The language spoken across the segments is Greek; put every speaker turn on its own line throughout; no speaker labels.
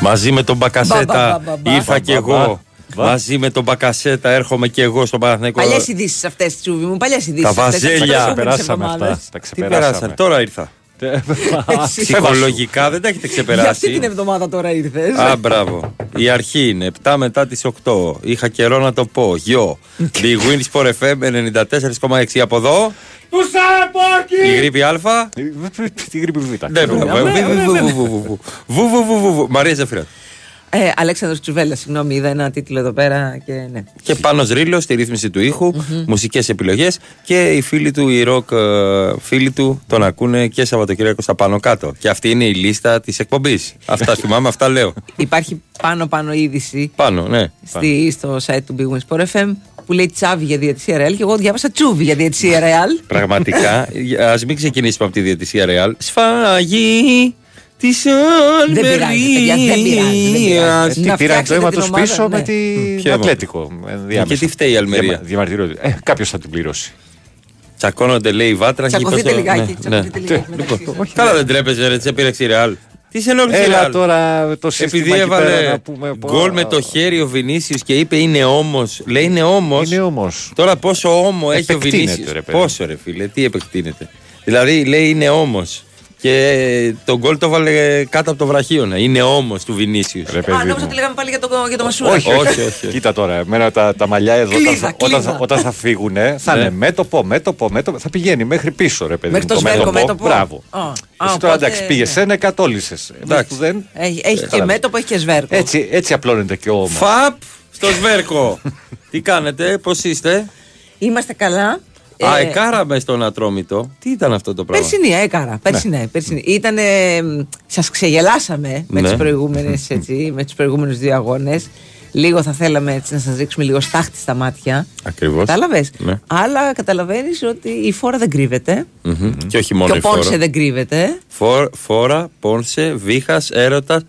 Μαζί με τον Μπακασέτα
Μπα, μπα, μπα, μπα.
ήρθα κι εγώ.
Μπα.
Μαζί με τον Μπακασέτα έρχομαι κι εγώ στον Παναθηναϊκό.
Παλιές ειδήσεις αυτές, Τσούβι μου. Παλιές ειδήσεις.
Τα βαζέλια.
Τα περάσαμε αυτά. Τα
Τι
ξεπεράσαμε.
περάσαν, τώρα ήρθα.
Εσύ.
Ψυχολογικά δεν τα έχετε
Για αυτή
ξεπεράσει.
την εβδομάδα τώρα ήρθε.
Α, μπράβο. Η αρχή είναι 7 μετά τι 8. Είχα καιρό να το πω. Γιο. Big Win Sport FM 94,6 από εδώ. Η γρήπη Α.
Τη γρήπη Β.
Ναι, μπράβο. Βου, βου, βου, βου, βου. Βου, βου, βου, βου, βου. Μαρία Ζεφυρά.
Ε, Αλέξανδρος Τσουβέλλας, συγγνώμη, είδα ένα τίτλο εδώ πέρα και ναι.
Και πάνω Ρήλο στη ρύθμιση του ήχου, μουσικές επιλογές και οι φίλοι του, οι ροκ ε, φίλοι του τον ακούνε και Σαββατοκύριακο στα πάνω κάτω. Και αυτή είναι η λίστα της εκπομπής. Αυτά θυμάμαι, αυτά λέω.
Υπάρχει πάνω-πάνω είδηση
Πάνω, ναι.
στη, στο site του Big Win Sport FM που λέει τσάβι για διαιτησία Real και εγώ διάβασα τσούβι για διαιτησία Real.
Πραγματικά, ας μην ξεκινήσουμε από τη διαιτησία Real. Σφαγή τη
Δεν πειράζει, παιδιά, δεν πειράζει, δεν πειράζει.
Τι
Να
πήραν το
φτιάξετε
αίμα
την
του
ομάδα,
πίσω
ναι.
με την
Ποιο αίμα;
Ατλέτικο.
Και τι φταίει η Αλμερία;
Διαμαρτυρώ. Ε, Κάποιος θα την πληρώσει.
Τσακώνονται, λέει η βάτρα. και
Τσακωθείτε
πώς το-
λιγάκι,
ναι,
τσακωθείτε
ναι.
λιγάκι μεταξύ σας.
Καλά δεν τρέπεζε, ρε, της έπειρεξε η Real. Τι σε ενόχλησε η
Έλα
Real.
τώρα το σύστημα
Επειδή
εκεί πέρα
έβαλε
να πούμε. πω-
γκολ με το χέρι ο Βινίσιος και είπε είναι όμω. Λέει είναι όμω.
Είναι όμω.
Τώρα πόσο όμο έχει ο
Επεκτείνεται,
Βινίσιος.
ρε παιδί.
Πόσο ρε φίλε, τι επεκτείνεται. Δηλαδή λέει είναι όμω. Και τον γκολ το βάλε κάτω από το βραχίωνα. Είναι όμω του Βινίσιους.
Ρε
Α,
παιδί
νόμιζα
μου.
ότι λέγαμε πάλι για το, για το Μασούρα.
Όχι,
Όχι,
όχι,
όχι.
Κοίτα τώρα, εμένα τα, τα μαλλιά εδώ όταν,
Κλείδα,
θα- όταν,
κλείδα.
θα- όταν θα φύγουν θα
Ναι.
είναι μέτωπο, μέτωπο, μέτωπο. Θα πηγαίνει μέχρι πίσω, ρε παιδί
Μέχρι
μου.
το σβέρκο μέτωπο.
Μπράβο.
Α, α,
Εσύ τώρα
οπότε,
εντάξει, πήγες
ναι.
ένα, εκατόλυσε.
Εντάξει.
Δεν...
Έχει, έχει και
καλά.
μέτωπο, έχει και σβέρκο.
Έτσι, έτσι απλώνεται και ο όμω.
Φαπ στο σβέρκο. τι κάνετε, πώς είστε;
Είμαστε καλά.
Α,
Ε,
εκάραμε στον Ατρόμητο. Τι ήταν αυτό το πράγμα;
Περσινή, έκαρα. Περσινή, περσινή. Ήτανε. Σας ξεγελάσαμε με,
Ναι.
τις προηγούμενες, έτσι, με του προηγούμενους δύο αγώνες. Λίγο θα θέλαμε έτσι, να σας δείξουμε λίγο στάχτη στα μάτια.
Ακριβώς.
Κατάλαβες;
Ναι.
Αλλά καταλαβαίνεις ότι η φόρα δεν κρύβεται.
Και όχι μόνο
και
η
ο Πόνσε
φόρα.
δεν κρύβεται.
Φόρ- Φόρα, πόνσε, βήχα, έρωτας.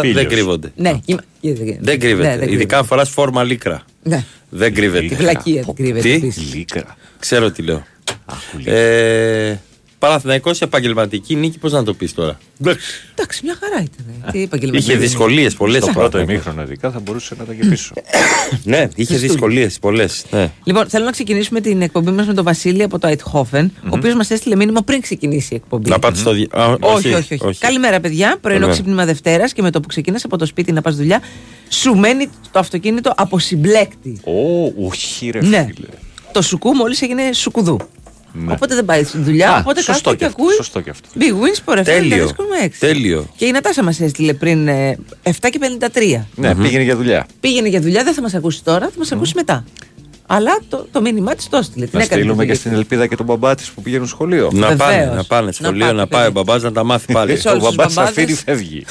Φίλιος.
Δεν κρύβονται.
Ναι, κύμα-
Δεν κρύβεται.
Ναι, δεν
Ειδικά αν φοράς φόρμα λίκρα.
Ναι.
Δεν
Τη
κρύβεται.
βλακεία την κρύβεται
Τι;
επίσης.
Λίκρα.
Ξέρω τι λέω.
Αχ, λίκρα.
Ε, Παναθηναϊκός επαγγελματική νίκη, πώς να το πεις τώρα;
Εντάξει, μια χαρά ήταν. Τι επαγγελματική
Είχε
είναι.
δυσκολίες πολλές.
Στο πρώτο ημίχρονο ειδικά θα μπορούσε να τα και πίσω.
Ναι, είχε
Χριστούγεννα.
δυσκολίες πολλές. Ναι.
Λοιπόν, θέλω να ξεκινήσουμε την εκπομπή μας με τον Βασίλη από το Αιτχόφεν, ο οποίος μας έστειλε μήνυμα πριν ξεκινήσει η εκπομπή.
Να πάτε στο. δι- Α,
Όχι, όχι, όχι. Καλημέρα, παιδιά. Πρωινό
Καλημέρα.
ξύπνημα Δευτέρας και με το που ξεκινά από το σπίτι να πας δουλειά, σου μένει το αυτοκίνητο από συμπλέκτη.
Ω, ουχή ρε
Ναι.
φίλε.
Το σουκού μόλις έγινε σουκουδού.
Ναι.
Οπότε δεν πάει στη δουλειά,
Α,
οπότε
σωστό
κάθεται
και
και
αυτό,
ακούει.
σωστό και αυτό.
Big Wins Sport FM
Τέλειο.
94,6.
Τέλειο.
Και η Νατάσα μας έστειλε πριν ε, 7 και 53.
Ναι, πήγαινε για δουλειά.
Πήγαινε για δουλειά, δεν θα μας ακούσει τώρα, θα μας ακούσει μετά. Αλλά το, το μήνυμά της το έστειλε. Την
Να
έκανε
στείλουμε
το
και στην Ελπίδα και τον μπαμπά της που πηγαίνουν σχολείο.
Να
Βεβαίως.
πάνε, να πάνε
Να
σχολείο,
πάτε,
να πάει ο
παιδιά.
μπαμπάς να τα μάθει πάλι.
σε
Ο
όλους τους
μπαμπάς
μπαμπάδες.
αφήνει, φεύγει.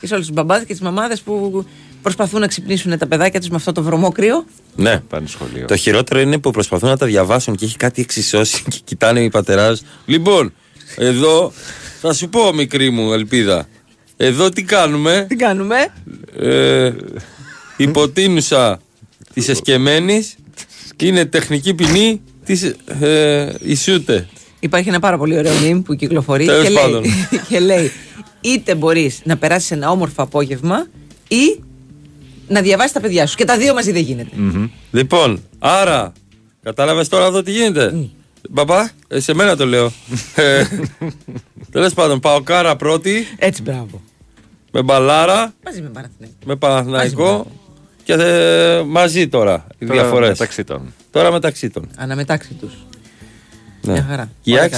Και σε όλους τους μπαμπάδες και τις μαμάδες που προσπαθούν να ξυπνήσουν τα παιδάκια τους με αυτό το βρωμόκριο.
Ναι.
Πάνε σχολείο.
Το χειρότερο είναι που προσπαθούν να τα διαβάσουν και έχει κάτι εξισώσει και κοιτάνε οι πατεράς. Λοιπόν, εδώ θα σου πω μικρή μου ελπίδα. Εδώ τι κάνουμε;
Τι κάνουμε;
Ε, υποτείνουσα της εσκεμμένης είναι τεχνική ποινή της ε, Ισούτε.
Υπάρχει ένα πάρα πολύ ωραίο meme που κυκλοφορεί
Τέλος
και λέει,
πάντων.
και λέει είτε μπορείς να περάσεις ένα όμορφο απόγευμα ή να διαβάσει τα παιδιά σου. Και τα δύο μαζί δεν γίνεται.
Λοιπόν, άρα, κατάλαβες τώρα εδώ τι γίνεται; Μπαμπά, ε, σε μένα το λέω. ε, Τέλος πάντων, πάω κάρα πρώτη,
Έτσι, μπράβο.
με μπαλάρα,
Μαζί με Παναθηναϊκό.
με Παναθηναϊκό
Μαζί,
και ε, μαζί τώρα οι
Τώρα
διαφορές.
Μεταξύ των.
Τώρα μεταξύ των.
Αναμετάξει τους.
Ναι.
Μια χαρά.
Η
Ωραία
ΑΕΚ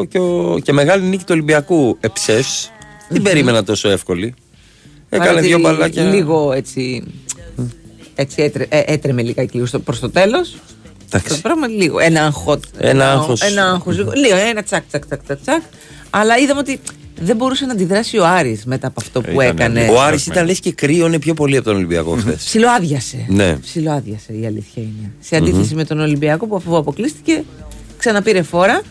42 και, ο- και μεγάλη νίκη του Ολυμπιακού εψές. Δεν περίμενα τόσο εύκολη. Έκανε
Παρότι
δύο μπαλάκια.
Λίγο έτσι. Έτσι έτρε, ε, έτρεμε λιγάκι λίγο στο, προς το τέλος
Εντάξει.
Το πράγμα λίγο. Ένα αγχό.
Ένα άγχος.
Ένα άγχος λίγο. Λίγο, ένα τσακ, τσακ, τσακ, τσακ, τσακ. Αλλά είδαμε ότι δεν μπορούσε να αντιδράσει ο Άρης μετά από αυτό που
Ήταν
έκανε.
λίγο.
Ο Άρης ήταν λες και κρύωνε πιο πολύ από τον Ολυμπιακό χθες.
Ψιλοάδιασε.
Ναι.
Ψιλοάδιασε η αλήθεια είναι. Σε αντίθεση με τον Ολυμπιακό που αφού αποκλείστηκε, ξαναπήρε φόρα.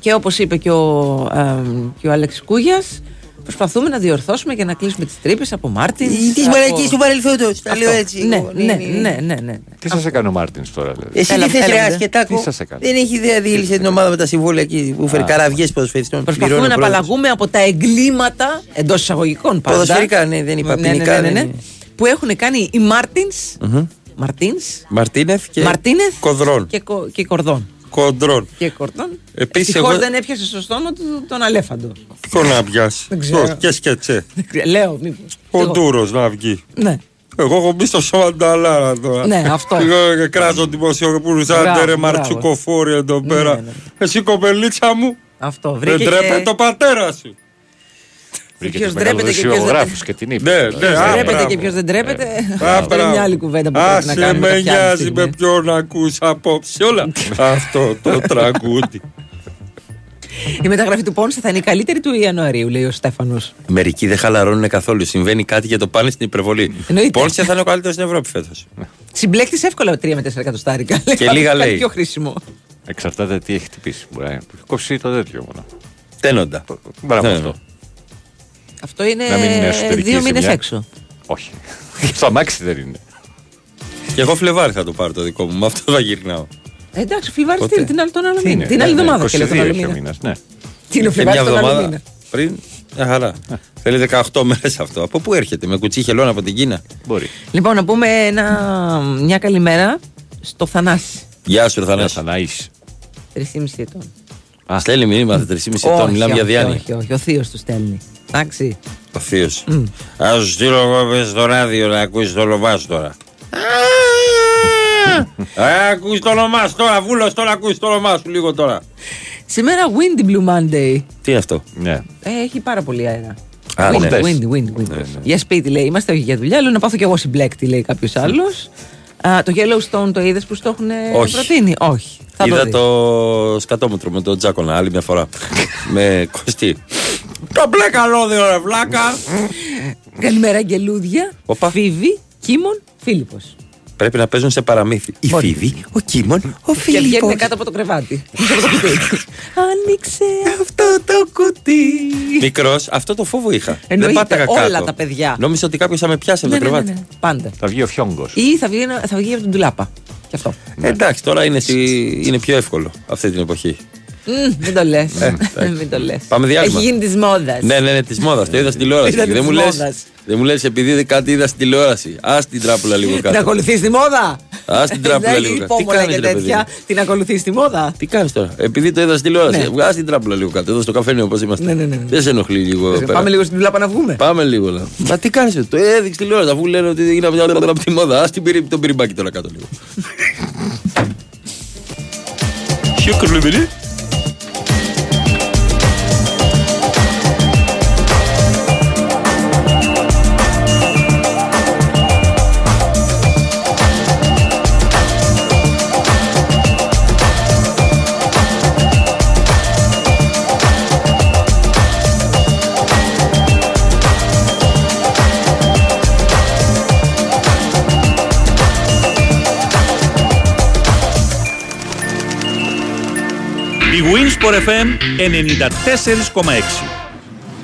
Και όπως είπε και ο, εμ, και ο Άλεξ Κούγιας, Προσπαθούμε να διορθώσουμε και να κλείσουμε τις τρύπες από Μάρτινς.
Τη μαλακή του παρελθόντος. Τα λέω έτσι.
Ναι,
εγώ.
ναι, ναι, ναι, ναι.
Τι σας έκανε ο Μάρτινς τώρα, δηλαδή;
Εσύ
Έλα,
τι θες,
έλα,
ρε
μηδέ.
Ασκετάκο;
Τι σας έκανε;
Δεν έχει ιδέα, διέλυσε την ομάδα με τα συμβόλαια εκεί που φέρει καραβιές ποδοσφαιριστών.
Προσπαθούμε
Πληρώνει
να
ο πρόεδρος.
απαλλαγούμε από τα εγκλήματα εντός εισαγωγικών πάντα.
Ποδοσφαιρικά, ναι, δεν είπα
Ναι, ναι,
ποινικά,
ναι, ναι,
ναι,
ναι.
ναι.
Που έχουν κάνει οι Μάρτινς. Μαρτίν.
Μαρτίνεθ και
Μαρτίνεθ
Κοδρών.
και, κο- και Κορδόν.
Κοντρών.
Και Κορδόν.
Επίσης,
Ευτυχώς
εγώ-
δεν έπιασε στο στόμα του τον αλέφαντο.
Ποιο να πιάσει.
Δεν ξέρω.
Και σκετσέ.
Λέω, μήπως.
Ο
Εγώ.
Ντούρος να βγει.
Ναι.
Εγώ έχω μπει στο Σαμανταλάρα τώρα.
Ναι, αυτό.
Εγώ κράτο δημοσιογραφού σαν
Μπράβο,
τερε
μπράβο.
μαρτσουκοφόρη εδώ
Ναι,
πέρα.
ναι.
Εσύ κοπελίτσα μου.
Αυτό.
Δεν
Βρήκε
τρέπε
και...
το πατέρα σου.
Βρήκε
ποιος
τους μεγάλους
ντρέπεται και ποιος δεν-
δημοσιογράφους και την είπε.
Ναι, ναι,
Ποιος
α,
ντρέπεται
μπράβο.
και ποιος δεν ντρέπεται.
Α,
Αυτό είναι
μπράβο.
μια άλλη κουβέντα που πρέπει να
Άσε
κάνουμε.
με
κάποια άλλη
νοιάζει
στιγμή.
με ποιον ακούς απόψε όλα. Αυτό το τραγούδι.
Η μεταγραφή του Πόνσε θα είναι η καλύτερη του Ιανουαρίου, λέει ο Στέφανος.
Μερικοί δεν χαλαρώνουν καθόλου. Συμβαίνει κάτι και το πάνε στην υπερβολή.
Εννοείται.
Πόνσε θα είναι ο καλύτερος στην Ευρώπη φέτος.
Συμπλέκτης εύκολα 3 με 4 εκατοστάρικα.
Και λίγα
Κάτι
λέει.
πιο χρήσιμο.
Εξαρτάται τι έχει χτυπήσει. Μπορεί να έχει κόψει το τέτοιο μόνο.
Τένοντα.
Μπράβο
Ναι,
αυτό.
Αυτό είναι
Να μην είναι εσωτερική
δύο μήνες
ζημιά.
έξω.
Όχι. Στο αμάξι δεν είναι.
Και εγώ Φλεβάρι θα το πάρω το δικό μου. Με αυτό θα γυρνάω.
Ε, εντάξει, Φλιβάρι
Ποτέ.
τι είναι, την άλλη, τον άλλο
Τι
μήνα.
είναι,
Την άλλη
ναι, ναι,
εβδομάδα και λέω τον
22
άλλο
έχει ο
μήνα.
μήνας, ναι.
Τι είναι ο
Και μια
Φλιβάρι τον άλλο
εβδομάδα
μήνα;
πριν. Μια χαρά. Θέλει 18 μέρες αυτό. Από πού έρχεται, με κουτσί χελώνα από την Κίνα;
Μπορεί.
Λοιπόν, να πούμε ένα, μια καλημέρα στο Θανάση.
Γεια σου,
Ένα
Ρθανάση.
Θαναής.
3,5 ετών.
Α, στέλνει μήνυμα 3,5 ετών. Μιλάμε για
όχι,
διάνοια.
όχι, όχι, ο θείος του στέλνει. Εντάξει.
Ο θείος. Α σου στείλω εγώ πες στο ράδιο να ακούσεις το όνομά σου τώρα. Α, ακούσει το όνομά σου τώρα, βούλος τώρα, ακούσεις το όνομά σου λίγο τώρα.
Σήμερα Windy Blue Monday.
Τι είναι αυτό;
Ναι.
Ε, έχει πάρα πολύ αέρα.
Α,
wind,
ναι.
wind, wind, wind. Για σπίτι λέει, είμαστε όχι για δουλειά, λέω να πάθω κι εγώ συμπλέκτη, λέει κάποιος άλλος. Το Yellowstone το είδες που το έχουν
Όχι.
προτείνει; Όχι. Θα
Είδα
δεις.
το σκατόμετρο με τον Τζάκονα άλλη μια φορά. με κοστί. Το μπλε καλώδιο, ρε βλάκα.
Καλημέρα, Αγγελούδια.
Οπα.
Φίβη, Κίμων, Φίλιππος.
Πρέπει να παίζουν σε παραμύθι. Η
Μπορεί.
Φίβη, ο Κίμων, ο
Και βγαίνουν
Φίλιππος.
κάτω από το κρεβάτι. Πίσω από το κουτί. Άνοιξε
Αυτό το κουτί. Μικρός, αυτό το φόβο είχα.
Εννοείται,
Δεν πάταγα κάτω.
όλα τα παιδιά.
Νόμιζα ότι κάποιος θα με πιάσει από
Ναι,
το
ναι, ναι,
κρεβάτι.
ναι, Πάντα.
Θα βγει ο Φιόγκος.
Ή θα βγει, ένα- θα βγει από την τουλάπα. Και αυτό.
Ε, Εντάξει, τώρα είναι, στη- είναι πιο εύκολο αυτή την εποχή.
Μμμ, Μην το λες.
εντάξει.
Μην το λες.
Πάμε διάλειμμα.
Έχει γίνει της μόδας.
Ναι, ναι, ναι, της μόδας. Το είδα στην τηλεόραση.
Ήταν
δεν
της
μου λε
μόδας.
δεν μου λες επειδή κάτι είδα στην τηλεόραση. Α την τράπουλα λίγο
Την
κάτω.
ακολουθείς τη μόδα;
Ας την τράπουλα
Δεν
λίγο
έχει
κάτω. Τι
υπόμονα
κάνεις,
και
ρε, παιδί
τέτοια.
μου;
Την ακολουθείς τη μόδα;
Τι κάνεις τώρα, επειδή το είδα στην τηλεόραση.
Ναι.
Βγάζει την τράπουλα λίγο κάτω. Εδώ στο καφέ όπως είμαστε.
Ναι, ναι, ναι, ναι.
Δεν σε ενοχλεί λίγο εδώ πέρα.
Πάμε λίγο στην τουλάπα να βγούμε.
Πάμε λίγο. λέω. Μα τι κάνεις, το έδειξε τηλεόραση αφού λένε ότι είναι από την- από τη μόδα. Α την πυρί- τον πυριμπάκι τώρα κάτω λίγο. Şükürlü biri.
Winsport FM 94,6.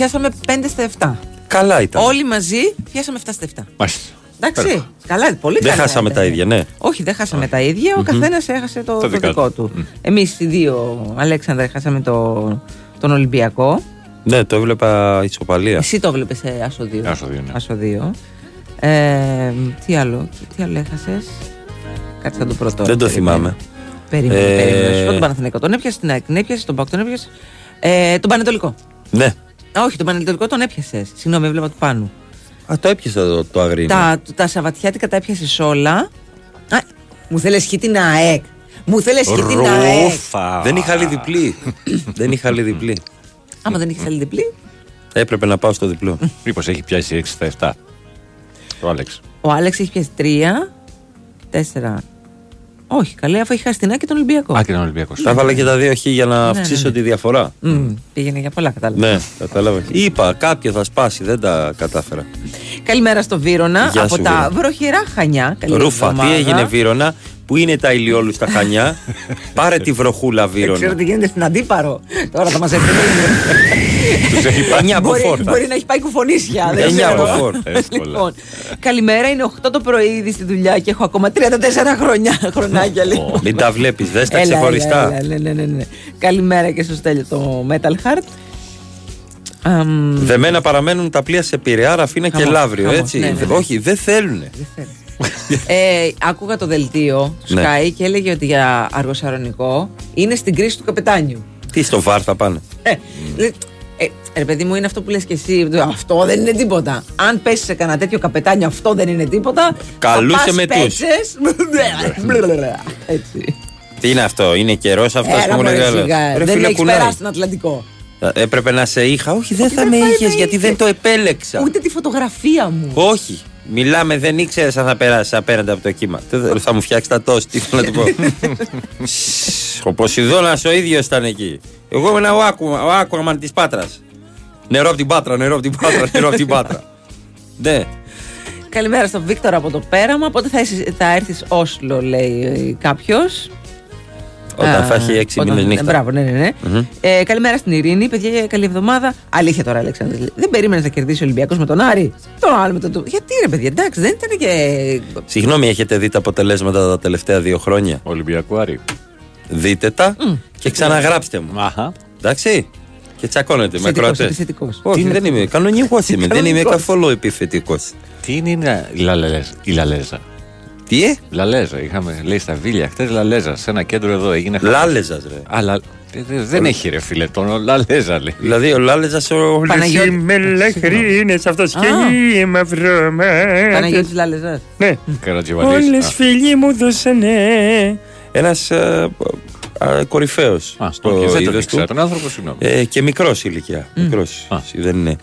Πιάσαμε 5 στα 7.
Καλά ήταν.
Όλοι μαζί πιάσαμε 7 στα 7.
Μάλιστα.
Εντάξει. Καλά, πολύ
Δεν
καλά.
χάσαμε
ήταν.
τα ίδια, ναι.
Όχι, δεν χάσαμε τα ίδια. Ο καθένας έχασε το,
Το
το
δικό
δικό
του.
του.
Μμ.
Εμείς οι δύο, Αλέξανδρα, χάσαμε το, τον Ολυμπιακό.
Ναι, το έβλεπα ισοπαλία.
Εσύ το βλέπει άσο 2.
Άσο δύο, ναι.
Άσο 2. Ε, τι άλλο, τι άλλο έχασες; Κάτσε να το πρώτο.
Δεν το θυμάμαι.
Περίμενε,
Ε,
περίμενε. Σου πω τον Παναθηναϊκό. Τον έπιασε την ΑΕΚ, την έπιασε, τον Πάκ τον έπιασε. Ε, τον Πανετολικό.
Ναι.
Α, όχι, τον Πανετολικό τον έπιασες. Συγγνώμη, έβλεπα του πάνω.
Α, το έπιασες το, το αγρίνι.
Τα, τα Σαββατιάτικα τα έπιασες όλα. Α, μου θέλει χει την ΑΕΚ. Μου θέλει χει την ΑΕΚ.
Ρούφα.
Δεν είχα άλλη διπλή. Δεν είχα άλλη διπλή.
Άμα δεν είχες άλλη διπλή.
Έπρεπε να πάω στο διπλό.
Μήπως έχει πιάσει 6 στα 7. Ο Άλεξ.
Ο Άλεξ έχει πιάσει 3, 4. Όχι, καλέ, αφού έχει χάσει την ΑΕΚ και τον Ολυμπιακό.
Α, και τον Ολυμπιακό.
Τα έβαλα και τα δύο χ για να
Ναι,
αυξήσω
ναι, ναι.
τη διαφορά.
Μμ, πήγαινε για πολλά, κατάλαβα.
Ναι, κατάλαβε. Είπα, κάποιο θα σπάσει, δεν τα κατάφερα.
Καλημέρα στο Βύρονα
Γεια
από
σου,
τα
Βύρονα.
βροχερά Χανιά. Καλή
Ρούφα, τι
εβδομάδα.
έγινε Βύρονα, που είναι τα ηλιόλους στα χανιά. Πάρε τη βροχούλα
Δεν ξέρω
Βύρονα.
τι γίνεται στην Αντίπαρο; Τώρα θα μας έρθει.
Τους έχει πάει.
Εννιά από
μπορεί,
φόρ.
μπορεί να έχει πάει κουφονίσια. δεν
Εννιά
ξέρω.
από φόρ.
Εύκολα.
Λοιπόν, καλημέρα, είναι 8 το πρωί ήδη στη δουλειά και έχω ακόμα 34 χρόνια, χρονάκια λίγο.
Μην τα βλέπεις, δες τα
Έλα,
ξεχωριστά.
έλα, έλα, ναι, ναι, ναι. Καλημέρα και στο Στέλιο το Metal Heart. Αμ,
Δεμένα παραμένουν τα πλοία σε Πειραιά, Ραφίνα και
Χαμός,
Λαύριο,
χαμός,
έτσι.
ναι, ναι, ναι.
Όχι, δεν θέλουν.
Ε, άκουγα το δελτίο του
Ναι.
Sky και έλεγε ότι για αργοσαρονικό είναι στην κρίση του καπετάνιου.
Τι στο βάρ θα πάνε;
Ε, λέ- ε, ρε παιδί μου, είναι αυτό που λες και εσύ. Αυτό δεν είναι τίποτα. Αν πέσεις σε κανένα τέτοιο καπετάνιο, αυτό δεν είναι τίποτα.
Καλούσε
θα πας
με τους.
παίξεις. Έτσι.
Τι είναι αυτό, είναι καιρός αυτός
Έλα,
που μου
μωρέ,
λέει.
σιγά.
Ρε
Δεν
φίλε,
έχεις
κουνάει.
περάσει τον Ατλαντικό.
Ε, Έπρεπε να σε είχα. Όχι, δεν θα
δεν
με
θα
είχες
με
γιατί
είχε.
δεν το επέλεξα.
Ούτε τη φωτογραφία μου.
Όχι. Μιλάμε, δεν ήξερες αν θα περάσεις απέναντι από το κύμα. Τι- Θα μου φτιάξεις τα τόστ, τι θέλω να του πω. Σσ, ο Ποσειδώνας ο ίδιος ήταν εκεί. Εγώ ήμουν ο, άκου, ο άκουαμαν της Πάτρας. Νερό από την Πάτρα, νερό από την Πάτρα, νερό από την Πάτρα. Ναι.
Καλημέρα στον Βίκτορα από το πέραμα. Πότε θα, είσαι- θα έρθεις Όσλο, λέει κάποιος.
Όταν θα έχει έξι μήνες νύχτα.
Μπράβο, ναι, ναι, ναι. Ε, καλημέρα στην Ειρήνη, παιδιά, καλή εβδομάδα. Αλήθεια τώρα, Αλέξανδρε. Δεν περίμενες να κερδίσει ο Ολυμπιακός με τον Άρη; Τον άλλο με τον. του- Γιατί ρε, παιδιά, εντάξει, δεν ήταν και.
Συγγνώμη, έχετε δει τα αποτελέσματα τα τελευταία δύο χρόνια;
Ολυμπιακό Άρη.
Δείτε τα και ξαναγράψτε μου.
Αχα.
Εντάξει. Και τσακώνετε με
Θετικός,
ακροατές.
επιθετικός.
Όχι, δεν είμαι. Κανονικός είμαι. Δεν είμαι
Κανονικός.
καθόλου επιθετικός.
Τι είναι η λαλέζα; Η λαλέζα.
Τι ε;
Λαλέζα. Είχαμε, λέει στα βίλια χτες λαλέζα. Σε ένα κέντρο εδώ έγινε. χαμός.
Λάλεζας, ρε.
Αλλά ε, δε- δεν έχει ρε φίλε τον λαλέζα λέει.
Δηλαδή ο Λάλεζας ο
Παναγιώτη.
μελαχρίνε αυτός και οι μαυρώματα.
Παναγιώτης Λάλεζα.
Ναι.
Καρατζιβαλής.
Όλες
Α,
φίλοι μου δώσανε. Ένας κορυφαίος
Α,
στο
οκ, δεν τον
είδος
ήξερα.
του.
Τον άνθρωπο, συγγνώμη.
Ε, και μικρός ηλικία. Μικρός.
Α.
Δεν είναι.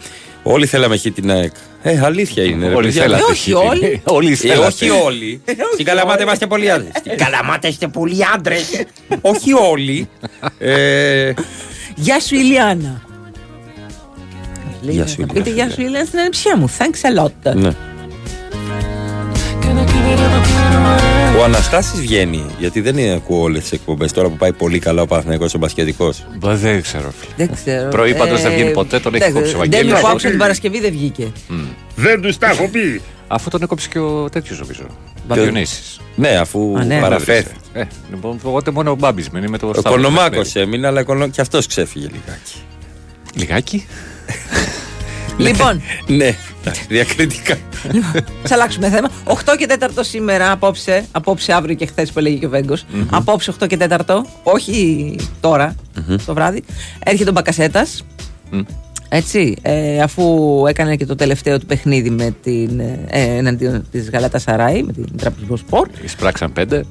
Όλοι θέλαμε χει την ΑΕΚ. Ε, αλήθεια είναι. ρε
Όλοι
παιδιά.
θέλατε.
Ε, όχι όλοι.
Όλοι
Ε,
θέλατε.
όχι όλοι. Στην Καλαμάτα είμαστε πολλοί άντρες. Στην Καλαμάτα είστε πολλοί άντρες. όχι όλοι. Ε,
Γεια σου, Ηλιάνα. Λέει,
Γεια
θα
σου,
πείτε
Ηλιάνα.
γεια σου, Ηλιάνα στην ανεψιά μου. Thanks a lot.
ναι. Ο Αναστάσης βγαίνει, γιατί δεν είναι- ακούω όλες τις εκπομπές τώρα που πάει πολύ καλά ο Παναθηναϊκός ο Μπασκετικό.
Μπα, Δεν ξέρω φίλε.
Δεν ξέρω.
Πρωί πάντως δεν βγαίνει ποτέ, τον έχει κόψει ο Βαγγέλης.
Δεν
Όπως-
άκουσα την Παρασκευή δεν βγήκε.
Δεν τους τα έχω πει.
Αφού τον έκοψε και ο τέτοιος νομίζω. Μπαμπιονίση.
Ναι, αφού
Α, ναι.
παραφέρθη.
Ε, λοιπόν, οπότε μόνο ο Μπάμπης μένει με το
Ο
Σταύρο
Κονομάκο
Παιχνίδι.
έμεινε, αλλά κονο... και αυτός ξέφυγε λιγάκι.
Λιγάκι.
Λοιπόν,
ναι, εντάξει, διακριτικά.
θα αλλάξουμε θέμα. 8 και 4 σήμερα, απόψε, απόψε αύριο και χθες που έλεγε και ο βεγκο Απόψε 8 και 4, όχι τώρα, το βράδυ. Έρχεται ο Μπακασέτας.
Μμ.
Έτσι, ε, αφού έκανε και το τελευταίο του παιχνίδι με την, ε, εναντίον της Γαλάτα Σαράι, με την Τραπεζικό Σπορ.
Εισπράξαν πέντε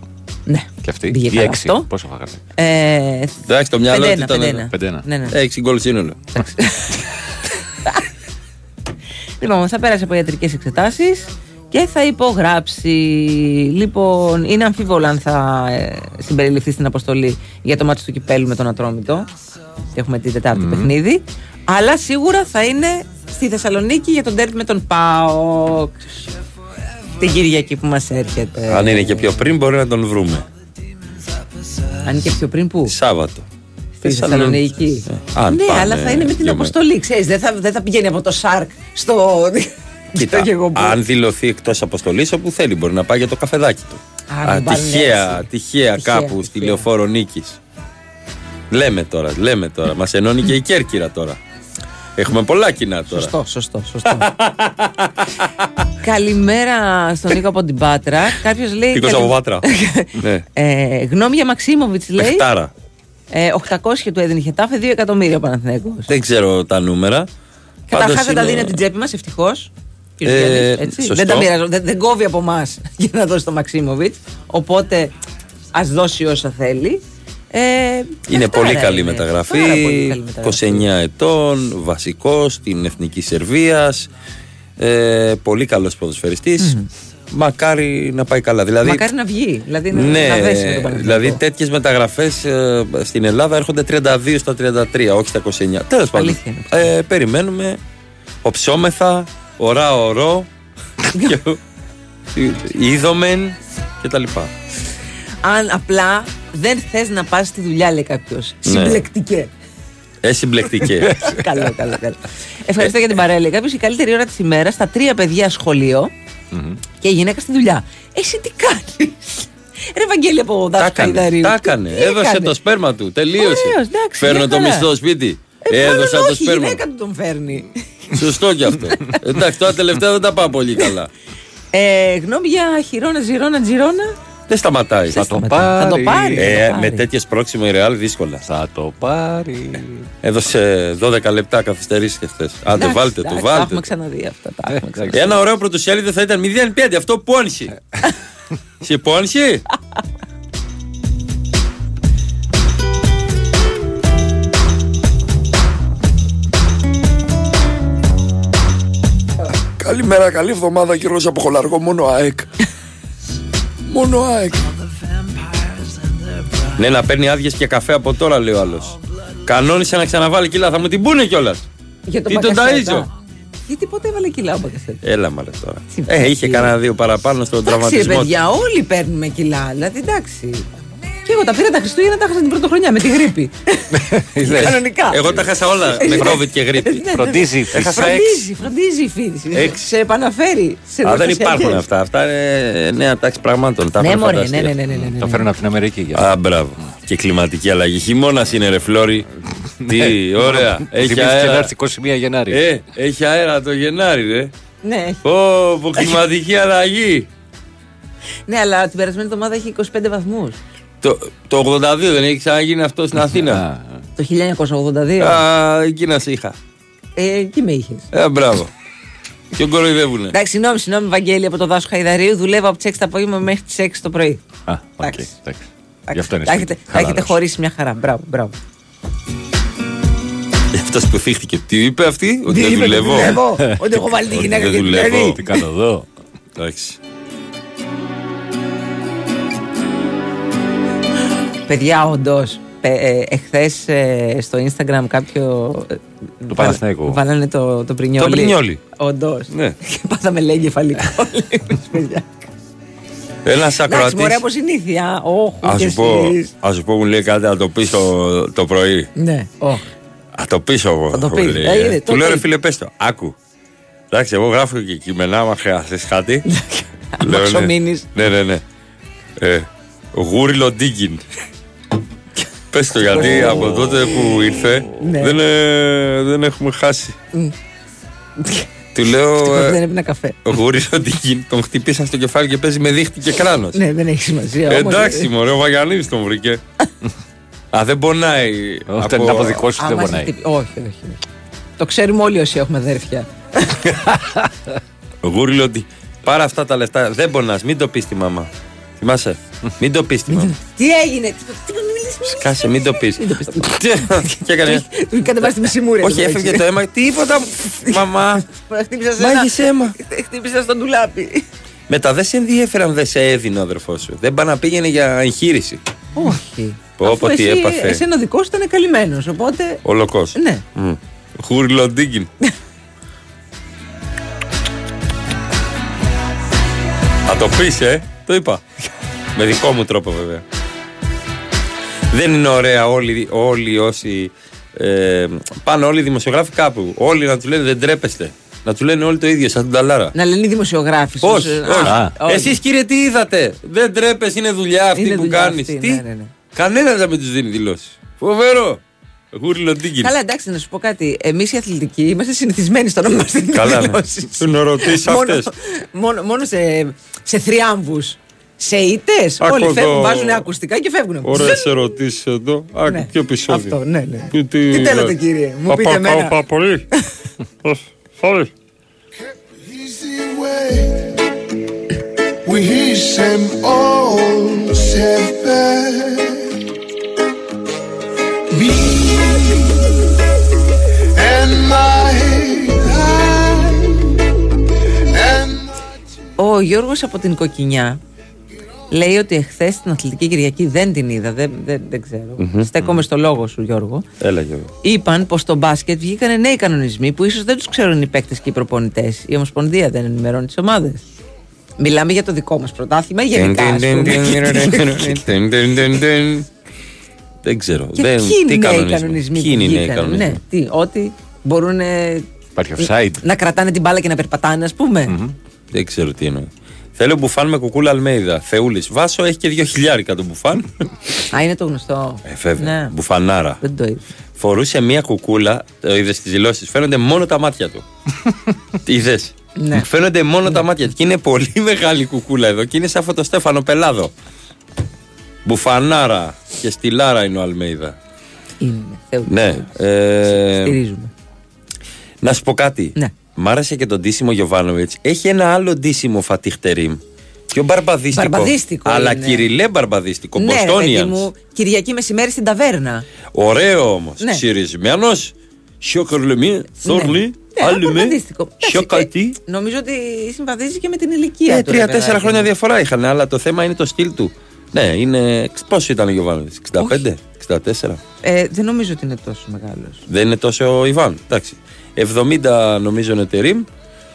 Ναι,
και αυτοί.
Πήγε
Ή
καλά
έξι.
αυτό.
Πόσο φάγανε;
Ε,
Εντάξει, το μυαλό του
5-1,
ήταν.
5-1.
Πέντε-ένα.
Ναι, ναι.
Έξι γκολ σύνολο.
Λοιπόν, θα πέρασε από ιατρικές εξετάσεις και θα υπογράψει. Λοιπόν, είναι αμφίβολο αν θα ε, συμπεριληφθεί στην αποστολή για το μάτι του κυπέλου με τον Ατρόμητο. Έχουμε την Τετάρτη παιχνίδι. Αλλά σίγουρα θα είναι στη Θεσσαλονίκη για τον τέρπι με τον ΠΑΟΚ. Την Κυριακή που μας έρχεται.
Αν είναι και πιο πριν, μπορεί να τον βρούμε.
Αν είναι και πιο πριν που.
Σάββατο.
Στη Στη Θεσσαλονίκη.
Ε, αν
ναι,
πάνε
αλλά θα είναι με την
δύο
αποστολή. Ξέρεις, δεν θα, δεν θα πηγαίνει από το ΣΑΡΚ στο.
Κοίτα,
στο γεγονός.
αν δηλωθεί εκτός αποστολής, όπου θέλει, μπορεί να πάει για το καφεδάκι του.
Α, να πάρουν
τυχαία,
έτσι.
τυχαία
Τυχαία,
κάπου στη
τυχαία.
λεωφόρο Νίκης. Λέμε τώρα, λέμε τώρα. Μας ενώνει και η Κέρκυρα τώρα. Έχουμε πολλά κοινά τώρα.
Σωστό, σωστό, σωστό. Καλημέρα στον Νίκο από την Πάτρα. Κάποιος λέει.
Νίκος
καλη-
από Πάτρα. Ναι.
ε, γνώμη για Μαξίμοβιτς λέει.
Πεχτάρα.
Ε, 800 του έδινε η Χετάφε, 2 εκατομμύρια ο Παναθηναίκος.
Δεν ξέρω τα νούμερα.
Καταρχάς
Πάντως
δεν τα
είναι-
δίνει από την τσέπη μας, ευτυχώς.
Ε, σωστό.
δεν τα πειράζω, δεν, δεν κόβει από εμάς για να δώσει το Μαξίμοβιτς. Οπότε ας δώσει όσα θέλει. Ε,
Είναι
λεφτάρα
πολύ καλή
είναι.
μεταγραφή.
Πάρα πολύ καλή μεταγραφή.
29 ετών, βασικός στην εθνική Σερβίας. Ε, πολύ καλός ποδοσφαιριστής. Μακάρι να πάει καλά. Δηλαδή,
Μακάρι να βγει. Δηλαδή να,
ναι,
να δέσει με τον Παναθηναϊκό.
δηλαδή τέτοιες μεταγραφές στην Ελλάδα έρχονται 32 στα 33, όχι στα 29. Τέλος πάντων.
Αλήθεια είναι
Ε, περιμένουμε. Οψόμεθα, ωρά ωρό. Είδομεν και τα λοιπά.
Αν απλά δεν θες να πας στη δουλειά, λέει κάποιος.
Ναι.
Συμπλεκτικέ.
Ε, συμπλεκτικέ.
καλό, καλό, καλό. Ευχαριστώ για την παρέα. Λέει κάποιος η καλύτερη ώρα της ημέρας στα τρία παιδιά σχολείο και η γυναίκα στη δουλειά. Εσύ τι κάνεις; Ρε Βαγγέλη από
τα
δάσκαλο
έκανε.
Χαϊδαρίου.
Τα
Τι-
έκανε.
τι
Έδωσε
έκανε;
το σπέρμα του. Τελείωσε.
Ωραίος, εντάξει,
Φέρνω
μια
το
χαρά.
μισθό στο σπίτι.
Ε, μάλλον
Έδωσα το
όχι, η
σπέρμα.
γυναίκα του τον φέρνει.
Σωστό κι αυτό. Εντάξει, τώρα τελευταία δεν τα πάω πολύ καλά.
Ε, γνώμη για χειρόνα, ζυρώνα, τζιρώνα.
Δεν σταματάει.
Θα το
σταματάει. Θα το πάρει.
πάρει.
Ε,
θα το
με
πάρει.
τέτοιες πρόξιμο η Real δύσκολα.
Θα το πάρει.
Έδωσε 12 λεπτά καθυστερήσει και χθες. Άντε,
Εντάξει,
βάλτε το,
εντάξει, Τα
βάλτε.
έχουμε
το.
ξαναδεί αυτά. Τα έχουμε ξαναδεί.
Ένα ωραίο πρωτοσέλιδο θα ήταν 0-5. Αυτό πόνισε. Σε πόνισε;
Καλημέρα, καλή εβδομάδα κύριο από Χολαργό, μόνο ΑΕΚ. μόνο ΑΕΚ.
Ναι, να παίρνει άδειες και καφέ από τώρα, λέει ο άλλος. Κανόνισε να ξαναβάλει κιλά, θα μου την πούνε κιόλας.
Για
Τι τον
Μπακασέτα.
ταΐζω.
Γιατί ποτέ έβαλε κιλά ο Μπακασέτα;
Έλα μαλε τώρα.
Τι
Ε, είχε
ψυχή.
κανένα δύο παραπάνω στον
Εντάξει, ρε
τραυματισμό. του.
παιδιά, όλοι παίρνουμε κιλά. Δηλαδή, εντάξει. Και εγώ τα πήρα τα Χριστούγεννα, τα είχα την πρωτοχρονιά με τη γρήπη. Κανονικά.
Εγώ τα χάσα όλα με COVID και γρήπη.
Ναι, ναι, ναι.
Φροντίζει η φύση.
Έχασα
Φροντίζει, φροντίζει η φύση.
Έξι.
Σε επαναφέρει. Σε
Α, δεν
εργασιακές.
υπάρχουν αυτά. Αυτά είναι νέα τάξη πραγμάτων. Τα
Ναι,
έχουν
μωρέ,
φανταστεί.
ναι, ναι, ναι, ναι, ναι, ναι.
Το φέρνω από την Αμερική για αυτό.
Α, μπράβο. Και κλιματική αλλαγή. Χειμώνας είναι ρε Φλόρι. Τι, ωραία. Έχει
Θυμήθηκε να
αέρα.
έρθει 21 Γενάρη.
Ε, έχει αέρα το Γενάρη, ρε.
Ναι, έχει.
Πω, πω, κλιματική αλλαγή.
ναι, αλλά την περασμένη εβδομάδα έχει 25 βαθμούς.
Το, το 82 δεν έχει ξαναγίνει αυτός στην Αθήνα.
Το 1982.
Α, εκεί να σε είχα.
Ε, εκεί με είχες.
Ε, μπράβο. Και κοροϊδεύουνε.
Εντάξει, συγγνώμη, συγγνώμη, Βαγγέλη από το Δάσο Χαϊδαρίου. Δουλεύω από τις 6 το απόγευμα μέχρι τις 6 το πρωί.
Α, οκ,
Εντάξει.
εντάξει. Γι' αυτό είναι
Τα έχετε,
σπίτι.
τα έχετε
Χαλαρός.
χωρίσει μια χαρά. Μπράβο, μπράβο.
Αυτό που θίχτηκε. Τι είπε αυτή, Ότι δεν
είπε,
δουλεύω;
δουλεύω. Ότι έχω βάλει τη
Ότι
γυναίκα
δεν
και
δουλεύω.
δουλεύει.
Τι κάνω εδώ;
Εντάξει.
Παιδιά, όντως. Εχθές στο Instagram κάποιο. ε,
Του Παναθηναϊκού.
Βάλανε το, το πρινιόλι.
Το πρινιόλι.
Όντως.
Ναι.
Και πάθαμε λέει κεφαλικό. παιδιά.
Ένας
Εντάξει,
ακροατής.
μωρέ από συνήθεια. Όχι,
Α σου πω, ας σου πω, μου λέει κάτι να το πεις το, το πρωί.
Ναι, όχι.
Α το πεις εγώ.
Θα το
μου
πεις.
λέει.
Ε, είδε,
Του
το
λέω ρε
πεις.
φίλε, πες το. Άκου. Εντάξει, εγώ γράφω και κείμενα, άμα χρειαστείς κάτι.
Αν
Λέω, ναι.
ξομείνεις.
Ναι, ναι, ναι. Ε, γούριλο ντίγκιν. Πες το γιατί από τότε που ήρθε
Ναι.
δεν, ε, δεν έχουμε χάσει. Του λέω.
Ευτυχώς
ε,
δεν έπινα καφέ.
Ο γούριλο ντίγκιν τον χτυπήσα στο κεφάλι και παίζει με δίχτυ και κράνος.
Ναι, δεν έχει σημασία. όμως,
Εντάξει,
ε,
μωρέ, ο Βαγιανίδης τον βρήκε. Α, δεν πονάει.
Όχι, δεν είναι από δικό σου, δεν
άμα σε
πονάει.
χτυπη- Όχι, όχι. όχι. Το ξέρουμε όλοι όσοι έχουμε αδέρφια.
Γούριλο ότι πάρε αυτά τα λεφτά. Δεν πονάς, μην το πεις στη μαμά. Θυμάσαι, μην το πεις στη μαμά.
Τι έγινε, τι τι- μην μιλήσεις, μην
Κάσε, μην το πεις.
Μην το πεις.
Τι- Και έκανε;
Του κατεβάσεις τη μισή μούρη.
Όχι, έφευγε το αίμα. Τίποτα. Μαμά,
Χτύπησα σε ένα.
μάγεις αίμα.
Χτύπησα στον τουλάπι.
Μετά δεν σε ενδιέφερε αν δεν σε έδινε ο αδερφός σου. Δεν πάει να πήγαινε για εγχείρηση.
Όχι.
Πω,
Αφού
πω, τι
εσύ-
έπαθε.
Εσένα ο δικός σου ήταν καλυμμένος. Οπότε.
Ο λοκό.
Ναι.
Γούριλο ντίγκιν. Θα το πεις, ε. Το είπα. Με δικό μου τρόπο, βέβαια. Δεν είναι ωραία όλοι, όλοι όσοι. Ε, πάνε όλοι οι δημοσιογράφοι κάπου. Όλοι να τους λένε δεν τρέπεστε. Να τους λένε όλοι το ίδιο, σαν τον Ταλάρα.
Να λένε οι δημοσιογράφοι.
Πώς,
στους- Α, όχι.
Εσείς κύριε, τι είδατε; Δεν τρέπεσαι, είναι δουλειά αυτή
Είναι
που
δουλειά
κάνεις.
αυτή,
Τι,
ναι, ναι, ναι.
κανένας δεν με τους δίνει δηλώσεις. Φοβερό. Γούρλο τίκιν.
Καλά, εντάξει, να σου πω κάτι. Εμείς οι αθλητικοί είμαστε συνηθισμένοι στο να μας δίνουν
Καλά, ναι.
δηλώσεις.
Να ρωτήσεις
Μόνο-
αυτές.
Μόνο, μόνο σε, σε θριάμβους. Σε ήττες.
Άκου
Όλοι
εδώ.
φεύγουν, βάζουν ακουστικά και φεύγουν.
Ωραίες ερωτήσεις εδώ. Α,
Ναι.
ποιο επεισόδιο.
Αυτό, ναι, ναι.
Που
Τι θέλετε, κύριε, μου πείτε
Παπα-
εμένα.
παπα- πολύ. Sorry.
We him all said Me
Ο Γιώργος από την Κοκκινιά λέει ότι εχθές την Αθλητική Κυριακή δεν την είδα. Δεν, δεν, δεν ξερω Στέκομαι στο λόγο σου, Γιώργο.
Έλα, Γιώργο.
Είπαν πως στο μπάσκετ βγήκαν νέοι κανονισμοί που ίσως δεν τους ξέρουν οι παίκτες και οι προπονητές. Η Ομοσπονδία δεν ενημερώνει τις ομάδες. Μιλάμε για το δικό μας πρωτάθλημα ή γενικά. ας πούμε.
Τιν, τιν, τιν, τιν. Δεν ξέρω.
Και
Δεν-
ποιοι
τι
είναι οι
κανονισμοί;
κανονισμοί
Ποιοι
που
είναι οι νέοι
βγήκαν.
κανονισμοί;
Ναι, τι, ότι μπορούν ε,
Υπάρχει offside.
να κρατάνε την μπάλα και να περπατάνε, ας πούμε.
Δεν ξέρω τι εννοεί. Θέλω μπουφάν με κουκούλα Αλμέιδα. Θεούλης. Βάσο έχει και δύο χιλιάρικα το μπουφάν.
Α, είναι το γνωστό.
Ε, βέβαια.
Ναι.
Μπουφανάρα.
Δεν το είδα.
Φορούσε μία κουκούλα, το είδες στι δηλώσεις. Φαίνονται μόνο τα μάτια του. Τι είδες;
Ναι.
Φαίνονται μόνο τα μάτια του. Και είναι πολύ μεγάλη κουκούλα εδώ. Και είναι σαν φωτοστέφανο πελάδο. Μπουφανάρα και στυλάρα είναι ο Αλμέιδα.
Είναι. Θεού
Ναι. Ε,
Στηρίζουμε.
Να σου πω κάτι.
Ναι.
Μ' άρεσε και τον Τίσιμο Γιωβάνοβιτς. Έχει ένα άλλο Ντίσιμο Φατιχτερήμ. Πιο μπαρμπαδίστικο.
Μπαρμπαδίστικο
Αλλά
είναι.
κυριλέ μπαρμπαδίστικο.
Ναι, ρε παιδί
Μποστόνιαν.
μου, Κυριακή μεσημέρι στην ταβέρνα.
Ωραίο όμως.
Ναι.
Ξυρισμένο. Σιόκορλεμί. Θόρλι.
Ναι,
Άλλουμε.
μπαρμπαδίστικο. Εντάξει,
Σιοκατή.
και Νομίζω ότι συμβαδίζει και με την ηλικία
Ε,
του. ρε
Τρία-τέσσερα
παιδάκι
χρόνια
μου.
διαφορά είχαν, αλλά το θέμα είναι το στυλ του. Ναι, είναι. Πόσο ήταν ο Γιωβάνοβιτς, 65, 64.
Ε, δεν νομίζω ότι είναι τόσο μεγάλος.
Δεν είναι τόσο ο Ιβάν. Εντάξει. 70 νομίζω είναι ο Τερήμ.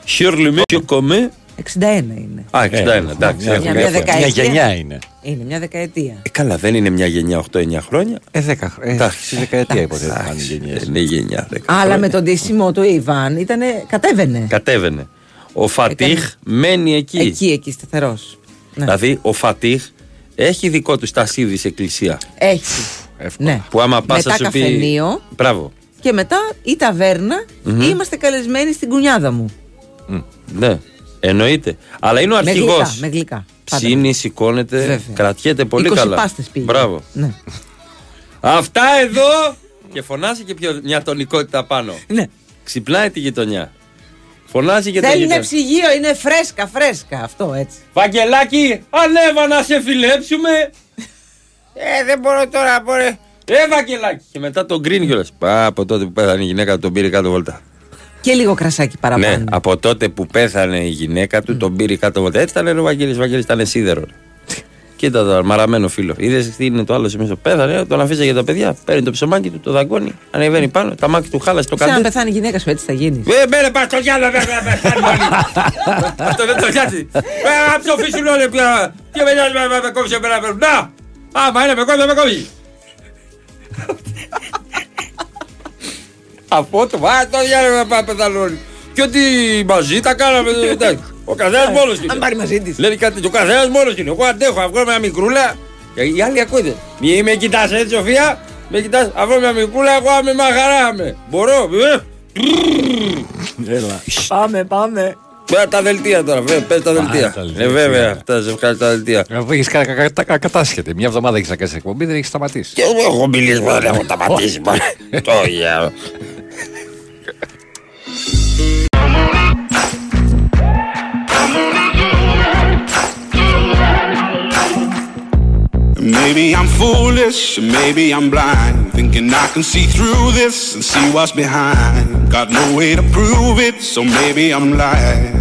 Σιόρλεμί. Σιοκομέ.
61 είναι.
Α, 61, εντάξει.
μια-
έχουν
μια
διαφορά.
δεκαετία.
Μια γενιά είναι.
Είναι μια δεκαετία.
Ε, καλά, δεν είναι μια γενιά 8-9 χρόνια.
Ε, δέκα χρόνια.
Εντάξει.
Στη δεκαετία υποτίθεται να είναι γενιές.
Δεν είναι γενιά. 10
Αλλά
χρόνια.
με τον τίσιμο του Ιβάν ήταν. κατέβαινε.
Κατέβαινε. Ο Φατίχ
Έκανε-
μένει εκεί.
Εκεί, εκεί, σταθερός. Ναι.
Δηλαδή, ο Φατίχ έχει δικό του στασίδι σε εκκλησία.
Έχει.
Εύκολα.
Ναι.
Που άμα πας
Μετά
θα σου πει.
καφενείο
Μπράβο.
Και μετά η ταβέρνα ή είμαστε καλεσμένοι στην κουνιάδα μου.
Ναι, εννοείται. Αλλά είναι ο
Με
αρχηγός.
γλυκά. Με γλυκά. Πάντα.
Ψήνει, σηκώνεται,
Βέβαια.
κρατιέται πολύ
20
καλά.
πάστες πήγε.
Μπράβο.
Ναι.
Αυτά εδώ! και φωνάζει και πιο, μια τονικότητα πάνω.
ναι.
Ξυπνάει τη γειτονιά. Φωνάζει και το
Θέλει ένα
γειτονιά.
ψυγείο, είναι φρέσκα, φρέσκα. Αυτό έτσι.
Βαγγελάκι, ανέβα να σε φιλέψουμε. ε, δεν μπορώ τώρα, μπορεί. Ε, Βαγγελάκι. Και μετά τον γκρίνει κιόλας. Από τότε που πέθανε η γυναίκα του, τον πήρε κάτω βολτά.
Και λίγο κρασάκι παραπάνω.
Ναι, από τότε που πέθανε η γυναίκα του, τον πήρε κάτω βολτά. Έτσι ήταν ο Βαγγέλης, ο Βαγγέλης ήταν σίδερο. Κοίτα το μαραμένο φίλο. Είδες τι είναι το άλλο σημείο. Πέθανε, τον αφήσα για τα παιδιά. Παίρνει το ψωμάκι του, το δαγκώνει, ανεβαίνει πάνω, τα μάκια του χάλασε το
Σαν να
καντέ.
πεθάνει η γυναίκα σου, έτσι θα γίνεις.
Ε, μπαίνε πας στο διάλογο, βέβαια, με φτάνει όλοι. Αυτό δεν το νοιάζει. Ε, να ψοφήσουν όλοι πια. Και με νοιάζει, με- με κόψει εμένα. με- Να! Άμα είναι με κόψει, με κόψει. Από το βά, το διάλογο να πάμε πεθάνουν όλοι. Και ότι μαζί τα κάναμε, εντάξει. Ο καθένας μόνος του.
Αν πάρει μαζί της.
Λέει κάτι, ο καθένας μόνος του είναι. Εγώ αντέχω, αυγό με μια μικρούλα. Και Οι άλλοι ακούτε. Μη με κοιτάς έτσι, Σοφία; Με κοιτάς, αυγό με μια μικρούλα, εγώ άμε μα χαρά με. Μπορώ, ε.
Πάμε, πάμε.
Πέρα τα δελτία τώρα, βέβαια, πες τα δελτία.
τα δελτία,
Ε, βέβαια,
σιγά.
αυτά σε ευχαριστώ τα δελτία.
Αφού έχεις κα- κα- κα- κατάσχεται. Μια εβδομάδα έχεις να κάνεις εκπομπή, δεν έχεις σταματήσει.
Και εγώ έχω μιλήσει, δεν έχω σταματήσει. μόνο. Το γεια.
Maybe I'm foolish, maybe I'm blind. Thinking I can see through this and see what's behind. Got no way to prove it, so maybe I'm lying.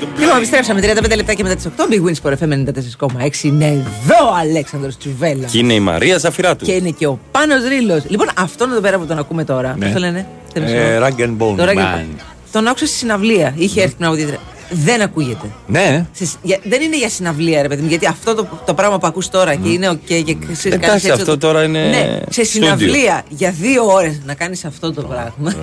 Don't put the
Λοιπόν,
blame.
επιστρέψαμε 35 λεπτάκια μετά τις 8. Big Wins for FM 94,6. Είναι εδώ ο Αλέξανδρος Τσουβέλα.
Και είναι η Μαρία Ζαφυράτου.
Και είναι και ο Πάνος Ρήλος. Λοιπόν, αυτόν εδώ πέρα που τον ακούμε τώρα.
Ναι.
Πώς το λένε; Δεν
Ε,
ξέρω.
Rag and Bone
Το Rag and
Man.
Bone. Τον άκουσα στη συναυλία. Είχε έρθει την αγωγήτρια. Δεν ακούγεται.
Ναι,
Σε συ- για- δεν είναι για συναυλία, ρε παιδί μου, γιατί αυτό το, το πράγμα που ακούς τώρα και είναι οκ και ξέρεις,
Εντάξει,
κάνεις έτσι
αυτό
ότι-
τώρα είναι
Ναι, σε
στούντιο.
συναυλία για δύο ώρες να κάνεις αυτό το πράγμα.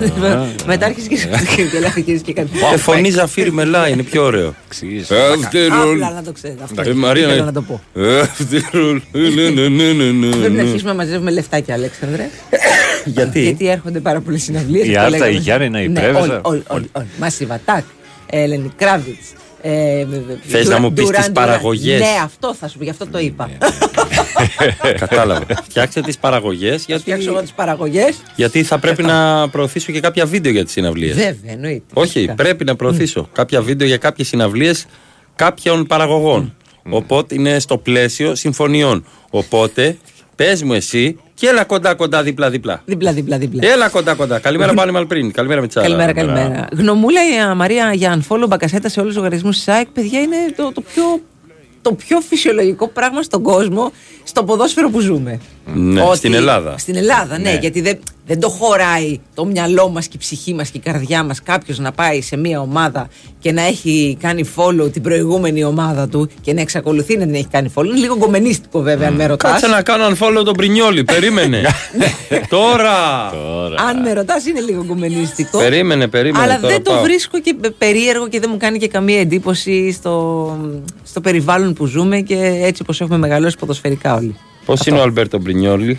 Μετά άρχισε και σου και λέει και και κάτι.
Ε, φωνή Ζαφύρι μελά είναι πιο ωραίο.
εξής.
After all.
Απλά να το ξέρεις. Αυτό
Ε, Μαρία,
θέλω
ναι.
να το πω.
After all. Ναι, ναι, ναι, ναι, ναι,
Πρέπει να
ναι.
αρχίσουμε να μαζεύουμε λεφτάκια, Αλέξανδρε.
Γιατί;
Γιατί έρχονται πάρα πολλές συναυλίες.
Η Άρτα, η Γιάννηνα, η Πρέβεζα.
Ναι, Όλοι, όλοι, όλοι. Massive Attack, Ελένη Κράβιτς. Ε,
Θες να μου πεις τις παραγωγές.
Ναι, αυτό θα σου πω, γι' αυτό το είπα.
Κατάλαβα. Φτιάξτε τις παραγωγές γιατί,
Φτιάξω εγώ τις παραγωγές.
γιατί θα πρέπει να προωθήσω και κάποια βίντεο για τις συναυλίες.
Βέβαια, εννοείται.
Όχι,
Φυσικά.
πρέπει να προωθήσω κάποια βίντεο για κάποιες συναυλίες κάποιων παραγωγών. Οπότε είναι στο πλαίσιο συμφωνιών. Οπότε πες μου εσύ και έλα κοντά κοντά δίπλα δίπλα.
Δίπλα, δίπλα, δίπλα.
Έλα κοντά κοντά. Καλημέρα πάλι Μαλπρίνη. Καλημέρα Μιτσάρα.
Καλημέρα, καλημέρα. Γνωμούλα η α, Μαρία για unfollow μπακασέτα σε όλους τους λογαριασμού της ΑΕΚ. Παιδιά, είναι το, το, πιο, το πιο φυσιολογικό πράγμα στον κόσμο, στο ποδόσφαιρο που ζούμε.
Ναι, στην Ελλάδα.
Στην Ελλάδα, ναι,
Ναι.
γιατί δεν, δεν το χωράει το μυαλό μας και η ψυχή μας και η καρδιά μας κάποιος να πάει σε μια ομάδα και να έχει κάνει follow την προηγούμενη ομάδα του και να εξακολουθεί να την έχει κάνει follow. Είναι λίγο γκομενίστικο βέβαια, αν με ρωτάς.
Κάτσε να κάνω unfollow τον Πρινιόλι. Περίμενε. Τώρα.
Αν με ρωτάς, είναι λίγο γκομενίστικο.
Περίμενε, περίμενε,
Αλλά
τώρα
δεν το
πάω.
βρίσκω και περίεργο και δεν μου κάνει και καμία εντύπωση στο, στο περιβάλλον που ζούμε και έτσι όπω έχουμε μεγαλώσει ποδοσφαιρικά όλοι.
Πώς είναι ο Αλμπέρτο Μπρινιόλι.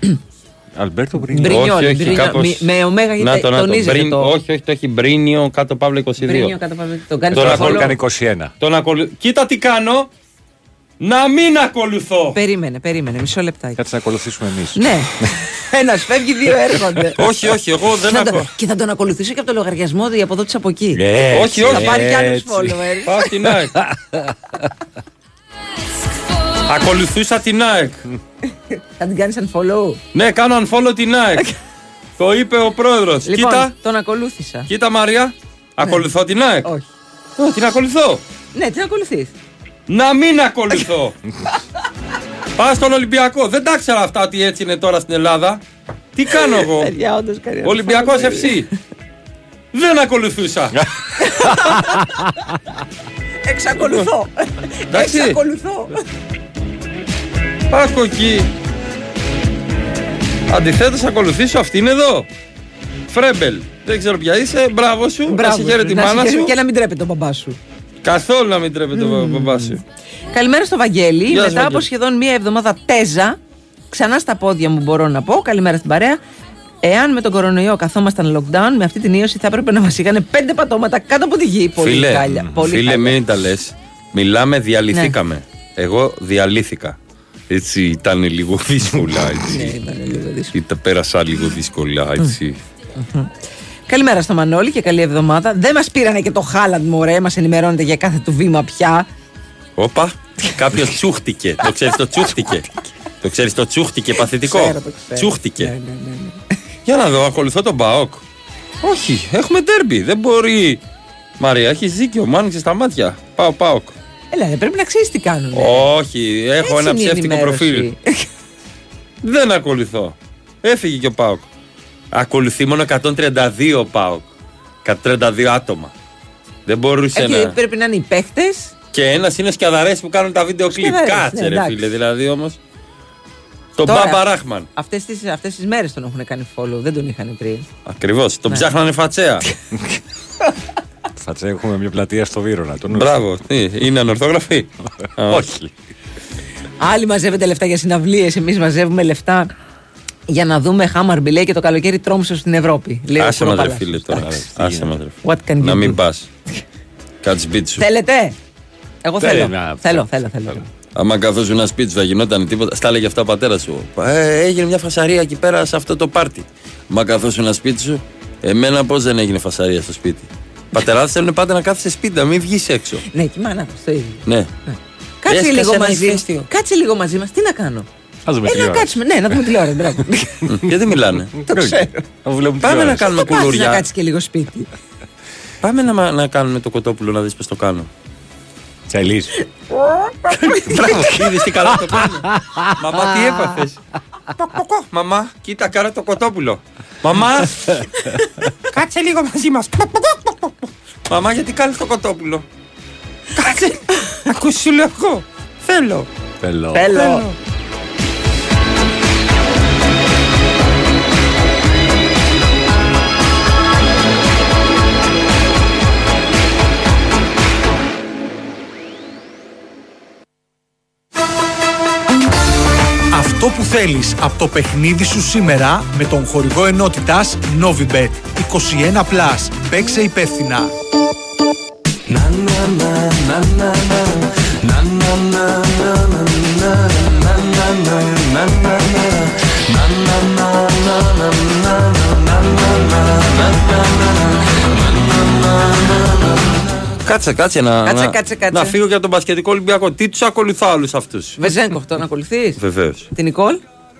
Αλμπέρτο Μπρίνιο.
Μπρινιόλι,
όχι, όχι,
Μπρινιό-
κάπως...
μη- με ωμέγα γιατί
να το, να το.
τονίζεται
Μπριν-
το-
Όχι, όχι, το έχει Μπρίνιο κάτω παύλα 22.
Μπρίνιο κατά πάμε. Τον κάνει
Τώρα
follow.
Αυτό
follow.
κάνει 21.
Τον ακολου... Κοίτα τι κάνω. Να μην ακολουθώ.
Περίμενε, περίμενε, μισό λεπτάκι.
Κάτσε να ακολουθήσουμε εμείς.
ναι. Ένας φεύγει, δύο έρχονται.
όχι, όχι, εγώ δεν
Θα τον-
ακολουθώ.
και θα τον ακολουθήσω και από το λογαριασμό του από εδώ της από εκεί.
όχι, όχι.
Θα πάρει κι άλλους
έτσι.
followers.
Πάω στην ΑΕΚ. Ακολουθούσα την ΑΕΚ.
Θα την κάνεις unfollow.
Ναι, κάνω unfollow την ΑΕΚ. Το είπε ο πρόεδρος.
Λοιπόν,
Κοίτα,
τον ακολούθησα.
κοίτα Μαρία. Ακολουθώ την ΑΕΚ;
Όχι.
Ω, Την ακολουθώ;
Ναι, την ακολουθείς.
Να μην ακολουθώ. Πάω στον Ολυμπιακό. Δεν τα ήξερα αυτά ότι έτσι είναι τώρα στην Ελλάδα. Τι κάνω εγώ;
Παιδιά, όντως κάνει.
Ολυμπιακός FC. Δεν ακολουθούσα.
Εξακολουθώ.
Εντάξει.
Εξακολουθώ.
Άκου εκεί. Αντιθέτως, ακολουθήσω αυτήν εδώ. Φρέμπελ. Δεν ξέρω ποια είσαι. Μπράβο σου. να σε χαίρεται η
να
μάνα
σε χαίρεται
σου.
Και να μην τρέπεται ο μπαμπάς σου.
Καθόλου να μην τρέπεται ο μπαμπάς σου.
Καλημέρα στο Βαγγέλη.
Γεια σου,
Μετά από
Βαγγέλη.
σχεδόν μία εβδομάδα τέζα, ξανά στα πόδια μου μπορώ να πω. Καλημέρα στην παρέα. Εάν με τον κορονοϊό καθόμασταν lockdown, με αυτή την ίωση θα έπρεπε να μας είχαν πέντε πατώματα κάτω από τη γη. Πολύ
Φίλε,
χάλια. Πολύ
φίλε
χάλια.
μην τα λες. Μιλάμε, διαλυθήκαμε. Εγώ διαλύθηκα. Έτσι ήταν λίγο δύσκολα.
Ναι,
Έτσι.
ήταν λίγο δύσκολο.
Ήταν πέρασα λίγο δύσκολα. Έτσι.
Καλημέρα στο Μανώλη και καλή εβδομάδα. Δεν μας πήρανε και το Χάλαντ, μωρέ. Μας ενημερώνετε για κάθε του βήμα πια.
Όπα, κάποιος τσούχτηκε. Το ξέρεις, το τσούχτηκε. Το ξέρεις, το τσούχτηκε παθητικό.
Ξέρω, το ξέρω.
Τσούχτηκε.
Ναι, ναι, ναι, ναι.
Για να δω, ακολουθώ τον Μπαόκ. Όχι, έχουμε τέρμπι. Δεν μπορεί. Μαρία, έχεις δίκιο. Μου άνοιξες τα μάτια. Πάω, Πάοκ.
Έλα, ρε, πρέπει να ξέρεις τι κάνουν.
Όχι, έχω ένα
είναι η
ψεύτικο
ενημέρωση.
προφίλ. Δεν ακολουθώ. Έφυγε και ο Πάοκ. Ακολουθεί μόνο 132 ΠΑΟΚ. 132 άτομα. Δεν μπορούσε
Ε,
να.
πρέπει να είναι οι παίχτες.
Και ένας είναι σκιαδαρές που κάνουν τα βίντεο κλιπ.
Σκιαδαρές,
Κάτσε,
ναι,
ρε
εντάξει.
φίλε. Δηλαδή όμως. Τον
Τώρα-
Μπάμπα Ράχμαν.
Αυτές τι αυτές τις μέρες τον έχουν κάνει follow, δεν τον είχαν πριν.
Ακριβώς. Τον
Ναι.
ψάχνανε φατσέα.
Θα έχουμε μια πλατεία στο Βύρονα. Τον
Μπράβο. Τι, είναι ανορθόγραφοι; Α,
Όχι.
Άλλοι μαζεύετε λεφτά για συναυλίες, εμείς μαζεύουμε λεφτά για να δούμε Hammer λέει και το καλοκαίρι τρόμψο στην Ευρώπη. Λέει ο
Άσε μας ρε
Κουροπαλάς.
φίλε τώρα.
Εντάξει.
Άσε μας ρε
What can
φίλε. Να
you
μην
do?
πας. Κάτσε σπίτι σου.
Θέλετε; Εγώ
Θέλει
θέλω.
να-
Θέλω, θέλω, θέλω.
Άμα καθόσουν ένα σπίτι σου θα γινόταν τίποτα. Στα έλεγε αυτά ο πατέρας σου. Ε, έγινε μια φασαρία εκεί πέρα σε αυτό το πάρτι. Μα καθόσουν ένα σπίτι σου, εμένα πώς δεν έγινε φασαρία στο σπίτι; Πατεράδες θέλουν πάντα να κάθεσαι σπίτι, να μην βγεις έξω.
Ναι, κοιμάνα το ίδιο.
Ναι.
Κάτσε
Έσκασε
λίγο
ένα
μαζί.
ηφαίστειο.
Κάτσε λίγο μαζί μας. Τι να κάνω;
Α δούμε
Ε, να
τηλεόραση.
κάτσουμε. Ναι, να δούμε τηλεόραση. Μπράβο.
Γιατί μιλάνε;
Το ξέρω.
Να βλέπουμε
Πάμε να
τηλεόραση.
κάνουμε
Θα πας να
κουλουριά.
κάτσεις και λίγο σπίτι.
Πάμε να, να κάνουμε το κοτόπουλο να δεις πώς το κάνω.
Τσαλής.
Μπράβο, είδες τι καλά το κάνω. Μαμά, τι έπαθες; Μαμά, κοίτα, κάνω το κοτόπουλο. Μαμά, κάτσε λίγο μαζί μας. Μαμά, γιατί κάνεις το κοτόπουλο; Κάτσε, ακούσει σου λέω εγώ. Θέλω.
Θέλω.
Θέλω.
Θέλεις από το παιχνίδι σου σήμερα με τον χορηγό ενότητας Novibet 21+. Παίξε υπεύθυνα.
Κάτσε, κάτσε να,
Κάτσε,
να,
κάτσε, κάτσε.
να φύγω και από τον Πασχετικό Ολυμπιακό. Τι τους ακολουθώ όλους αυτούς;
Βεζέγκοφ, τον ακολουθείς;
Βεβαίως.
Την Νικόλ;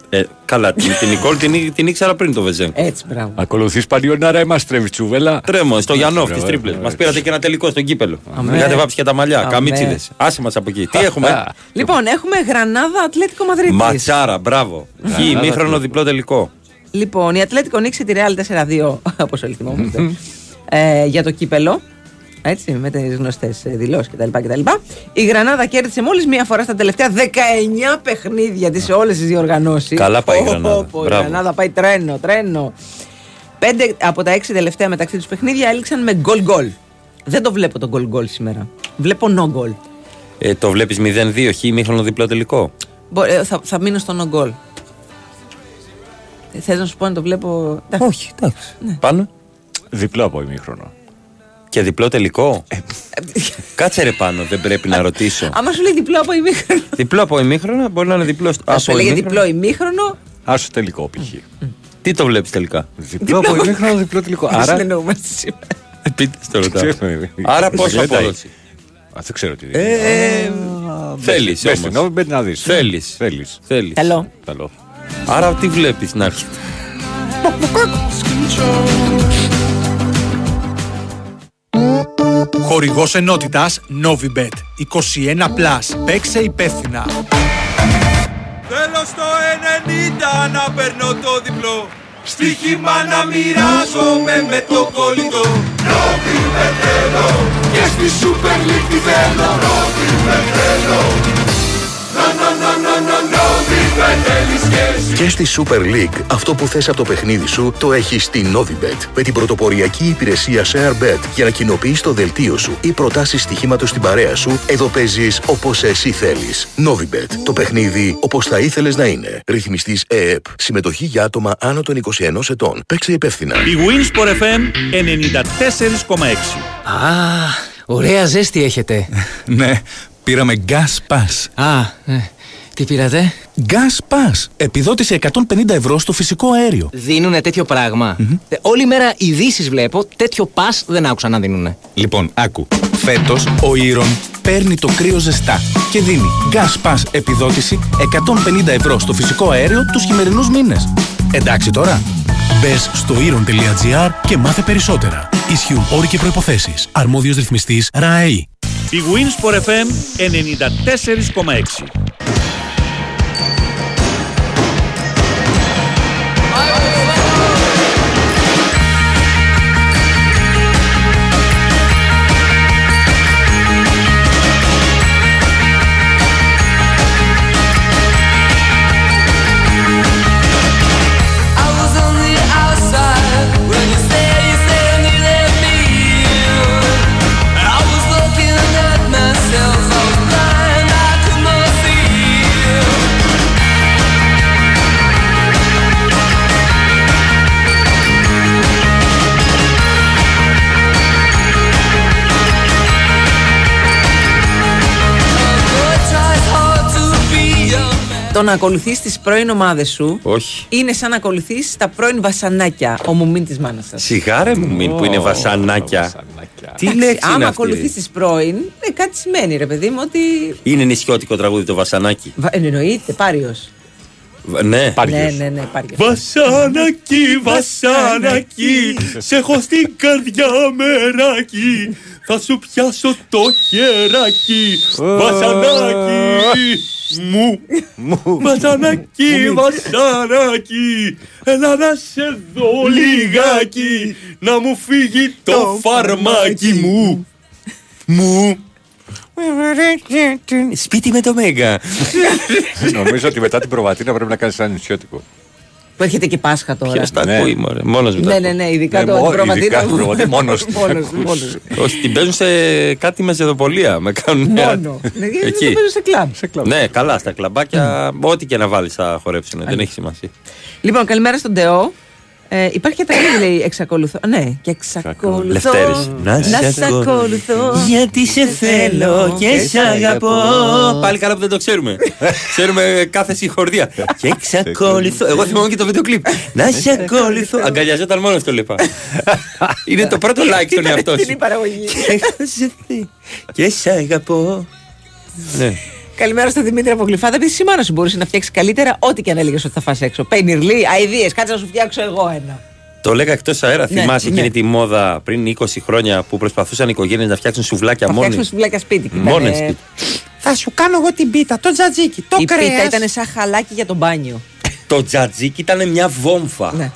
Ε, καλά, την, την Νικόλ την, την ήξερα πριν το Βεζέγκο.
Έτσι, μπράβο.
Ακολουθείς παλιονάρα, εμά τρέβει τσούβελα.
Τρέμω, στο Γιαννόφ
Ωραία,
τι τρίπλες.
ωραία,
Μας
ωραία.
πήρατε και ένα τελικό στον κύπελο.
Αμέ.
Είχατε βάψει και τα μαλλιά.
Αμέ.
Καμίτσιδες. Άσε μας από εκεί. Τι έχουμε;
Λοιπόν, έχουμε Γρανάδα Ατλέτικο Μαδρίτης.
Ματσάρα, μπράβο. Χ, ημίχρονο διπλό τελικό.
Λοιπόν, η Ατλέτικο νίξε τη Real 4-2, όπως όλοι θυμόμαστε, ε, για το κύπελο. Έτσι, με τις γνωστές δηλώσεις κτλ, κτλ. Η Γρανάδα κέρδισε μόλις μία φορά στα τελευταία 19 παιχνίδια της σε όλες τις διοργανώσεις.
Καλά πάει η Γρανάδα.
Η
Μπράβο.
Γρανάδα πάει τρένο, τρένο. Πέντε από τα έξι τελευταία μεταξύ τους παιχνίδια έληξαν με γκολ γκολ. Δεν το βλέπω το γκολ γκολ σήμερα. Βλέπω no goal.
Ε, το βλέπεις 0-2 χ, ημίχρονο διπλό τελικό.
Μπο- ε, θα, θα μείνω στο no goal. Θες να σου πω να το βλέπω; Εντάξει.
Όχι, εντάξει. Πάνω.
Διπλό από ημίχρονο.
Και διπλό τελικό. Κάτσε ρε πάνω, δεν πρέπει να ρωτήσω.
Άμα σου λέει διπλό από ημίχρονο.
διπλό από ημίχρονο μπορεί να είναι διπλό
Θα σου
από
έλεγε
ημίχρονο.
διπλό ημίχρονο.
Άσο τελικό π.χ.
Τι το βλέπει τελικά.
Διπλό από ημίχρονο, διπλό τελικό.
Δεν
Άρα.
συνεννοούμαστε σήμερα.
Πείτε το ρωτάω.
Ξέρουμε.
Άρα πόσο
Μπισκλέτα
απόδοση.
Α, δεν ξέρω τι είναι.
Ε, Θέλει
Μπες στην
όμω.
Νόβιμπετ να δει.
Θέλει.
Θέλει.
Θέλει.
Καλό.
Καλό.
Άρα τι βλέπει να έρχεται.
Χορηγός ενότητας Novibet. 21+. Παίξε υπεύθυνα.
Θέλω στο 90 να παίρνω το διπλό. Στοίχημα να μοιράζομαι με το κολλητό. Νόβι με θέλω Και στη Super League τη θέλω. Νόβι με θέλω. Να να να να να Νόβι με θέλεις και εσύ
Και στη Super League, αυτό που θες από το παιχνίδι σου το έχεις στη Novibet. Με την πρωτοποριακή υπηρεσία ShareBet για να κοινοποιείς το δελτίο σου ή προτάσεις στοιχήματος στην παρέα σου, εδώ παίζεις όπως εσύ θέλεις. Novibet. Το παιχνίδι όπως θα ήθελες να είναι. Ρυθμιστής ΕΕΠ. Συμμετοχή για άτομα άνω των 21 ετών. Παίξε υπεύθυνα.
Η Winsport FM 94,6.
Α, ωραία ζέστη έχετε.
Ναι, πήραμε Gas Pass.
Α, ε, τι πήρατε;
Gas Pass. Επιδότηση 150 ευρώ στο φυσικό αέριο.
Δίνουνε τέτοιο πράγμα. Ε, Όλη μέρα ειδήσεις βλέπω, τέτοιο πα δεν άκουσα να δίνουνε.
Λοιπόν, άκου. Φέτος ο Ήρων παίρνει το κρύο ζεστά και δίνει Gas Pass επιδότηση 150 ευρώ στο φυσικό αέριο τους χειμερινούς μήνες. Εντάξει τώρα.
Μπες στο iron.gr και μάθε περισσότερα. Ισχύουν όροι και προποθέσει. Αρμόδιος ρυθμιστής ΡΑΕΗ.
Η Winsport FM 94,6.
Το να ακολουθείς τις πρώην ομάδες σου
Όχι.
είναι σαν να ακολουθείς τα πρώην βασανάκια. Ο μουμίν της μάνας σας.
Σιγάρε μου μην που είναι βασανάκια. Τι λέξη είναι
Άμα
αυτή;
ακολουθείς τις πρώην, ναι, κάτι σημαίνει ρε παιδί μου ότι.
Είναι νησιώτικο τραγούδι το βασανάκι.
Βα- Εννοείται, πάριος.
Β- Ναι.
Ναι, ναι, ναι, πάριος.
Βασάνακι, βασάνακι, σε έχω στην καρδιά μεράκι. Θα σου πιάσω το χεράκι, βασανάκι μου. Βασανάκι, βασανάκι, έλα να σε δω λιγάκι, να μου φύγει το φαρμάκι μου.
Μου. Σπίτι με το Μέγα.
Νομίζω ότι μετά την προβατίνα πρέπει να κάνεις ένα νησιώτικο.
Που έρχεται και Πάσχα τώρα.
Ποιο τα
Ναι.
ακούει, μωρέ. Μόνος μου τα
Ναι,
ακούει.
ναι, ναι, ειδικά
Ναι,
το
μο-
προβατίνα.
ειδικά το προβατίνα, μόνος του.
Μόνος του, μόνος του.
Όχι, την παίζουν σε κάτι μεζεδοπολία. Με κάνουν
Μόνο. Ναι, γιατί δεν το παίζουν σε κλαμπ.
Ναι, καλά, στα κλαμπάκια, ό,τι και να βάλεις θα χορέψουν. Δεν έχει σημασία.
Λοιπόν, καλημέρα στον Τεό. Ε, υπάρχει και τα ίδια λέει εξακολουθώ. Ναι, και εξακολουθώ.
Λευτέρης.
Να σε ακολουθώ.
Γιατί σε θέλω και σε αγαπώ. Πάλι καλά που δεν το ξέρουμε. ξέρουμε κάθε συγχορδία. και εξακολουθώ. Εγώ θυμάμαι και το βίντεο κλιπ. Να σε ακολουθώ. Αγκαλιαζόταν μόνος στο λεπά. Είναι το πρώτο like στον εαυτό
Την
σου.
η παραγωγή.
Και σε αγαπώ. Ναι.
Καλημέρα στο Δημήτρη από Γλυφάδα. Επειδή σήμερα σου μπορούσε να φτιάξει καλύτερα ό,τι και αν έλεγες ότι θα φας έξω. Πενιρλί, αειδίε, κάτσε να σου φτιάξω εγώ ένα.
Το λέγα εκτός αέρα.
Ναι,
Θυμάσαι
ναι.
εκείνη τη μόδα πριν 20 χρόνια που προσπαθούσαν οι οικογένειες να φτιάξουν σουβλάκια
Θα φτιάξουμε
μόνοι.
σουβλάκια σπίτι.
Μόνες
Ήτανε-
σπίτι.
Θα σου κάνω εγώ την πίτα, το τζατζίκι, το
Η πίτα
κρέας.
ήταν σαν χαλάκι για το μπάνιο.
Το τζατζίκι ήταν μια βόμφα.
Ναι.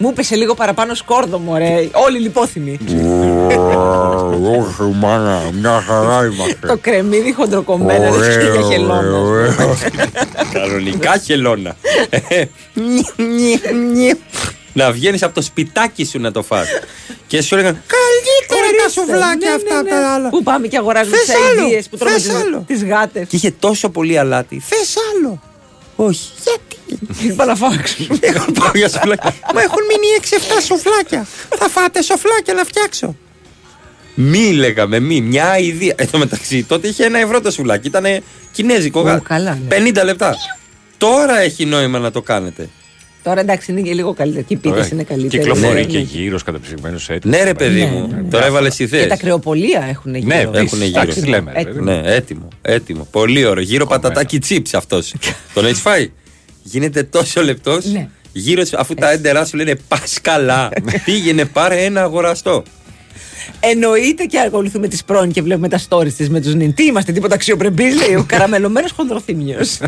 Μου έπεσε λίγο παραπάνω σκόρδο, μωρέ. Όλοι λιπόθυμοι.
Όχι, μάνα, μια χαρά είμαστε.
το κρεμμύδι χοντροκομμένο, δεν είχε για χελώνα.
Κανονικά χελώνα. να βγαίνεις από το σπιτάκι σου να το φας. και σου έλεγαν
Καλύτερα τα σουβλάκια αυτά απ' τα άλλα.
Πού πάμε και αγοράζουμε
Θες
τις
άλλο,
αειδίε που τρώμε
θες
τις-
άλλο.
τις γάτες.
Και είχε τόσο πολύ αλάτι.
Θες άλλο.
Όχι.
Γιατί; Πάω να φάξω.
Εγώ πάω για σουβλάκια.
Μα έχουν μείνει 6-7 σουβλάκια. Θα φάτε σοφλάκια να φτιάξω.
Μη λέγαμε, μη. Μια ιδέα. Εν τω μεταξύ, τότε είχε ένα ευρώ το σουβλάκι. Ήταν κινέζικο.
Ω,
γα-
καλά, ναι.
50 λεπτά. Τώρα έχει νόημα να το κάνετε.
Τώρα εντάξει είναι και λίγο καλύτερο. Και οι πίτες είναι καλύτερε.
Κυκλοφορεί και γύρω καταψυγμένο έτοιμο.
Ναι, ρε παιδί
Ναι,
μου.
ναι.
Τώρα έβαλες
Και
ιδέες.
τα κρεοπολία έχουν γύρω.
Ναι,
Έχουν
έχουν
γύρω.
γύρω. Τι λέμε. ρε
Έτοιμο.
παιδί.
Ναι, έτοιμο. Έτοιμο. Πολύ ωραίο. Γύρω πατατάκι τσίψ αυτός. Τον έχεις φάει; Γίνεται τόσο λεπτός.
Ναι.
Γύρω σου, αφού τα έντερά σου λένε πας καλά. Πήγαινε, πάρε ένα αγοραστό.
Εννοείται και ακολουθούμε τις πρώην και βλέπουμε τα stories της με τους νυν. Τι είμαστε, τίποτα αξιοπρεπείς, λέει ο καραμελωμένος χονδροθύμιος.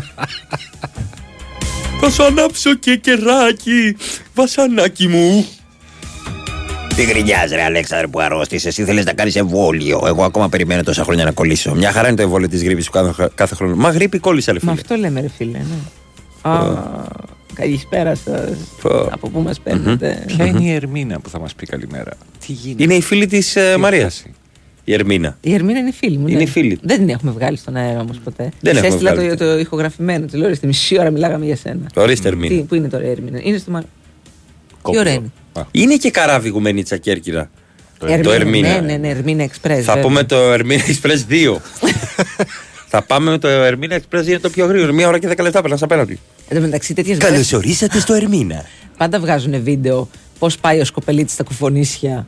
Θα σου ανάψω και κεράκι, βασανάκι μου.
Τι γκρινιάζει, ρε Αλέξανδρε που αρρώστησε. Εσύ θέλεις να κάνεις εμβόλιο. Εγώ ακόμα περιμένω τόσα χρόνια να κολλήσω.
Μια χαρά είναι το εμβόλιο της γρήπης σου κάθε, κάθε χρόνο. Μα γρήπη κόλλησα, ρε
Μα
φίλε.
αυτό λέμε, ρε φίλε. Ναι. Α, καλησπέρα σας.
Πω.
Από πού μας παίρνετε;
Ποια είναι η Ερμήνα που θα μας πει καλημέρα; Τι γίνεται;
Είναι η φίλη της Μαρίας. Η Ερμήνα.
Η Ερμήνα είναι φίλη μου.
Είναι
ναι.
η φίλη.
Δεν την έχουμε βγάλει στον αέρα όμως ποτέ.
Δεν
Της
έχουμε
έστειλα
βγάλει.
το, το ηχογραφημένο. Τη λέω στη μισή ώρα μιλάγαμε για σένα.
Ορίστε, Ερμήνα.
Τι, πού είναι τώρα η Ερμήνα; Είναι στο. Μα... Τι
Κόπουλο.
ωραία είναι.
Είναι και καράβι γουμενίτσα Κέρκυρα. Το Ερμήνα.
Ναι, ναι, ναι, Ερμήνα Express.
Θα
βέβαια.
πούμε το Ερμήνα Express 2. Θα πάμε με το Ερμήνα Express είναι το πιο γρήγορο. Μία ώρα και 10 λεπτά περνάς απέναντι.
Εν τω μεταξύ, τέτοιες
Καλώς ορίσατε στο Ερμήνα.
Πάντα βγάζουν βίντεο πώς πάει ο σκοπελίτης στα κουφονίσια.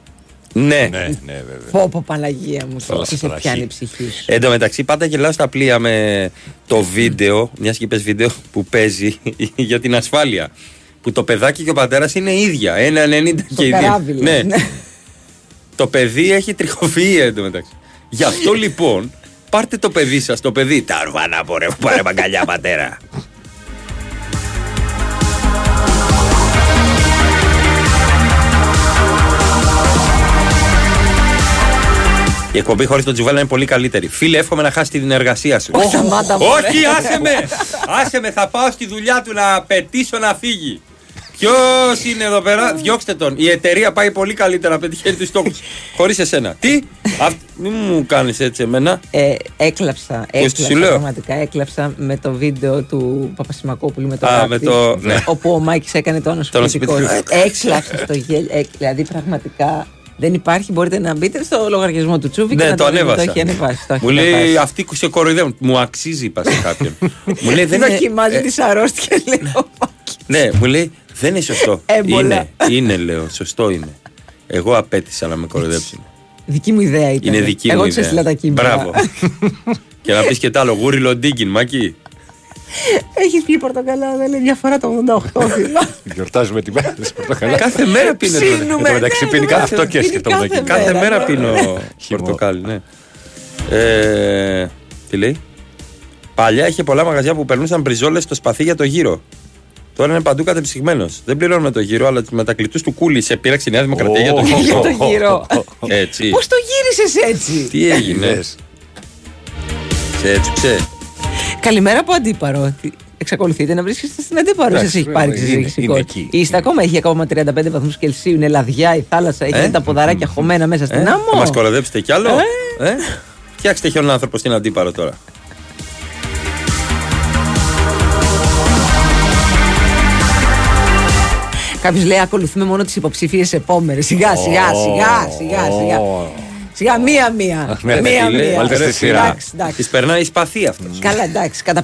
Ναι.
Ναι, ναι, βέβαια.
Πω πω Παναγία μου,
Θαλασσι-
τι σε
θαλασσί.
πιάνει η ψυχής σου.
Εν τω μεταξύ, πάντα γελάω στα πλοία με το βίντεο, μιας και είπες βίντεο που παίζει για την ασφάλεια. Που το παιδάκι και ο πατέρας είναι ίδια. 1,90 και οι δύο.
καράβι,
Ναι.
λες, ναι.
Το παιδί έχει τριχοφυΐα εν τω μεταξύ. Γι' αυτό λοιπόν, πάρτε το παιδί σας, το παιδί. Τα ορβάνα πορε, πάρε μαγκαλιά πατέρα. Η εκπομπή χωρίς τον Τζουβέλα είναι πολύ καλύτερη. Φίλε, εύχομαι να χάσει την εργασία σου.
Όχι, σταμάτα, μωρέ.
Όχι, άσε με! Άσε με, θα πάω στη δουλειά του να πετήσω να φύγει. Ποιος είναι εδώ πέρα, διώξτε τον. Η εταιρεία πάει πολύ καλύτερα να πετυχαίνει τους στόχους. Χωρίς εσένα. Τι, Αυτ... μην μου κάνεις έτσι εμένα.
Ε, έκλαψα,
Πώς
έκλαψα,
σου λέω.
πραγματικά έκλαψα με το βίντεο του Παπασημακόπουλου με το
Α,
ράπτη,
με το- ναι.
όπου ο Μάκης έκανε το
Το
ανοσοποιητικό.
ανοσοποιητικό.
Έκλαψα στο γέλιο, ε, δηλαδή πραγματικά Δεν υπάρχει, μπορείτε να μπείτε στο λογαριασμό του Τσούβι και
Ναι,
να
το
δείτε,
ανέβασα.
Το έχει ανεβάσει. το έχει
Μου λέει
ανεβάσει.
αυτοί σε κοροϊδεύουν. Μου αξίζει, είπα σε κάποιον. μου λέει δεν είναι.
Δοκιμάζει
ε,
τις αρρώστιες, λέω.
Ναι, μου λέει δεν είναι σωστό.
Έμπολα.
είναι, είναι, λέω, σωστό είναι. Εγώ απέτησα να με κοροϊδέψουν.
Δική μου ιδέα ήταν.
Είναι δική
Εγώ
μου
τους
ιδέα.
έστειλα τα κείμενα.
Μπράβο. και να πεις και τ' άλλο, γούρι λοντίγκιν, μάκι.
Έχεις πιει πορτοκαλά, δεν λέει διαφορά το 88.
Γιορτάζουμε τη μέρα της πορτοκαλάς.
Κάθε μέρα πίνω το-
Ψήνουμε,
Εν τω μεταξύ
ναι,
πίνει
ναι,
κάθε
ναι,
αυτό και
πίνει
σκεφτόμουν
κάθε
εκεί.
Κάθε
Μέρα,
μέρα
ναι.
πίνω πορτοκάλι, ναι. Ε, τι λέει; Παλιά είχε πολλά μαγαζιά που περνούσαν μπριζόλες στο σπαθί για το γύρο. Τώρα είναι παντού κατεψυγμένος. Δεν πληρώνουμε το γύρο, αλλά με τα κλειτού του κούλι σε πείραξε η Νέα Δημοκρατία για το
Ω,
γύρο.
Για το γύρο.
Έτσι.
Πώς το γύρισες έτσι;
Τι έγινε; Σε έτσουξε.
Καλημέρα από αντίπαρο. Τι- Εξακολουθείτε να βρίσκεστε στην αντίπαρο.
Εντάξει,
Σα έχει πάρει
είναι-
ξεσήκη
είναι
σηκώσει.
εκεί.
Είστε ακόμα, έχει ακόμα 35 βαθμούς Κελσίου, είναι λαδιά η θάλασσα, έχει
Ε;
τα ποδαράκια χωμένα μέσα στην
Ε,
άμμο.
θα μας κοροδέψετε κι άλλο;
Ε;
Ε; Φτιάξτε χιόν άνθρωπο στην αντίπαρο τώρα.
Κάποιος λέει: Ακολουθούμε μόνο τις υποψήφιε επόμενες. Σιγά, σιγά, σιγά, σιγά, σιγά. Σιγά, μία-μία.
ναι,
Μία-μία.
φίλε,
βάλτε στη σειρά.
Εντάξει, εντάξει.
Τη περνάει η σπαθή αυτός.
Καλά, εντάξει. Κατά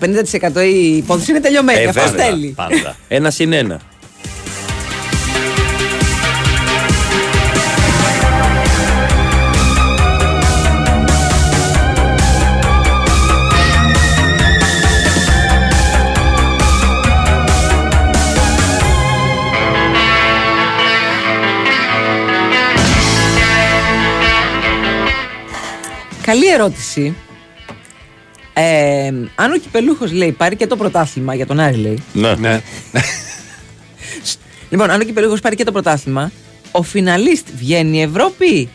50% η υπόθεση είναι τελειωμένη.
Ε,
Αυτό
βέβαια.
θέλει.
Πάντα.
Ένα συν ένα.
Καλή ερώτηση. Ε, αν ο Κυπελούχος λέει πάρει και το πρωτάθλημα για τον Άρη, λέει.
Ναι.
Ναι.
Λοιπόν, αν ο Κυπελούχος πάρει και το πρωτάθλημα, ο φιναλίστ βγαίνει η Ευρώπη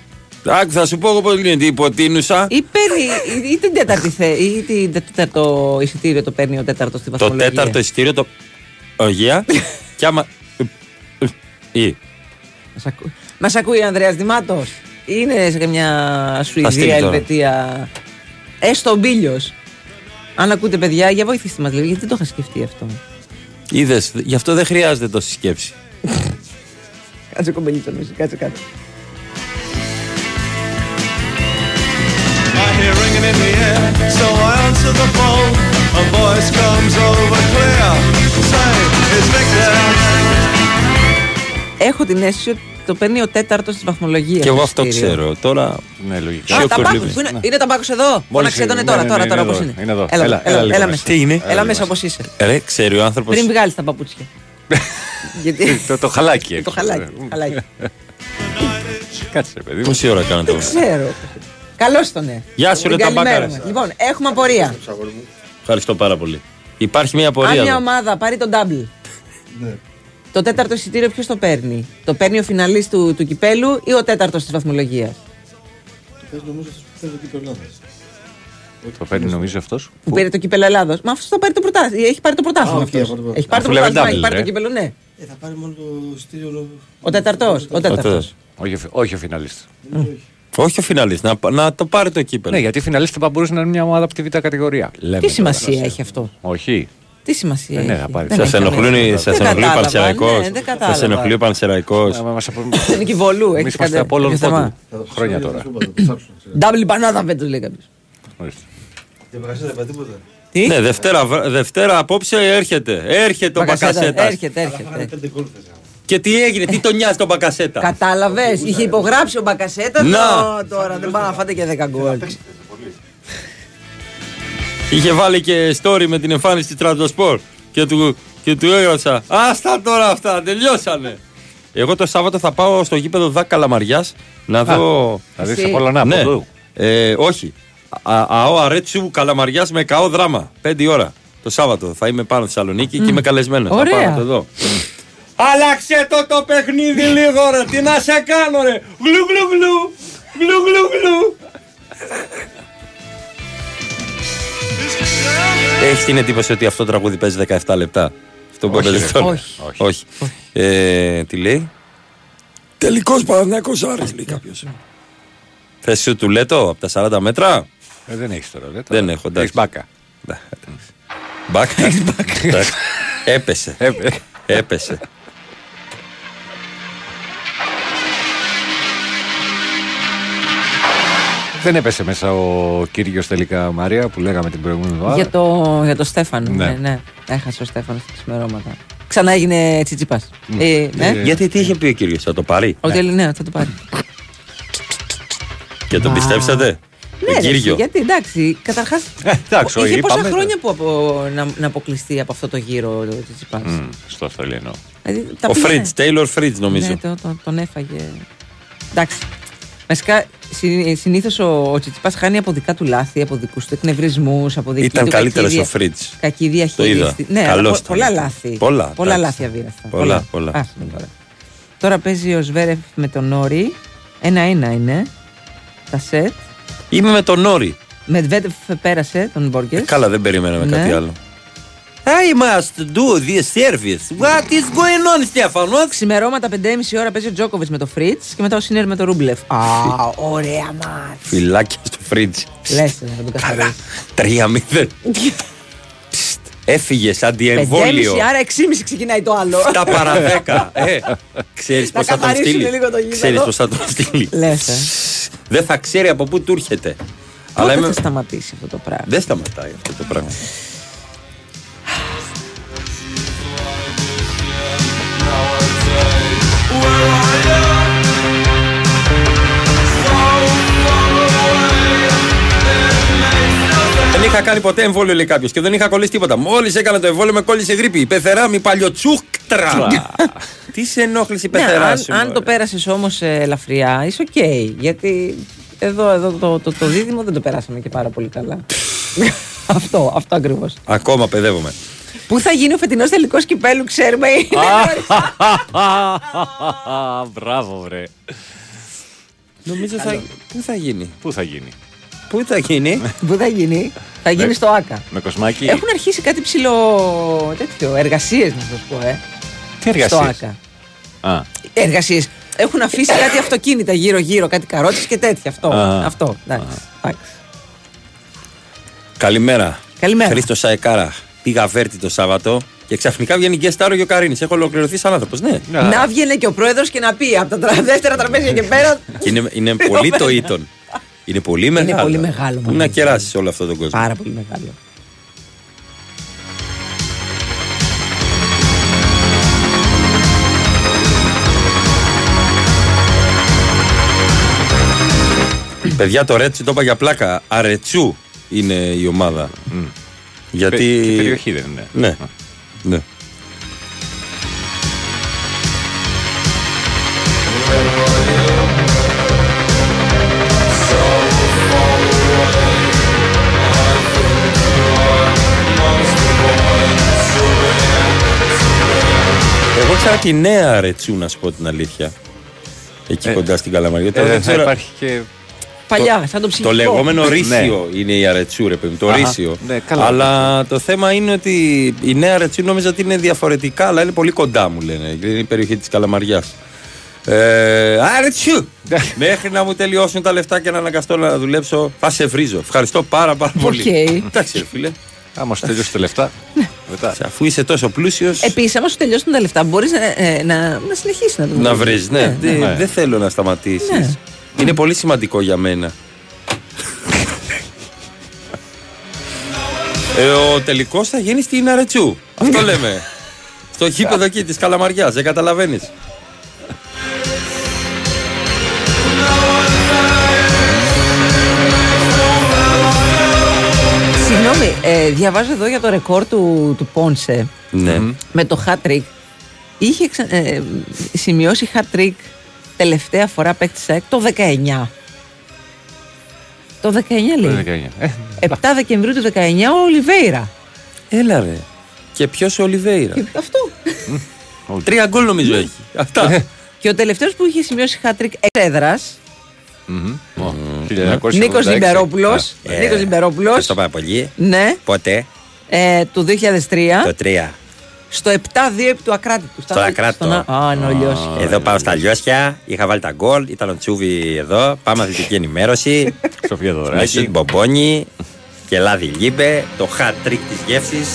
Άκου, θα σου πω εγώ πώς γίνεται. Υποτείνουσα.
ή, παίρνει, ή, ή την τέταρτη θε, ή την το τέταρτο εισιτήριο το παίρνει ο τέταρτος στη
Το
βαθμολογία.
τέταρτο εισιτήριο το. Ογεία. και άμα. Ή.
Μας, ακού... Μας ακούει ο Ανδρέας Δημάτος. Είναι σε καμιά
στείλει
Σουηδία,
τώρα.
Ελβετία. Έστω ο Μπίλιος. Αν ακούτε παιδιά, για βοηθήστε μας λίγο, γιατί δεν το είχα σκεφτεί αυτό.
Είδες, γι' αυτό δεν χρειάζεται τόση σκέψη.
Κάτσε κομπελίτσα μέσα, κάτσε κάτω.
I hear ringing in the air, so I answer the phone. A voice comes over clear. Say, it's Victor.
Έχω την αίσθηση ότι το παίρνει ο τέταρτος της βαθμολογίας.
Και εγώ αυτό ξέρω. Τώρα.
Ναι, λογικά.
Α,
Πιο
ταμπάκος,
κολλήμι.
που είναι, είναι ταμπάκος εδώ; Φώναξε
είναι,
τον
ναι,
τώρα,
ναι,
τώρα,
ναι,
τώρα
είναι
όπως
εδώ,
είναι;
είναι εδώ.
Έλα,
Έλα,
έλα,
έλα
έλα,
λίγο
μέσα.
μέσα.
Τι είναι;
Έλα μέσα όπως είσαι.
Ρε, ξέρει ο άνθρωπος.
Πριν βγάλεις τα παπούτσια. Γιατί...
Το, το χαλάκι
Το
έξω.
χαλάκι. χαλάκι.
Κάτσε, ρε παιδί μου.
Πόση ώρα κάνατε
Δεν
εγώ.
ξέρω. Καλώς τον ναι.
Γεια σου,
Την
ρε,
καλημέρα
ταμπάκαρες.
μας. Λοιπόν, έχουμε απορία.
Ευχαριστώ πάρα πολύ. Υπάρχει μια
Αν
απορία.
μια
εδώ.
ομάδα πάρει το double.
Ναι.
Το τέταρτο εισιτήριο ποιος το παίρνει; Το παίρνει ο φιναλίστ του, του κυπέλου ή ο τέταρτος της βαθμολογίας;
Το παίρνει νομίζω αυτός.
Που πήρε το κύπελο Ελλάδος. Μα αυτός θα πάρει το πρωτάθλημα. Έχει πάρει το πρωτάθλημα.
Α,
αυτός.
οκ, πάρει το
Έχει πάρει το
Αφού λέμε
πρωτάθλημα.
double,
Έχει πάρει
ρε.
το κύπελο, ναι.
Ε, θα πάρει μόνο το εισιτήριο.
Ο τέταρτος. Ο τέταρτος.
τέταρτος.
Όχι, ο φι- όχι ο φιναλίστ.
Όχι ο φιναλίστ, να, να το πάρει το κύπελο.
Ναι, γιατί φιναλίστ θα μπορούσε να είναι μια ομάδα από τη β' κατηγορία. Λέμε
Τι
τώρα.
σημασία έχει αυτό;
Όχι.
Τι σημασία
Ε, ναι,
έχει;
θα πάρει.
Δεν
Σας
έχει
ενοχλούν,
καμία.
σας
Δεν
ενοχλεί ο
κατάλαβα,
Πανσεραϊκός.
ναι, δεν κατάλαβα.
Σα ενοχλεί ο Πανσεραϊκός.
Δεν είναι κυβολού.
Εμείς
Έχει
είμαστε
κάτι
από όλων
τέτοιο θέμα.
πόντου. Χρόνια τώρα.
Double πανάδα φέτο λέει κάποιος.
Ορίστε.
Και μπακασέτα είπα τίποτα.
Τι;
Ναι, Δευτέρα, βρ- Δευτέρα απόψε έρχεται. Έρχεται ο
Μπακασέτα,
Μπακασέτας.
Έρχεται, έρχεται.
Πέντε γκολ θες.
Και τι έγινε, τι τον νοιάζει τον Μπακασέτα;
Κατάλαβες, είχε υπογράψει ο Μπακασέτα.
Να.
το- Τώρα δεν πάνε να φάτε και 10 γκολ.
Είχε βάλει και story με την εμφάνιση της Τραντοσπορ και του, και του έγραψα. Άστα τώρα αυτά, τελειώσανε. Εγώ το Σάββατο θα πάω στο γήπεδο Δάκα Καλαμαριάς να δω.
Θα δεις
Εσύ-
το Πολωνά από
Ναι.
εδώ.
Ε, όχι. Α- ΑΟ Αρέτσου Καλαμαριάς με καό δράμα. Πέντε ώρα το Σάββατο. Θα είμαι πάνω στη Θεσσαλονίκη και είμαι καλεσμένος. Θα
Ωραία.
πάω να το δω. Άλλαξε το το παιχνίδι λίγο ρε. Τι να σε κάνω ρε. Γλου γλου γλου. Γλου γλου γλου. Έχει την εντύπωση ότι αυτό το τραγούδι παίζει 17 λεπτά; Αυτό που
Όχι,
έπαιζε
ρε.
τώρα.
Όχι.
Όχι. Ε, τι λέει;
Τελικός Παναθυναϊκό Άρης λέει κάποιος.
Θες σου του λέτο από τα 40 μέτρα;
Ε, δεν έχεις τώρα. Δεν,
Δεν έχω, εντάξει.
Έχεις μπάκα.
Μπάκα. Εντάξει. Έπεσε.
Ε,
Έπεσε.
Δεν έπεσε μέσα ο κύριος τελικά Μαρία που λέγαμε την προηγούμενη εβδομάδα.
Για το, για το Στέφανο.
Ναι.
Ναι. ναι, Έχασε ο Στέφανος στα ξημερώματα. Ξανά έγινε τσιτσιπάς. Ε, ναι.
Γιατί τι είχε πει ο κύριος, θα το πάρει;
Ότι ναι, θα το πάρει.
Και τον
Α.
πιστέψατε;
Ναι,
Τον
ρε,
Κύριο;
γιατί εντάξει, καταρχάς.
εντάξει,
είχε
όχι,
πόσα
είπαμε,
χρόνια που απο, να, να αποκλειστεί από αυτό το γύρο ο Τσιτσιπάς;
Μμ, στο Αυστραλιανό.
Δηλαδή, τα
Ο
πήγε-
Φρίτζ, Τέιλορ Φρίτζ νομίζω.
Ναι, το, το- τον έφαγε. Εντάξει. Βασικά, συνήθως ο, ο Τσιτσιπάς χάνει από δικά του λάθη, από δικούς του εκνευρισμούς, από δική
Ήταν
του
καλύτερος
κακή
ο
δια-
Φρίτζ.
Κακή
Το είδα.
διαχείριση. Ναι, αλλά
Καλός
πο-
ήταν.
πολλά λάθη.
Πολλά,
πολλά
εντάξει.
λάθη αβίαστα.
Πολλά, πολλά.
Άσε με τώρα. Τώρα παίζει ο Ζβέρεφ με τον Νόρι. Ένα-ένα είναι. Τα σετ.
Είμαι με τον Νόρι.
Μεντβέντεφ πέρασε τον Μπόρχες.
Καλά, δεν περιμέναμε
Ναι.
κάτι άλλο. I must do this service. What is going on, Στέφανο;
Ξημερώματα 5,5 ώρα παίζει ο Τζόκοβιτς με το Φριτζ και μετά ο Σίνερ με το Ρούμπλεφ. Α, ωραία ματς.
Φιλάκια στο Φρίτζ.
Λες, να τον καθαρίσει.
3-0. Ψτ, Έφυγε σαν
5,5
διεμβόλιο.
άρα 6,5 ξεκινάει το άλλο.
7 παρα 10. Ε, ξέρεις
Να
πώς θα τον
καθαρίσουν
στείλει.
λίγο το γήπεδο.
Ξέρεις πώς θα τον στείλει.
Λες, ε.
Δεν θα ξέρει από πού του έρχεται.
Πότε
είμαι-
θα σταματήσει αυτό το πράγμα;
Δεν σταματάει αυτό το πράγμα. Είχα κάνει ποτέ εμβόλιο, λέει κάποιος, και δεν είχα κολλήσει τίποτα. Μόλις έκανα το εμβόλιο, με κόλλησε γρίπη. Η πεθερά η παλιοτσούχτρα. Τι σε ενόχλησε η
Ναι,
πεθερά
αν,
σου.
αν
μωρέ.
το πέρασε όμως ελαφριά, είσαι οκ. γιατί εδώ, εδώ το, το, το δίδυμο δεν το περάσαμε και πάρα πολύ καλά. αυτό, αυτό ακριβώς.
Ακόμα παιδεύομαι.
Πού θα γίνει ο φετινός τελικός κυπέλου, ξέρουμε. Είναι
Μπράβο, βρε.
Νομίζω θα. Πού θα γίνει.
Πού θα γίνει.
Πού θα γίνει;
Πού θα γίνει; Θα γίνει
Ναι.
στο ΆΚΑ.
Με κοσμάκι.
Έχουν αρχίσει κάτι ψηλό τέτοιο, εργασίες να σας πω, ε.
Τι εργασίες;
Στο ΆΚΑ.
Α,
Εργασίες. Έχουν αφήσει κάτι αυτοκίνητα γύρω-γύρω, κάτι καρότσε και τέτοια. Αυτό.
Α.
αυτό. εντάξει. Εντάξει.
Καλημέρα.
Καλημέρα.
Χρήστος Σαεκάρα. Πήγα βέρτη το Σάββατο και ξαφνικά βγαίνει και στάρο ο Καρίνης. Έχω ολοκληρωθεί σαν άνθρωπος. Ναι.
Να βγαίνει και ο πρόεδρος και να πει από τα τρα- δεύτερα τραπέζια και πέρα.
Και είναι, είναι πολύ το ήτον. Είναι πολύ μεγάλο.
πολύ μεγάλο,
Πού να κεράσει όλο αυτό τον κόσμο.
Πάρα πολύ μεγάλο.
Παιδιά, το Ρέτσι το είπα για πλάκα. Αρετσού είναι η ομάδα. Γιατί.
Και η περιοχή δεν είναι.
Ναι. ναι. Εγώ ξέρω τη νέα Ρετσού, να σου πω την αλήθεια. Εκεί
Ε,
κοντά στην Καλαμαριά.
ε,
Τώρα δεν
θα
ξέρω-
υπάρχει και.
Παλιά, σαν το ψυχικό.
το λεγόμενο
Ναι.
ρίσιο είναι η Αρετσού, ρε παιδί μου, το
Αχα,
ρίσιο.
ναι, καλά.
αλλά το θέμα είναι ότι η Νέα Αρετσού νόμιζα ότι είναι διαφορετικά, αλλά είναι πολύ κοντά μου λένε. Είναι η περιοχή της Καλαμαριάς. Ε, Αρετσού! Μέχρι να μου τελειώσουν τα λεφτά και να αναγκαστώ να δουλέψω, θα σε βρίζω. Ευχαριστώ πάρα, πάρα πολύ.
Οκ.
Εντάξει, ρε φίλε.
Άμα σου τελειώσει τα λεφτά. Μετά.
Αφού είσαι τόσο πλούσιος,
Επίσης, άμα σου τελειώσουν τα λεφτά, μπορείς να, ε, να, να συνεχίσεις να το
να
βρεις.
βρει. Ναι, δεν
Ναι.
δεν θέλω να σταματήσεις.
Ναι.
Είναι πολύ σημαντικό για μένα. Ε, ο τελικός θα γίνει στην Αρετσού. Αυτό λέμε. Στο γήπεδο εκεί της Καλαμαριάς. Δεν
καταλαβαίνεις. Ε, διαβάζω εδώ για το ρεκόρ του, του Πόνσε
Ναι.
με το hat trick. Είχε ξα- ε, σημειώσει hat trick τελευταία φορά παίκτης ΣΑΕΚ το 19. Το 19 λέει.
19. Ε,
7 Δεκεμβρίου του 19 ο Ολιβέηρα.
Έλα ρε. Και ποιος ο Ολιβέηρα;
Και αυτό.
Τρία γκολ νομίζω έχει. Αυτά.
Και ο τελευταίος που είχε σημειώσει hat trick Νίκος Ζιμπερόπουλο.
Ε,
Νίκος Ζιμπερόπουλο.
Ευχαριστώ πάρα πολύ.
Ναι,
Πότε,
ε, το 2003.
το 3.
Στο 7-2 επί του Ακράτητου.
Στο Ακράτητο.
στον Α, Α, ναι, ο Λιώσης.
Εδώ πάω στα λιώσια. Είχα βάλει τα γκολ. Ήταν ο Τσούβι εδώ. Πάμε αθλητική ενημέρωση.
Σοφία
Μέσου
Δωράκη.
Μπομπόνι και λάδι λίμπε. Το hat trick της γεύσης.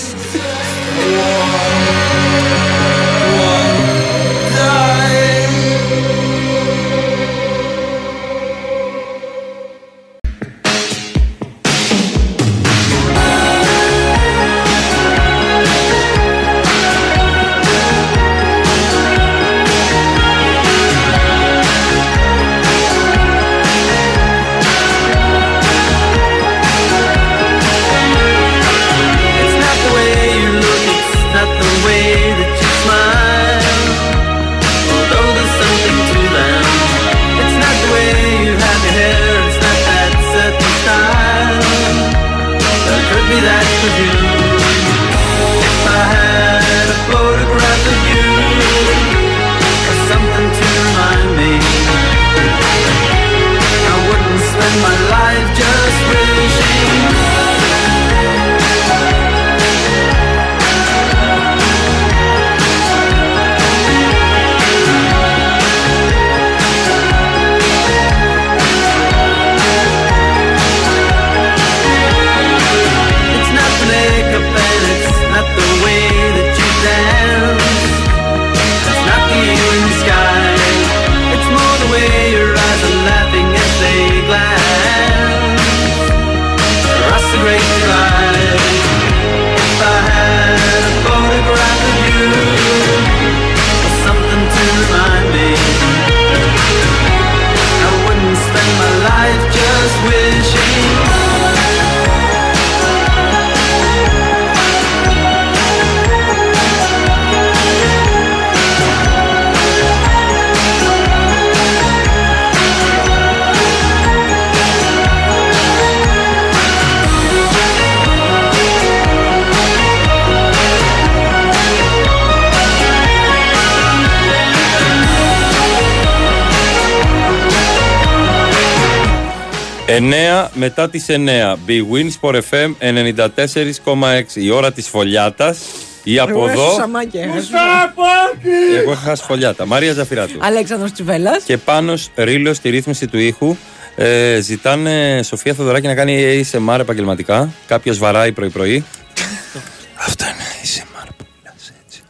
9 μετά τις 9. Big Win Sport FM 94,6. Η ώρα της φωλιάτας. Ή από εδώ. Εγώ είχα χάσει φωλιάτα. Μαρία Ζαφυράτου.
Αλέξανδρος Τσιβέλλας.
Και πάνω ρίλος στη ρύθμιση του ήχου. Ε, ζητάνε Σοφία Θοδωράκη να κάνει ASMR επαγγελματικά. Κάποιος βαράει πρωί-πρωί. Αυτό είναι ASMR που μιλάς έτσι.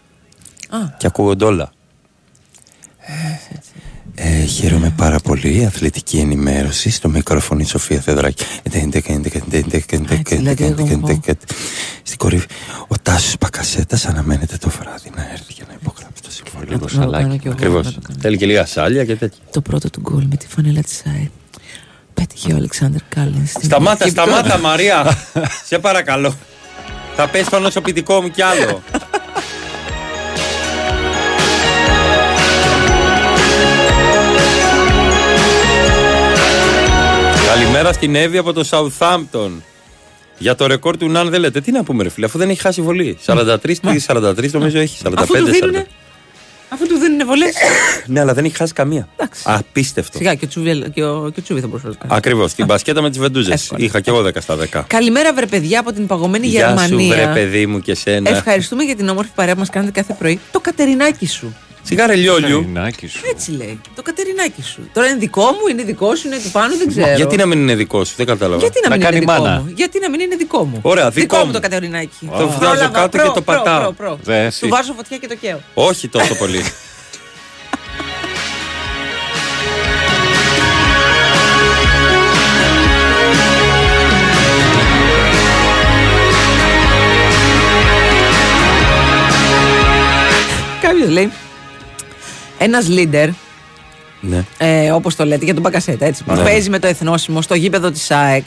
Α.
Και ακούγονται όλα. Ε, χαίρομαι πάρα πολύ. Αθλητική ενημέρωση στο μικρόφωνο η Σοφία Θεοδράκη. Στην κορυφή. Ο Τάσος Πακασέτας αναμένεται το βράδυ να έρθει για να υπογράψει το συμβόλαιο.
Λίγο το κάνω σαλάκι. κι εγώ,
Ακριβώς.
να το κάνω.
Θέλει και λίγα σάλια και τέτοια.
Το πρώτο του γκολ με τη φανέλα της ΑΕ. Πέτυχε ο Αλεξάνδρ Κάλιν. στην
Σταμάτα,
τελική
σταμάτα,
victoria.
Μαρία. Σε παρακαλώ. Θα πέσει το νοσοποιητικό μου κι άλλο. Καλημέρα στην Εύη από το Southampton. Για το ρεκόρ του Ναν δεν λέτε. Τι να πούμε, ρε φίλε, αφού δεν έχει χάσει βολή. 43 τι 43 νομίζω έχει. 45
Αφού του
40.
δίνουνε, αφού του δίνουν βολές.
Ναι, αλλά δεν έχει χάσει καμία. Απίστευτο.
Σιγά και ο Τσούβι, και ο, και ο Τσούβι θα μπορούσε να το κάνει.
Ακριβώς. Την μπασκέτα με τις βεντούζες.
Εύκολα.
Είχα και εγώ 10 στα 10.
Καλημέρα, βρε παιδιά από την παγωμένη
Γεια σου,
Γερμανία.
βρε παιδί μου και σένα.
Ευχαριστούμε για την όμορφη παρέα που μας κάνετε κάθε πρωί. Το κατερινάκι σου.
Σιγάρε λιόλιου.
Έτσι λέει. Το κατερινάκι σου. Τώρα είναι δικό μου, είναι δικό σου, είναι του πάνω, δεν ξέρω.
Γιατί να μην είναι δικό σου, δεν κατάλαβα.
Γιατί να, μην είναι δικό μου. Γιατί να μην είναι δικό μου.
Ωραία, δικό μου.
μου το κατερινάκι.
Το βγάζω
Πρόλαβα,
κάτω
προ,
και το
προ,
πατάω.
προ, προ.
Δε, εσύ.
Του βάζω φωτιά και το καίω.
Όχι τόσο πολύ.
Κάποιος λέει. Ένας leader,
ναι.
ε, όπως το λέτε, για τον Μπακασέτα, έτσι. Που
Ναι.
παίζει με το εθνόσημο στο γήπεδο της ΑΕΚ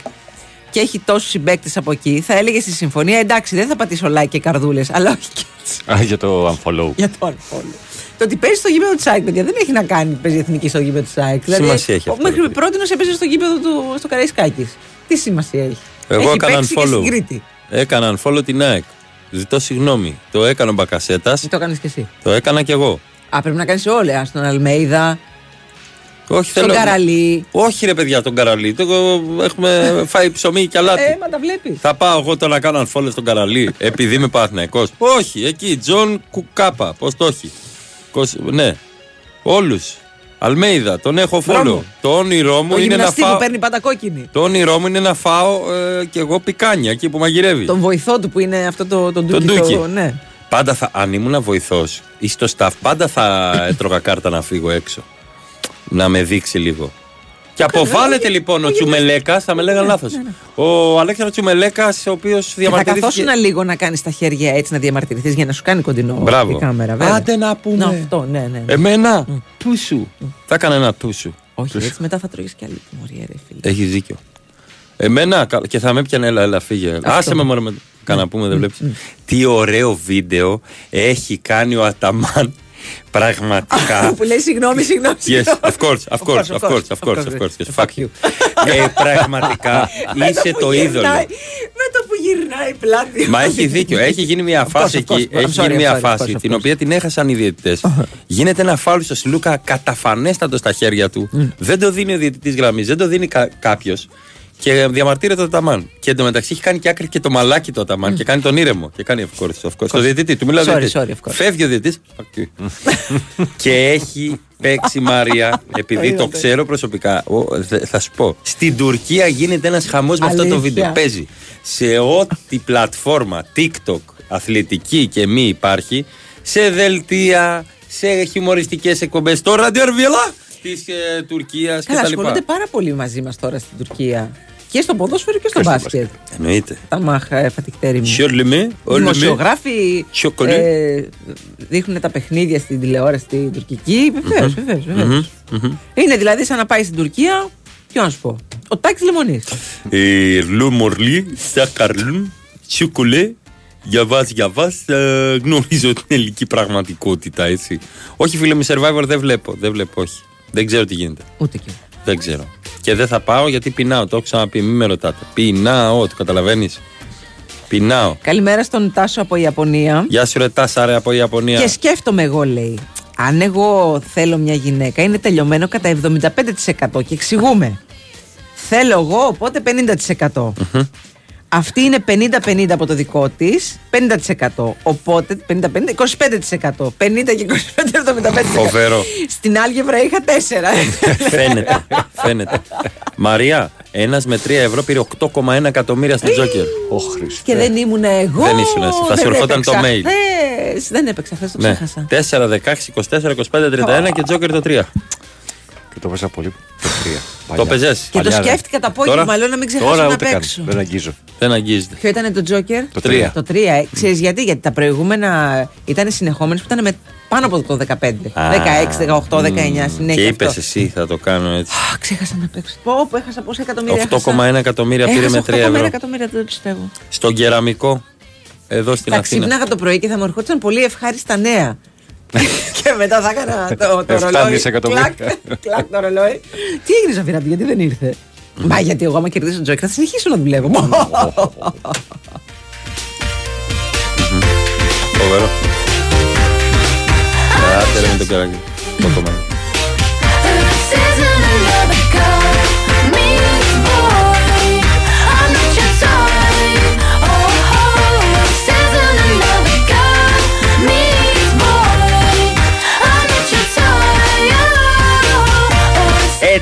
και έχει τόσους συμπαίκτες από εκεί, θα έλεγε στη συμφωνία εντάξει, δεν θα πατήσω like και καρδούλες, αλλά όχι και έτσι.
Α, για το unfollow.
Για το unfollow. Το ότι παίζει στο γήπεδο της ΑΕΚ, παιδιά, δεν έχει να κάνει παίζει εθνική στο γήπεδο της ΑΕΚ.
Σημασία έχει αυτό,
Μέχρι πρώτη έπαιζε στο γήπεδο του στο Καραϊσκάκης. Τι σημασία έχει;
Εγώ
έχει
έκανα
παίξει και
unfollow.
στην Κρήτη.
Έκανα unfollow την ΑΕΚ. Ζητώ συγγνώμη. Το έκανε ο Μπακασέτας.
Το έκανες και εσύ;
Το έκανα κι εγώ.
Α, πρέπει να κάνεις όλα. Στον Αλμέιδα,
Όχι,
στον
θέλω.
Καραλί.
Όχι, ρε παιδιά, τον καραλί. Το, έχουμε φάει ψωμί και αλάτι.
Ε, μα τα βλέπεις.
Θα πάω εγώ τώρα να κάνω unfollow στον καραλί επειδή είμαι Παναθηναϊκός. Όχι, εκεί, Τζον Κουκάπα. Πώς το έχει. Κος- Ναι, όλους. Αλμέιδα, τον έχω follow.
Μπράβο.
Το όνειρό μου
Το
είναι να
γυμναστή
φάω.
που παίρνει πάντα κόκκινη.
Το όνειρό μου είναι να φάω ε, κι εγώ πικάνια εκεί που μαγειρεύει.
Τον βοηθό του που είναι αυτό το, το
Τον
ντούκι.
ντούκι.
Το, ναι.
Πάντα θα, αν ήμουν βοηθός ή στο staff, πάντα θα έτρωγα κάρτα να φύγω έξω. Να με δείξει λίγο. Και αποβάλλεται λοιπόν ο Τσουμελέκας, θα με λέγανε λάθος. Ο Αλέξανδρος Τσουμελέκας, ο οποίος
Και θα
διαμαρτυρήθηκε.
καθόσουν λίγο να κάνεις τα χέρια έτσι να διαμαρτυρηθείς για να σου κάνει κοντινό
Μπράβο.
η κάμερα. Βέβαια.
Άντε να πούμε.
Να, αυτό, ναι, ναι. ναι.
Εμένα, τούσου. Θα έκανα ένα τούσου.
Όχι, έτσι μετά θα τρώγεις κι άλλη τιμωρία, ρε φίλε.
Έχεις δίκιο. Εμένα κα- και θα με έπιανε, έλα, έλα, φύγε. Άσε με μόνο με. Κάνα πούμε, δεν βλέπεις. Τι ωραίο βίντεο έχει κάνει ο Αταμάν. Πραγματικά.
που λέει συγγνώμη, συγγνώμη.
Yes,
συγγνώμη.
of course, of course, of course, of course, of course. yes, Fuck you. Ε, Πραγματικά
Με το
είσαι
που
το είδωλο.
γυρνάει- Με το που γυρνάει πλάτη.
Μα έχει δίκιο. Έχει γίνει μια
Of
φάση
course, of
εκεί.
course.
Έχει
I'm sorry,
γίνει μια
I'm sorry,
φάση
of course, of
την
course.
οποία την έχασαν οι διαιτητές. Γίνεται ένα φάουλ στο Σλούκα καταφανέστατος στα χέρια του. Δεν το δίνει ο διαιτητής γραμμής, δεν το δίνει κάποιος. Και διαμαρτύρεται το Ταμάν. Και εντωμεταξύ έχει κάνει και άκρη και το μαλάκι το Ταμάν και κάνει τον ήρεμο. Και κάνει of course, of course. Το διαιτητή, του μιλάει ο
Sorry,
διαιτητής.
sorry, of course.
Φεύγει ο διαιτητής. και έχει παίξει Μαρία, επειδή το
Είδατε.
ξέρω προσωπικά. ο, δε- θα σου πω. Στην Τουρκία γίνεται ένας χαμός με αυτό το
Αλήθεια.
βίντεο. Παίζει σε ό,τι πλατφόρμα TikTok αθλητική και μη υπάρχει, σε δελτία, σε χιουμοριστικές εκπομπές. Το ραντιορβιλά τη ε, Τουρκίας
Καλά,
κτλ.
ασχολούνται πάρα πολύ μαζί μας τώρα στην Τουρκία. Και στο ποδόσφαιρο και στο
στο
μπάσκετ.
Εννοείται.
Τα μάχα, ε, φατικτέρι μου.
Σιωρλεμέ, όλεμέ.
Δημοσιογράφοι
Σιωκολέ.
ε, δείχνουν τα παιχνίδια στην τηλεόραση στην τουρκική. Βεβαίως,
Μμμ.
βεβαίως.
Μμμ, μμμ.
Είναι δηλαδή σαν να πάει στην Τουρκία. Τι να σου πω. Ο Τάκης Λεμονής.
Ε, Λου Μορλί, Σακαρλούν, Σιουκολέ, για βάς, για βάς, ε, γνωρίζω την ελληνική πραγματικότητα, έτσι. Όχι, φίλε με survivor δεν βλέπω, δεν βλέπω, όχι. Δεν ξέρω τι γίνεται.
Ούτε και.
Δεν ξέρω. Και δεν θα πάω γιατί πεινάω, το έχω ξαναπεί, μην με ρωτάτε. Πεινάω, το καταλαβαίνεις. Πεινάω.
Καλημέρα στον Τάσο από Ιαπωνία.
Γεια σου ρε Τάσα ρε από Ιαπωνία.
Και σκέφτομαι εγώ, λέει. Αν εγώ θέλω μια γυναίκα, είναι τελειωμένο κατά 75% και εξηγούμε. Θέλω εγώ, οπότε 50%. Αυτή είναι 50-50 από το δικό της. 50%. Οπότε 50-50, 25%. 50 και 25, 75%.
Φοβερό.
Στην άλγευρα είχα 4.
φαίνεται. φαίνεται. Μαρία, ένας με 3 ευρώ πήρε 8,1 εκατομμύρια στο Τζόκερ.
Ω Χριστέ.
και δεν ήμουν εγώ.
Δεν ήσουν εσύ. Θα
Δεν
σου ερχόταν το
έπαιξα
mail.
χθες. Δεν έπαιξα χθες, το
Ναι.
ξέχασα.
4, 16, 24, 25, 31 και Τζόκερ το 3.
Και το παίζα πολύ. Το τρία.
Το
Παλιά.
πεζές.
Και το
Παλιά, ρε.
σκέφτηκα το απόγευμα,
Τώρα-
λέω να μην ξεχάσω
Τώρα
να
ούτε καν.
παίξω.
Δεν αγγίζω.
Δεν αγγίζεται.
Ποιο ήταν το Τζόκερ;
Το τρία.
Το 3. Ε. Ξέρεις γιατί, γιατί τα προηγούμενα ήταν συνεχόμενες που ήταν με πάνω από το 15. 16, 18, 19 συνέχεια.
Και είπες
αυτό.
εσύ, θα το κάνω έτσι.
Α, ξέχασα να παίξω. Πω, πω, έχασα πόσα εκατομμύρια.
8,1 εκατομμύρια πήρε με 3
3
ευρώ.
εκατομμύρια, δεν το πιστεύω.
Στον κεραμικό, εδώ στην
Θα
Αθήνα.
ξύπναγα το πρωί και θα μου ερχόντουσαν πολύ ευχάριστα νέα. και μετά θα έκανα το, το
Εφτά
ρολόι.
δισεκατομμύρια.
Κλακ, κλακ το ρολόι. Τι έγινε Ζαφυράτη, γιατί δεν ήρθε; Μα γιατί εγώ άμα κερδίσω τον Τζόκερ θα συνεχίσω να δουλεύω.
Φοβερό. Άντε ρε με τον καράκι. Το κομμάτι.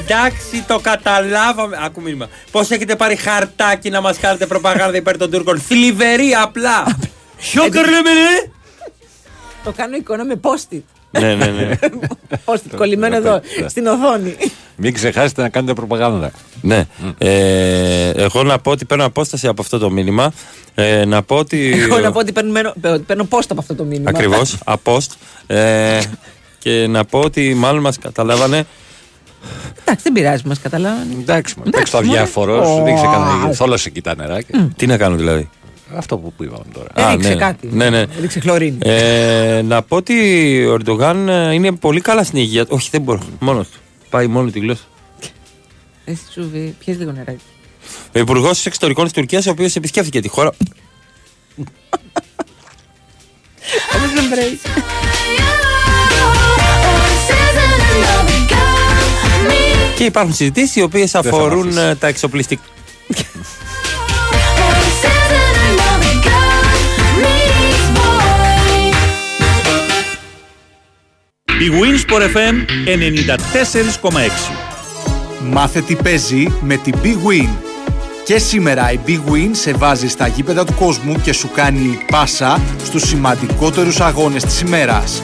Εντάξει, το καταλάβαμε. Άκου μήνυμα. Πώς έχετε πάρει χαρτάκι να μας κάνετε προπαγάνδα υπέρ των Τούρκων; Θλιβερή απλά. Ποιο καρλεμενέ.
το κάνω εικόνα με post-it.
Ναι, ναι, ναι.
Post-it κολλημένο εδώ στην οθόνη.
Μην ξεχάσετε να κάνετε προπαγάνδα.
Ναι. Ε, εγώ να πω ότι παίρνω απόσταση από αυτό το μήνυμα. Ε, να πω ότι.
Εγώ να πω ότι παίρνω, παίρνω post από αυτό το μήνυμα.
Ακριβώς. Απόστ. Ε, και να πω ότι μάλλον μας καταλάβανε.
Εντάξει, δεν πειράζει, μας καταλάβανε.
Εντάξει, μα παίξει το
μωρέ.
αδιάφορο.
Ω.
Ρίξε κανένα. Θόλωσε εκεί τα νεράκια.
Τι να κάνω δηλαδή;
Αυτό που που είπαμε τώρα.
Α,
Έριξε
ναι.
κάτι.
Ναι, ναι.
Ρίξε χλωρίνη.
Ε, να πω ότι ο Ερντογάν ε, είναι πολύ καλά στην υγεία του. Όχι, δεν μπορώ. Μόνος του. Πάει μόνο τη γλώσσα.
Εσύ σου πιες λίγο νεράκι.
Ο Υπουργός Εξωτερικών της Τουρκίας, ο οποίος επισκέφθηκε τη χώρα.
Όμως δεν πρέπει.
Και υπάρχουν συζητήσεις οι οποίες αφορούν ε, τα εξοπλιστικά.
Η Winsport FM 94,6
Μάθε τι παίζει με την Big Win. Και σήμερα η Big Win σε βάζει στα γήπεδα του κόσμου και σου κάνει πάσα στους σημαντικότερους αγώνες της ημέρας.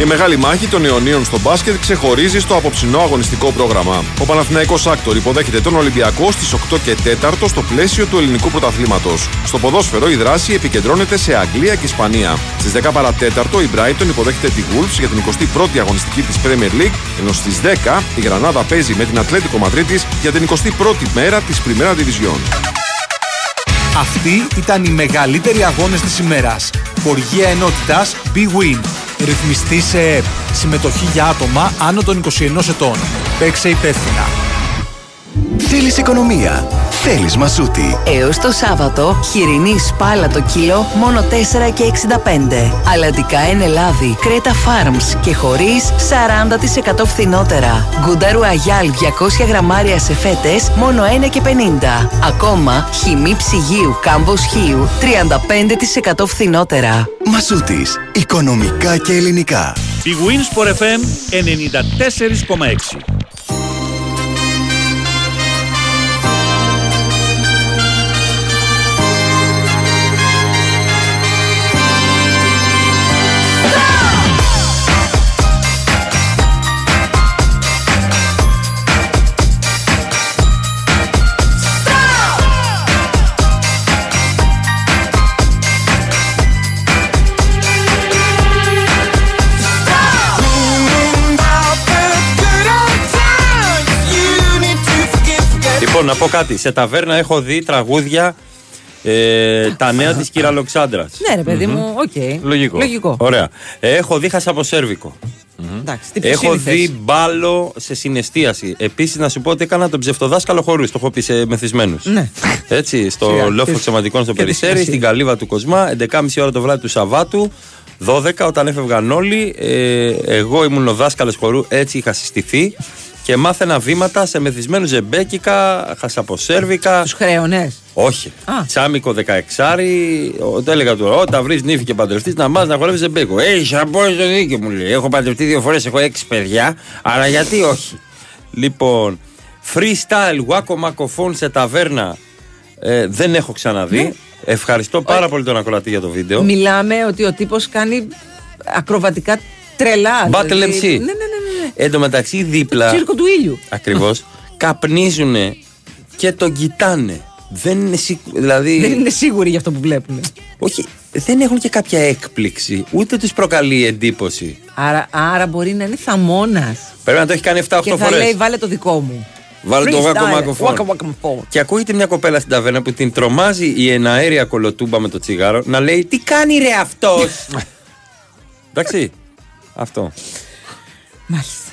Η μεγάλη μάχη των Ιωνίων στο μπάσκετ ξεχωρίζει στο απόψινό αγωνιστικό πρόγραμμα. Ο Παναθηναϊκός Άκτορ υποδέχεται τον Ολυμπιακό στις 8 και 4 στο πλαίσιο του ελληνικού πρωταθλήματος. Στο ποδόσφαιρο η δράση επικεντρώνεται σε Αγγλία και Ισπανία. Στις 10 παρατέταρτο η Brighton υποδέχεται τη Wolves για την 21η αγωνιστική της Premier League, ενώ στις 10 η Γρανάδα παίζει με την Ατλέτικο Μαδρίτης για την 21η μέρα της Primera Division.
Αυτοί ήταν οι μεγαλύτεροι αγώνες της ημέρας. Χοργία ενότητας Big Win. Ρυθμιστή σε ΕΠ. Συμμετοχή για άτομα άνω των 21 ετών. Παίξε υπεύθυνα.
Θέλεις οικονομία; Θέλεις μασούτη.
Έως το Σάββατο, χοιρινής σπάλα το κιλό μόνο 4 και 65. Αλατικά εν Ελλάδη, Κρέτα Farms και χωρίς 40% φθηνότερα. Γκούνταρου Αγιάλ 200 γραμμάρια σε φέτες μόνο 1 και 50. Ακόμα, χυμή ψυγείου κάμπος χείου 35% φθηνότερα.
Μασούτης. Οικονομικά και ελληνικά.
Η Winsport FM 94,6
Λοιπόν, να πω κάτι. Σε ταβέρνα έχω δει τραγούδια ε, τα νέα της κυρία Αλεξάνδρα.
Ναι, ρε παιδί μου, οκ.
Λογικό.
Λογικό.
Ωραία. Έχω δει χασαποσέρβικο.
Εντάξει, τι πιο
Έχω
σύνηθες.
δει μπάλο σε συνεστίαση. Επίσης, να σου πω ότι έκανα τον ψευτοδάσκαλο χορούς. Το έχω πει σε μεθυσμένους.
Ναι.
Έτσι, στο
Σιγά.
λόφος
Και-
ξεματικών στο
και τη
Περιστέρι,
σημασία.
στην καλύβα του Κοσμά, 11.30 ώρα το βράδυ του Σαββάτου. 12 όταν έφευγαν όλοι, ε, εγώ ήμουν ο δάσκαλος χορού, έτσι είχα συστηθεί και μάθαινα βήματα σε μεθυσμένους ζεμπέκικα, χασαποσέρβικα.
Τους χρέωνε.
Όχι. Τσάμικο 16, το έλεγα του, όταν βρεις νύφη και παντρευτείς να μάθει να χορεύεις ζεμπέκο. Έχει απόλυτο δίκιο μου λέει. Έχω παντρευτεί δύο φορές, έχω έξι παιδιά, αλλά γιατί όχι. Λοιπόν, freestyle, wacko μακοφών σε ταβέρνα ε, δεν έχω ξαναδεί.
Ναι.
Ευχαριστώ πάρα πολύ τον ακροατή για το βίντεο.
Μιλάμε ότι ο τύπος κάνει ακροβατικά τρελά.
Battle
δηλαδή.
MC.
Ναι, ναι, ναι. Ναι.
Εν τω μεταξύ δίπλα.
Τσίρκο του ήλιου.
Ακριβώς. καπνίζουν και τον κοιτάνε. Δεν είναι, σί- δηλαδή,
Δεν είναι σίγουροι για αυτό που βλέπουν.
όχι, δεν έχουν και κάποια έκπληξη. Ούτε τους προκαλεί εντύπωση.
Άρα, άρα μπορεί να είναι θαμώνας.
Πρέπει να το έχει κάνει 7-8
Και θα
φορές.
λέει βάλε το δικό μου.
Βάλε το
Freestyle,
βάκο μακοφόν.
waka waka phone.
Και ακούγεται μια κοπέλα στην ταβέρνα που την τρομάζει η εναέρια κολοτούμπα με το τσιγάρο να λέει Τι κάνει ρε αυτός! Εντάξει. Αυτό.
Μάλιστα.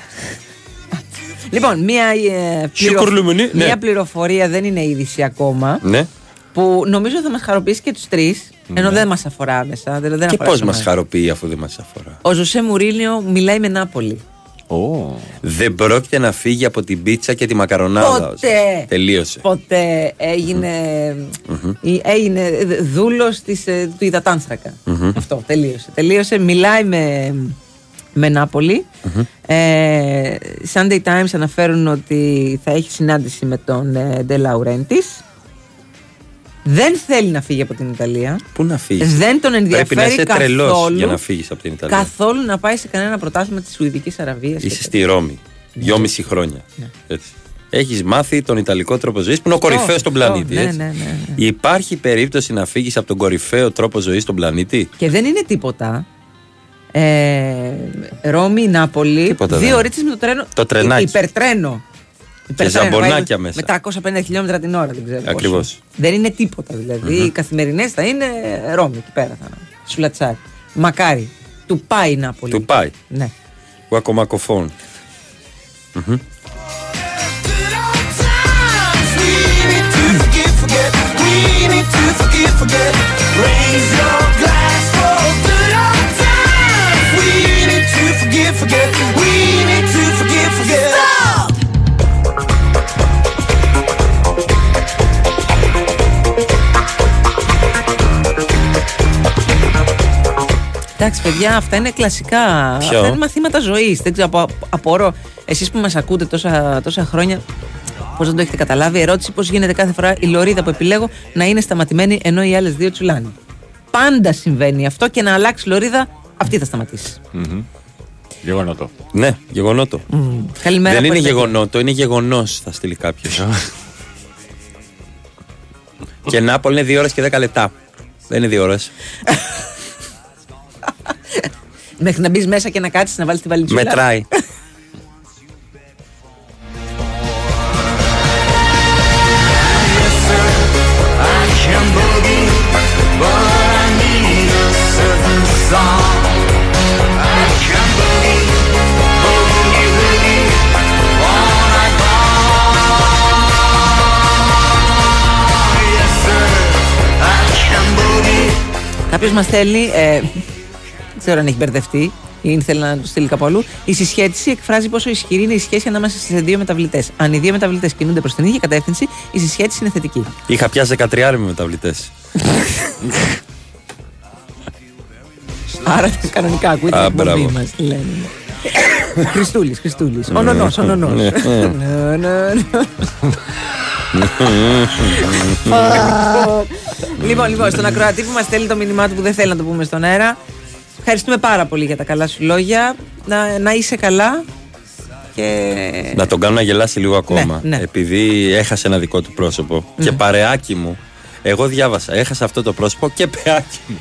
Λοιπόν, μία, ε,
Σιωπορλούμενη, ναι.
μία πληροφορία δεν είναι είδηση ακόμα.
Ναι.
Που νομίζω θα μας χαροποιήσει και τους τρεις. Ενώ δεν μας αφορά άμεσα. Δηλαδή δεν
Και
αφορά
πώς
σε
μας
εμάς.
χαροποιεί αφού δεν μας αφορά;
Ο Ζωσέ Μουρίνιο μιλάει με Νάπολη.
Δεν πρόκειται να φύγει από την πίτσα και τη μακαρονάδα.
Ποτέ.
Τελείωσε.
Ποτέ έγινε, ή- έγινε δούλος της, ε, του υδατάνθρακα.
Μμμ.
Αυτό, τελείωσε. Τελείωσε, μιλάει με, με ναπολη Ε, Sunday Times αναφέρουν ότι θα έχει συνάντηση με τον ε, De Laurentiis. Δεν θέλει να φύγει από την Ιταλία.
Πού να φύγει;
Δεν τον ενδιαφέρει
Πρέπει να είσαι τρελός
καθόλου,
για να φύγεις από την Ιταλία.
καθόλου να πάει σε κανένα πρωτάθλημα της Σουηδικής Αραβίας.
Είσαι στη Ρώμη. Δυόμιση χρόνια.
Ναι.
Έτσι. Έχεις μάθει τον Ιταλικό τρόπο ζωής που είναι ο
Αυτό,
κορυφαίος στον
αυτό,
πλανήτη.
ναι,
έτσι.
ναι, ναι, ναι.
Υπάρχει περίπτωση να φύγεις από τον κορυφαίο τρόπο ζωής στον πλανήτη;
Και δεν είναι τίποτα. Ε, Ρώμη, Νάπολη.
Τίποτα
δύο
δεν.
ώρες με το τρένο.
Το τρενάκι.
Υ- Υπερτρένο. Υπερτρένο,
ζαμπονάκια
πάει
μέσα.
Με 350 χιλιόμετρα την ώρα, δεν ξέρω. πόσο.
Ακριβώς.
Δεν είναι τίποτα δηλαδή. Οι καθημερινές θα είναι Ρώμη εκεί πέρα. Θα σουλατσάρι. Μακάρι. Του πάει η Νάπολη.
Του πάει.
Ναι.
Γουακομακοφών. Μμμ.
Εντάξει, παιδιά, αυτά είναι κλασικά.
Ποιο;
Αυτά είναι μαθήματα ζωής. Δεν ξέρω, απο, απορώ. Εσείς που μας ακούτε τόσα, τόσα χρόνια, πώς δεν το έχετε καταλάβει. Ερώτηση: Πώς γίνεται κάθε φορά η λωρίδα που επιλέγω να είναι σταματημένη ενώ οι άλλες δύο τσουλάνε. Πάντα συμβαίνει αυτό και να αλλάξει λωρίδα, αυτή θα σταματήσει.
Γεγονότο.
Ναι, γεγονότο.
Καλημέρα
Δεν
από
είναι
Ελβετία.
γεγονότο, είναι γεγονός, θα στείλει κάποιος. και Νάπολη είναι 2 ώρες και 10 λεπτά. Δεν είναι 2 ώρες.
Μέχρι να μπεις μέσα και να κάτσεις να βάλεις τη βαλιτσούλα.
Μετράει.
Κάποιος μας θέλει. Ε, δεν ξέρω αν έχει μπερδευτεί ή θέλει να το στείλει κάπου αλλού. Η συσχέτιση εκφράζει πόσο ισχυρή είναι η σχέση ανάμεσα στις δύο μεταβλητές. Αν οι δύο μεταβλητές κινούνται προς την ίδια κατεύθυνση, η συσχέτιση είναι θετική.
Είχα πιάσει 13 με μεταβλητές.
Άρα κανονικά ακούτε
Α,
την εκπομπή
μπράβο.
μας. Χριστούλης, Χριστούλης. Ο νονό, ο νονό.
Ναι, ναι.
Λοιπόν, λοιπόν, στον ακροατή που μας στέλνει το μήνυμά του που δεν θέλει να το πούμε στον αέρα. Ευχαριστούμε πάρα πολύ για τα καλά σου λόγια. Να, να είσαι καλά. Και...
Να τον κάνω να γελάσει λίγο ακόμα.
Ναι, ναι.
Επειδή έχασε ένα δικό του πρόσωπο. Και παρεάκι μου, εγώ διάβασα, έχασα αυτό το πρόσωπο και πεάκι μου.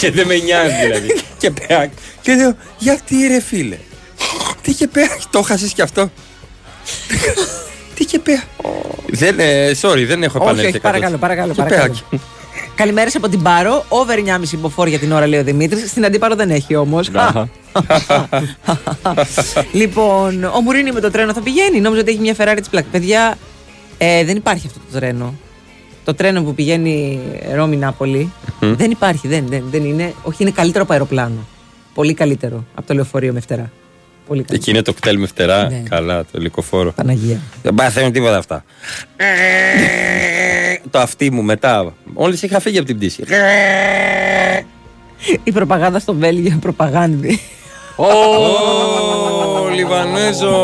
και δεν με νοιάζει δηλαδή. και πεάκι. Και λέω, γιατί ρε φίλε. Τι και πεάκι, το έχασες κι αυτό. Τι και πεάκι. δεν, ε, sorry, δεν έχω
Όχι,
επανέλθει.
όχι, παρακαλώ, παρακαλώ.
Και
παρακαλώ.
πεάκι.
Καλημέρες από την Πάρο. Over 9,5 μποφόρ για την ώρα, λέει ο Δημήτρης. Στην αντίπαρο δεν έχει όμως. λοιπόν, ο Μουρίνι με το τρένο θα πηγαίνει. Νόμιζα ότι έχει μια Ferrari της πλάκα. Παιδιά, ε, δεν υπάρχει αυτό το τρένο. Το τρένο που πηγαίνει Ρώμη-Νάπολη δεν υπάρχει. Δεν, δεν, δεν είναι. Όχι, είναι καλύτερο από αεροπλάνο. Πολύ καλύτερο από το λεωφορείο με φτερά. Πολύ καλό.
Εκεί είναι το κτέλ με φτερά.
Ναι.
Καλά, το ελικοφόρο.
Παναγία.
Δεν πάθαινε τίποτα αυτά. το αυτί μου μετά. Όλε είχα φύγει από την πτήση.
Η προπαγάνδα στο Βέλγιο, προπαγάνδη.
Ω, Λιβανέζο.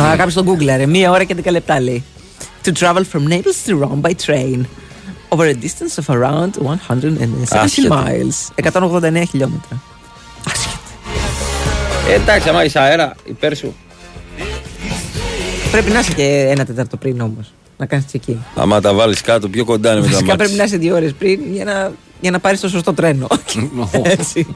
Α, κάποιο στο Google, ρε. Μία ώρα και 10 λεπτά λέει. To travel from Naples to Rome by train. Over a distance of around 170
Άσχετο.
miles. 189 χιλιόμετρα.
Ε, εντάξει, άμα είσαι αέρα, υπέρ σου.
Πρέπει να είσαι και ένα τέταρτο πριν όμως. Να κάνεις check-in.
Άμα τα βάλεις κάτω, πιο κοντά είναι με τα
Φυσικά πρέπει
μάτια.
να είσαι δύο ώρες πριν για να, για να πάρεις το σωστό τρένο. Έτσι.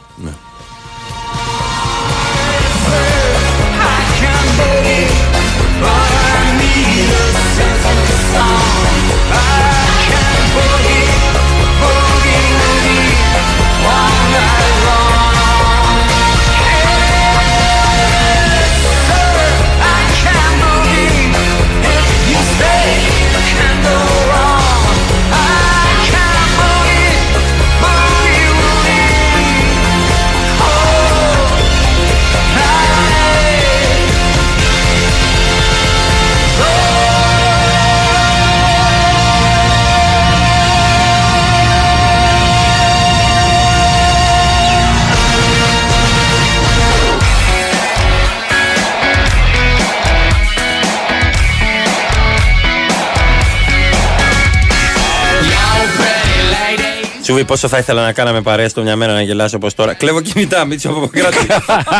Τσούβι, πόσο θα ήθελα να κάναμε παρέα στο μια μέρα να γελάσω όπως τώρα. Κλέβω κινητά, Μίτσο Παπακράτη.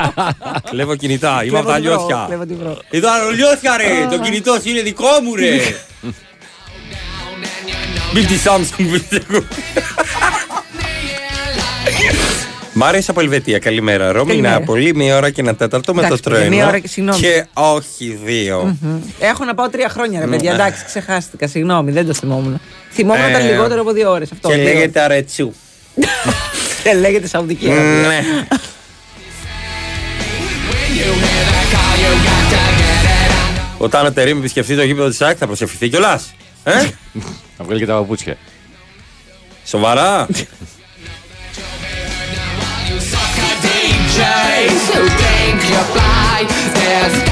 Κλέβω κινητά, είμαι από τα λιώθια.
Κλέβω την βρω.
Εδώ λιώθια ρε, το κινητό σου είναι δικό μου ρε. Μην τη Samsung βρίσκω. Μ' άρεσε από Ελβετία, καλημέρα. Ρώμη,
Καλημέρα.
Νάπολη, μία ώρα και ένα τέταρτο με το
Εντάξει,
τρένο.
μία ώρα και- συγγνώμη.
Και όχι δύο.
Μμμ. Έχω να πάω τρία χρόνια, ρε παιδιά.
Ναι.
Εντάξει, ξεχάστηκα. Συγγνώμη, δεν το θυμόμουν. Θυμόμουν
Ε,
ήταν λιγότερο από δύο ώρες. Αυτό.
Και
δύο
λέγεται αρετσού.
ώρες. Και λέγεται Σαουδική Αραβία.
Ναι. Όταν ο Τερήμ επισκεφτεί το γήπεδο της ΑΕΚ θα προσευχηθεί κιόλας. Ε;
Να βγάλει και τα παπούτσια.
Σοβαρά;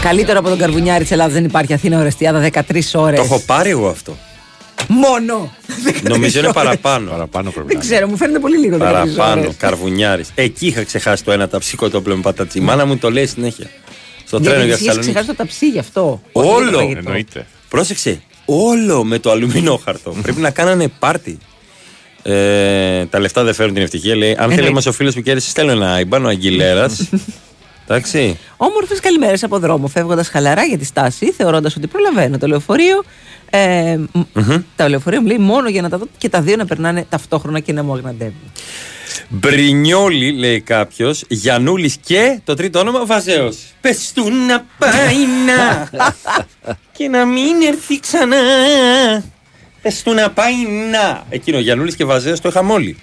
Καλύτερο από τον Καρβουνιάρη της Ελλάδας δεν υπάρχει Αθήνα Ορεστιάδα 13 ώρες.
Το έχω πάρει εγώ αυτό.
Μόνο!
Νομίζω είναι παραπάνω.
Παραπάνω πρέπει
Δεν ξέρω, μου φαίνεται πολύ λίγο 13
Παραπάνω,
ώρες.
καρβουνιάρης. Εκεί είχα ξεχάσει το ένα ταψικό το όπλο με πατατσι. Η μάνα μου το λέει συνέχεια. Στο
Γιατί
τρένο για
εσύ έχεις
Θεσσαλονίκη.
ξεχάσει το ταψί γι' αυτό. όχι για το
Όλο.
φαγητό.
Εννοείται.
Πρόσεξε. Όλο με το αλουμινόχαρτο. Πρέπει να κάνανε πάρτι. Ε, τα λεφτά δεν φέρουν την ευτυχία. Λέει, αν θέλει
Εννοείται.
όμως ο φίλος που κέρδισε, στέλνω ένα Ιμπάνο Αγγιλέρας. Εντάξει.
Όμορφες καλημέρες από δρόμο, φεύγοντας χαλαρά για τη στάση, θεωρώντας ότι προλαβαίνω το λεωφορείο. Ε, μ, Τα λεωφορεία μου λέει μόνο για να τα δω και τα δύο να περνάνε ταυτόχρονα και να μου αγναντεύουν.
Μπρινιόλι, λέει κάποιος. Γιανούλης και το τρίτο όνομα Βαζέο. Πες του να πάει να. και να μην έρθει ξανά. Πες του να πάει να. Εκείνο Γιανούλης και Βαζέο το είχαμε όλοι.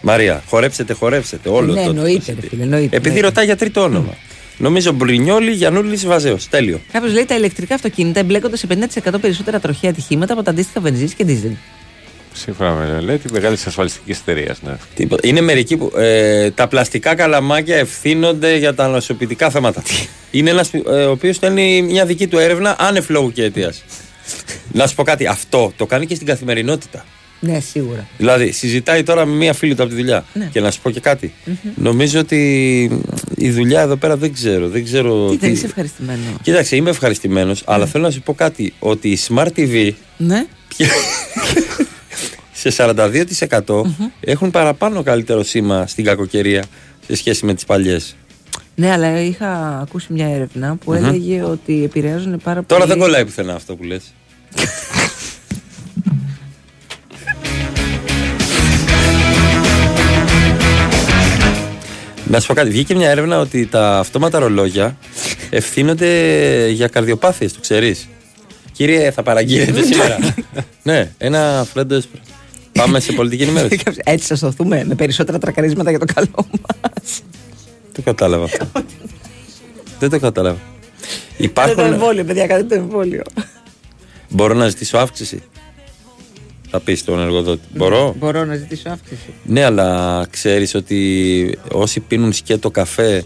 Μαρία, χορέψετε, χορέψετε. Όλο
ναι,
το.
εννοείται, ρε φίλε, εννοείται.
Επειδή
εννοείται.
ρωτάει για τρίτο όνομα. Νομίζω Μπρινιόλι, Γιανούλης, Βαζέος. Τέλειο.
Κάποιος λέει τα ηλεκτρικά αυτοκίνητα εμπλέκονται σε 50% περισσότερα τροχαία ατυχήματα από τα αντίστοιχα βενζίνης και δίζελ.
Σύμφωνα με λέει τη μεγάλης ασφαλιστικής εταιρείας. Ναι.
Τίποτα. Είναι μερικοί που. Ε, τα πλαστικά καλαμάκια ευθύνονται για τα νοσοποιητικά θέματα. Είναι ένας ε, ο οποίος στέλνει μια δική του έρευνα άνευ λόγου και αιτίας. Να σου πω κάτι, αυτό το κάνει και στην καθημερινότητα.
Ναι, σίγουρα.
Δηλαδή, συζητάει τώρα με μία φίλη του από τη δουλειά.
Ναι.
Και να σου πω και κάτι. Νομίζω ότι η δουλειά εδώ πέρα δεν ξέρω. Δεν ξέρω
Κοίτα,
τι-
είσαι ευχαριστημένο;
Κοίταξε, είμαι ευχαριστημένος, αλλά θέλω να σου πω κάτι. Ότι η Smart TV
Ναι.
σε 42% έχουν παραπάνω καλύτερο σήμα στην κακοκαιρία σε σχέση με τις παλιές.
Ναι, αλλά είχα ακούσει μια έρευνα που
Μμμ.
έλεγε ότι επηρεάζουν πάρα πολύ.
Τώρα δεν κολλάει πουθενά αυτό που λες. Να σου πω κάτι. Βγήκε μια έρευνα ότι τα αυτόματα ρολόγια ευθύνονται για καρδιοπάθειες, το ξέρεις. Κύριε, θα παραγγείλετε σήμερα. ναι, ένα φρέντο έσπρο. Πάμε σε πολιτική ενημέρωση.
Έτσι θα σωθούμε με περισσότερα τρακαρίσματα για το καλό μας.
Δεν το κατάλαβα αυτό. Δεν το κατάλαβα.
Κάντε το
Υπάρχουν.
εμβόλιο, παιδιά, κάντε το εμβόλιο.
Μπορώ να ζητήσω αύξηση; Θα πεις στον εργοδότη. Μπορώ;
Μπορώ να ζητήσω αύξηση.
Ναι, αλλά ξέρεις ότι όσοι πίνουν σκέτο καφέ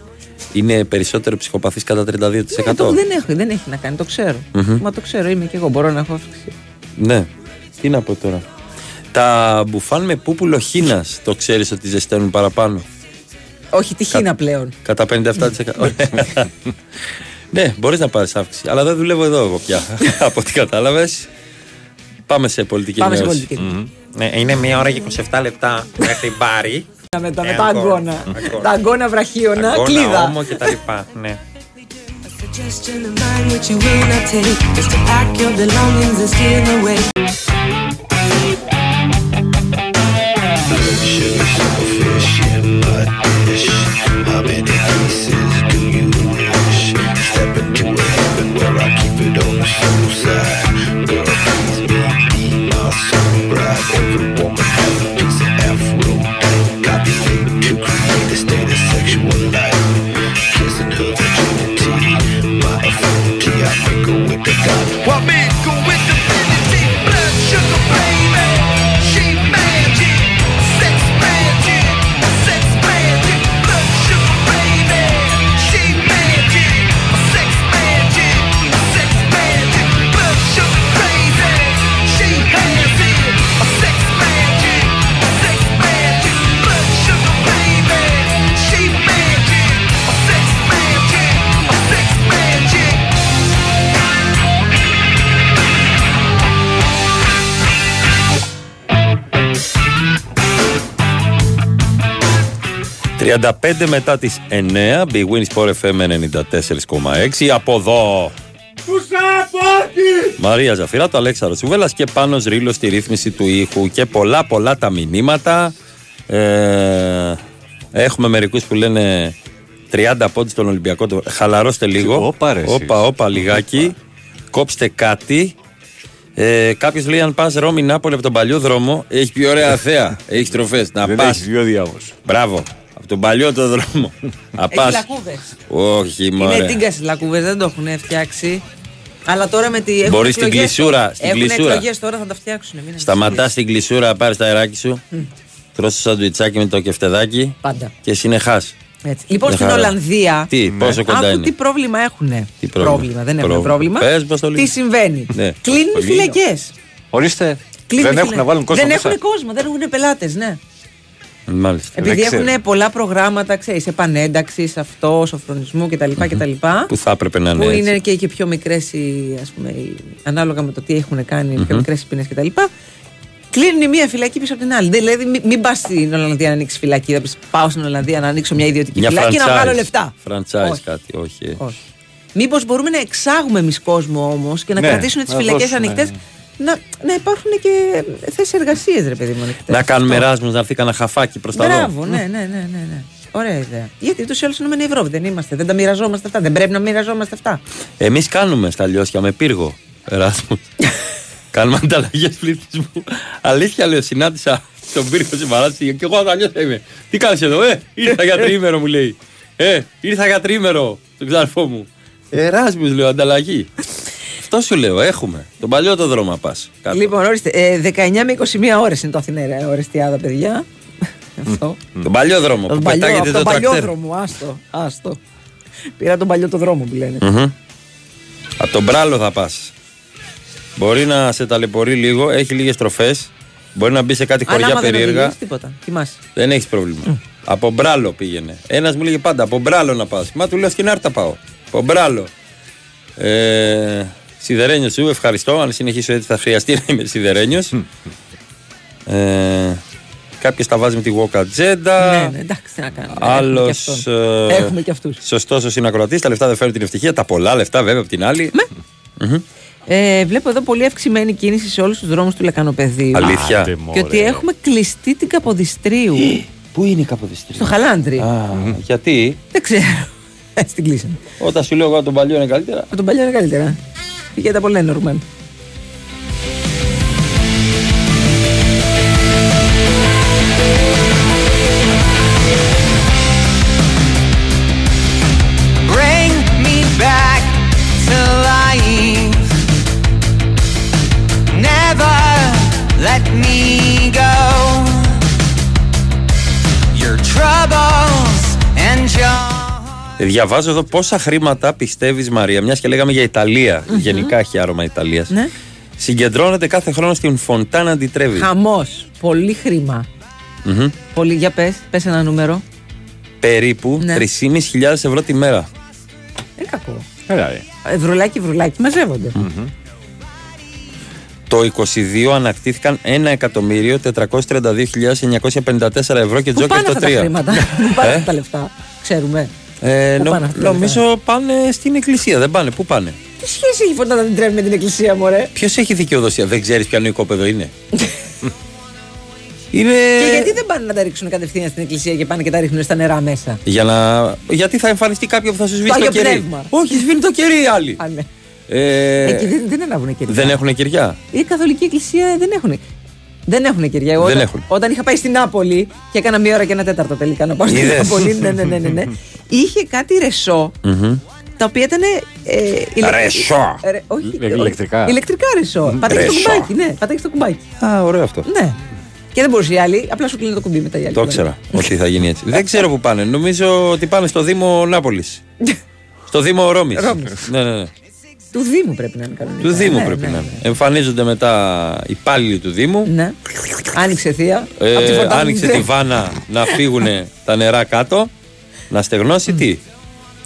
είναι περισσότερο ψυχοπαθείς κατά 32%.
Ναι, το, δεν, έχει, δεν έχει να κάνει, το ξέρω.
Μμμ.
Μα το ξέρω, είμαι και εγώ. Μπορώ να έχω αύξηση.
Ναι. Τι να πω τώρα; Τα μπουφάν με πούπουλο χίνα το ξέρεις ότι ζεσταίνουν παραπάνω;
Όχι, τη χίνα πλέον.
Κατά 57%. Ναι, μπορείς να πάρεις αύξηση. Αλλά δεν δουλεύω εδώ εγώ πια. Από ό,τι κατάλαβες. Πάμε σε πολιτική
Πάμε σε
ενημέρωση.
πολιτική.
Μμμ. Ναι, είναι μία ώρα και 27 λεπτά μέχρι μπάρι.
Με τα, με
Ε,
τα
αγκώνα.
αγκώνα.
Αγκώνα.
Τα αγκώνα βραχίωνα,
Αγκώνα,
κλίδα.
όμο και τα λοιπά. Ναι.
Suggestion of mine which
where I keep it on the soul side.
35 μετά τις 9 Big Win Sport FM 94,6 Από εδώ Μαρία Ζαφυρά, το Αλέξαρο Σουβέλλα και πάνω Ρήλο στη ρύθμιση του ήχου και πολλά πολλά τα μηνύματα. Ε, έχουμε μερικούς που λένε 30 πόντους στον Ολυμπιακό. Το- Χαλαρώστε λίγο.
Όπα, ρε, εσείς.
όπα, όπα, λιγάκι. Κόψτε κάτι. Ε, Κάποιος λέει: Αν πας Ρώμη Νάπολη από τον παλιό δρόμο, έχει πιο ωραία θέα. Έχεις τροφές. Να
Δεν
πας.
έχεις δύο διάβος.
Μπράβο. Από τον παλιό το δρόμο. Να
Έχει
πα.
λακκούβες.
Όχι,
Είναι
μωρέ.
τίγκα στις λακκούβε, δεν το έχουν φτιάξει. Αλλά τώρα με τη. έχουν
Μπορείς στην
εκλογές-
κλεισούρα, στην
Έχουν
κλεισούρα.
εκλογές τώρα, θα τα φτιάξουν. μην
Σταματάς την κλεισούρα, πάρεις τα αεράκι σου. Τρώσει το σαντουιτσάκι με το κεφτεδάκι.
Πάντα.
Και συνεχάς.
Έτσι. Λοιπόν,
Μια
στην
χαρά.
Ολλανδία.
Τι, πόσο κοντά
άκου
είναι.
τι πρόβλημα έχουν.
Τι πρόβλημα;
δεν έχουν
Πρόβλημα.
πρόβλημα.
Πες μας το λίγο.
τι συμβαίνει.
Ναι.
Κλείνουν
Πολύ
φυλακές.
Ορίστε. δεν έχουν να βάλουν κόσμο
Δεν
μέσα.
έχουν κόσμο, δεν έχουν πελάτες, ναι.
Μάλιστα.
Επειδή
Δεν ξέρω.
έχουν πολλά προγράμματα, ξέρεις, επανένταξης, αυτός, σοφρονισμού κτλ. κτλ
Που θα έπρεπε να είναι.
που
έτσι.
είναι και, και πιο μικρές, ανάλογα με το τι έχουν κάνει, πιο μικρές οι ποινέ κτλ. Κλείνουν η μία φυλακή πίσω από την άλλη. Δηλαδή, μην, μην πας στην Ολλανδία να ανοίξεις φυλακή. Θα πεις, πάω στην Ολλανδία να ανοίξω μια ιδιωτική
Μια
φυλακή να
franchise.
βγάλω λεφτά.
Franchise
Όχι.
κάτι, όχι.
Όχι. Μήπως μπορούμε να εξάγουμε εμείς κόσμο όμως και να
Ναι,
κρατήσουν τις
να
φυλακές
δώσουμε,
ανοιχτές. Να, να υπάρχουν και θέσεις εργασίας, ρε παιδί μου. ανοιχτές.
Να κάνουμε
Αυτό.
εράσμου να έρθει κανένα χαφάκι προς τα δω.
Μπράβο, ναι, ναι, ναι, ναι, ναι. Ωραία ιδέα. Γιατί ούτως ή άλλως ενωμένη Ευρώπη δεν είμαστε. Δεν τα μοιραζόμαστε αυτά. Δεν πρέπει να μοιραζόμαστε αυτά.
Εμείς κάνουμε στα λιώσια με πύργο. Εράσμου. Κάνουμε ανταλλαγές πληθυσμού. Αλήθεια λέω, συνάντησα τον πύργο σε παράσταση και εγώ αλλιώ είμαι. Τι κάνεις εδώ, Ε, ήρθα για τρίμερο μου λέει. Ε, ήρθα για τρίμερο στον ξαρφό μου. Εράσμου λέω, ανταλλαγή. Αυτό σου λέω, έχουμε. Τον παλιό το δρόμο πας.
Λοιπόν, ορίστε. Ε, 19 με 21 ώρες είναι το Αθηνέρα Ορεστιάδα, παιδιά. Αυτό.
Τον παλιό δρόμο
Τον
που
παλιό,
πετάγεται
από
το
τον παλιό
τρακτέρ.
δρόμο, άστο, άστο. Πήρα τον παλιό το δρόμο που λένε.
Μμμ. Από τον Μπράλο θα πας. Μπορεί να σε ταλαιπωρεί λίγο, έχει λίγες τροφές. Μπορεί να μπει σε κάτι
Αλλά
χωριά
άμα δεν
περίεργα.
οδηγείς, τίποτα. Κοιμάσαι.
Δεν έχεις πρόβλημα. Από Μπράλο πήγαινε. Ένας μου λέγε πάντα από Μπράλο να πας. Μα του λέω στην Άρτα πάω. Από Μπράλο. Ε, σιδερένιος σου, ευχαριστώ. Αν συνεχίσω έτσι θα χρειαστεί να είμαι σιδερένιος. ε, Κάποιος τα βάζει με τη Walk Agenda.
Ναι, ναι, εντάξει, τι να κάνουμε.
Άλλος.
Έχουμε και αυτόν. Έχουμε και αυτούς.
Σωστός ο συνακροατής. Τα λεφτά δεν φέρουν την ευτυχία. Τα πολλά λεφτά βέβαια από την άλλη. Μμμ.
Ε, βλέπω εδώ πολύ αυξημένη κίνηση σε όλους τους δρόμους του Λεκανοπεδίου.
Αλήθεια. Άντε,
Και ότι
μωρέ.
έχουμε κλειστεί την Καποδιστρίου.
Πού είναι η Καποδιστρίου;
Στο Χαλάντρι.
Α, γιατί;
Δεν ξέρω. Έτσι την κλείσαμε.
Όταν σου λέω εγώ τον παλιό είναι καλύτερα.
Από τον παλιό είναι καλύτερα. Πηγαίνετε από Λένορμαν.
Bring me back to life.
Διαβάζω εδώ πόσα χρήματα πιστεύεις, Μαρία, μιας και λέγαμε για ιταλια Γενικά έχει άρωμα Ιταλίας.
Ναι.
Συγκεντρώνεται κάθε χρόνο στην Φοντάνα τη Τρέβη.
Χαμός. Πολύ χρήμα.
Μμμ.
Πολύ, για πες, πες ένα νούμερο.
Περίπου
Ναι.
3.500 ευρώ τη μέρα.
Δεν κακό.
Έλα, ρε.
Ευρουλάκι, ευρουλάκι, μαζεύονται.
Το 22 ανακτήθηκαν 1.432.954 ευρώ και
Πού
τζόκερ
πάνε
το
αυτά τα
3.
χρήματα, πού πάνε
Ε;
αυτά τα λεφτά, ξέρουμε.
Ε,
Πού
νο-
πάνε αυτά τα
νομίζω πάνε στην εκκλησία, δεν πάνε. Πού πάνε;
Τι σχέση έχει φωτά να την τρέβει με την εκκλησία, μωρέ;
Ποιος έχει δικαιοδοσία, δεν ξέρεις ποιο οικόπεδο είναι; είναι.
Και γιατί δεν πάνε να τα ρίξουν κατευθείαν στην εκκλησία και πάνε και τα ρίχνουν στα νερά μέσα;
Για να... Γιατί θα εμφανιστεί κάποιο που θα σου σβήσει
Το
το,
Άγιο
κερί.
Πνεύμα.
Όχι, σβήνει το κερί οι άλλοι.
Α, ναι.
Ε,
Εκεί δεν, δεν ανάβουν κεριά.
δεν έχουν κεριά.
Η καθολική εκκλησία δεν έχουν. Δεν έχουν κεριά. Εγώ
Δεν
όταν,
έχουν.
όταν είχα πάει στην Νάπολη και έκανα μία ώρα και ένα τέταρτο τελικά να πάω στην
Είδες.
Νάπολη. ναι, ναι, ναι, ναι, ναι. Είχε κάτι ρεσό
Μμμ.
τα οποία ήταν. Ε, ηλε-
Ρεσό.
Ε, ρε, όχι,
Ε, ηλεκτρικά.
Ηλεκτρικά ρεσό. Πατάει το
Ρεσό.
κουμπάκι. Ναι, πατάει το κουμπάκι.
Α, ωραίο αυτό.
Ναι. Και δεν μπορούσε η άλλη, απλά σου κλείνει το κουμπί μετά η άλλη.
Το ήξερα ότι θα γίνει έτσι. δεν ξέρω που πάνε. Νομίζω ότι πάνε στο Δήμο Νάπολης. στο Δήμο Ρώμης.
Ρώμης.
ναι, ναι, ναι.
Του Δήμου πρέπει να είναι κανονικά.
Του Δήμου
Ναι,
πρέπει
ναι,
να
ναι.
είναι. Εμφανίζονται μετά υπάλληλοι του Δήμου.
Ναι. Άνοιξε θεία.
Ε,
απ' τη φωτά
άνοιξε
μου.
τη βάνα να φύγουν τα νερά κάτω. Να στεγνώσει τι;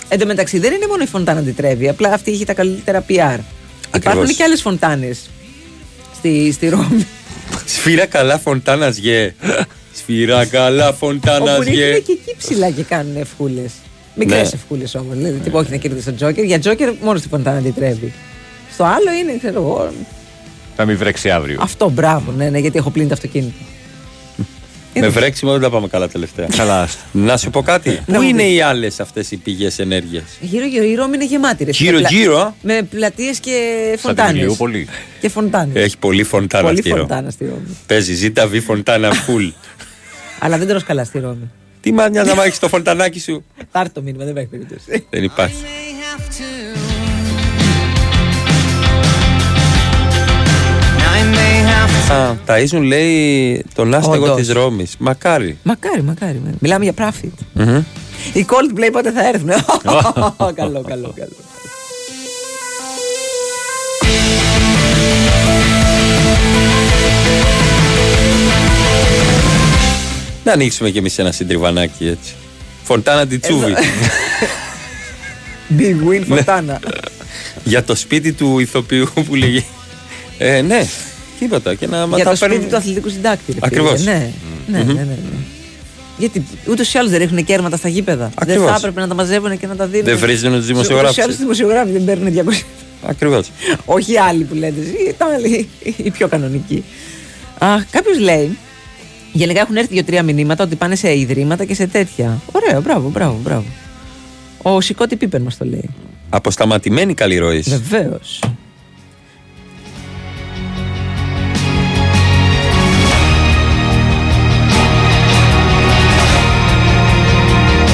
Εν τω μεταξύ δεν είναι μόνο η φωντάνα αντιτρέβει, απλά αυτή έχει τα καλύτερα PR. Υπάρχουν και άλλες φωντάνες στη, στη Ρώμη.
Σφύρα καλά φωντάνας γε. Σφύρα καλά φωντάνας
όπου
γε.
ρίχνουν και εκεί ψηλά και κάνουν ευχούλες. Μικρές
Ναι.
ευχούλες όμως. Δηλαδή, τύπου όχι να κερδίσει τον Τζόκερ. Για Τζόκερ μόνος στη φωντάνα αντιτρέβει. Στο άλλο είναι, ξέρω εγώ.
Θα μην βρέξει αύριο.
Αυτό μπράβο, ναι, ναι, γιατί έχω πλύνει το αυτοκίνητο.
Με βρέξιμο δεν τα πάμε καλά τελευταία.
Καλά.
Να σου πω κάτι.
Να
Πού
μου
είναι
πεις.
οι άλλες αυτές οι πηγές ενέργειας;
Γύρω-γύρω η Ρώμη είναι γεμάτη. ρε.
Γύρω,
Με πλα-
γύρω, α.
Με πλατείες και
Σαν
φωντάνε.
την Ηλιούπολη.
Και φωντάνε.
Έχει πολύ φωντάνα
Πολύ
στη Ρώμη.
φωντάνα στη Ρώμη.
Παίζει ζήτα βι φωντάνα φουλ.
Αλλά δεν τρως καλά στη Ρώμη.
Τι μα νοιάζει να έχει το φωντανάκι σου;
Θα έρθει το μήνυμα, δεν υπάρχει περίπτωση.
Δεν υπάρχει. Α, ταΐζουν λέει τον άστεγο
Όντως.
της Ρώμης. Μακάρι.
Μακάρι, μακάρι. με. Μιλάμε για profit.
Μμμ.
Οι Coldplay πότε θα έρθουν; καλό, καλό, καλό.
Να ανοίξουμε κι εμείς ένα συντριβανάκι έτσι. Φωντάνα τη Τσούβη.
Big win
Ναι.
Fontana.
Για το σπίτι του ηθοποιού που λέγει. Ε, ναι, τίποτα. Και να μα
Για
τα
το σπίτι
παίρνουν-
του αθλητικού συντάκτη. ρε φίλε.
Ακριβώς.
Ναι, ναι, ναι, ναι, ναι. Γιατί ούτως ή άλλως δεν ρίχνουν κέρματα στα γήπεδα.
Ακριβώς.
Δεν θα έπρεπε να τα μαζεύουν και να τα δίνουν.
Δεν βρίζουν τους
Ούτως ή
δημοσιογράφους.
άλλως οι δημοσιογράφοι δεν παίρνουν 200.
Ακριβώς.
Όχι οι άλλοι που λέτε. Οι, τα άλλοι, οι πιο κανονικοί. Κάποιος λέει. Γενικά έχουν έρθει δύο-τρία μηνύματα ότι πάνε σε ιδρύματα και σε τέτοια. Ωραίο, μπράβο, μπράβο, μπράβο. Ο Σικώτη Πίπερ μας το λέει.
Αποσταματημένη καλή ροή.
Βεβαίως.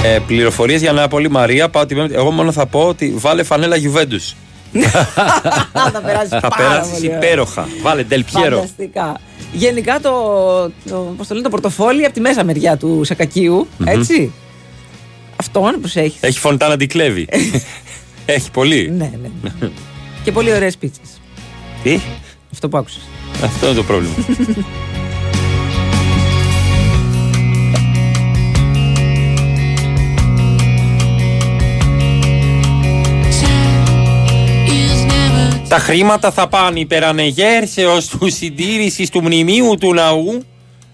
Ε, Πληροφορίες για Νάπολη, Μαρία. Πάω την Πέμπτη. Εγώ μόνο θα πω ότι βάλε φανέλα Γιουβέντους.
θα περάσεις
θα
πάρα
περάσεις
πολύ ωραία.
υπέροχα. Βάλε Ντελπιέρο.
Φανταστικά. Γενικά το, το, πώς το, λένε, το πορτοφόλι από τη μέσα μεριά του σακακιου
Μμμ.
έτσι. Αυτό αν προσέχει.
Έχει φωντάνα την κλέβει. Έχει πολύ.
Ναι, ναι. και πολύ ωραίες πίτσες.
Τι;
Αυτό που άκουσα.
Αυτό είναι το πρόβλημα. Τα χρήματα θα πάνε υπερανεγέρσεως του συντήρησης του μνημείου του ναού.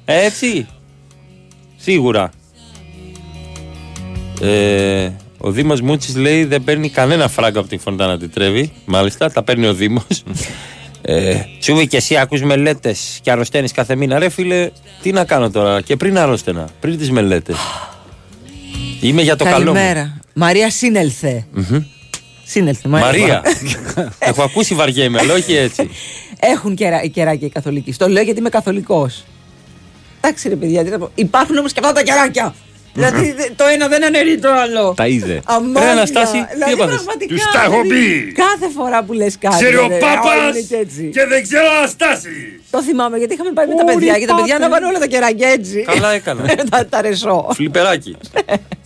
Έτσι; Σίγουρα. Ε, ο Δήμος Μούτσης λέει δεν παίρνει κανένα φράγκο από την Φοντάνα τη Τρέβη. Μάλιστα, τα παίρνει ο Δήμος. Ε, Τσούβι και εσύ ακούς μελέτες και αρρωσταίνεις κάθε μήνα. Ρε φίλε, τι να κάνω τώρα και πριν αρρώστενα, πριν τις μελέτες. Είμαι για το καλό μου.
Καλημέρα. Μαρία Σύνελθε.
Μμμ.
Σύνελθε,
Μαρία. Έχω ακούσει βαριέμαι, αλλά όχι έτσι.
Έχουν κερα, κεράκια οι καθολικοί. Στο λέω γιατί είμαι καθολικός. Εντάξει ρε παιδιά, τι να πω. Υπάρχουν όμως και αυτά τα κεράκια. δηλαδή δε- το ένα δεν αναιρεί το άλλο.
Τα είδε.
Αμάλια.
Ρε, Αναστάση, τι
δηλαδή,
έπαθες;
πραγματικά,
Τους τα έχω
δηλαδή,
πει.
Κάθε φορά που λες κάτι.
Ξέρει ο
ρε,
Πάπας
α, είναι και έτσι.
και δεν ξέρω Αναστάσης.
Το θυμάμαι γιατί είχαμε πάει με τα
Ωρι,
παιδιά και τα παιδιά
Πάπε.
να βάλουν όλα τα κεράκια έτσι.
Καλά έκανα.
τα, τα ρεσό.
Φλιπεράκι.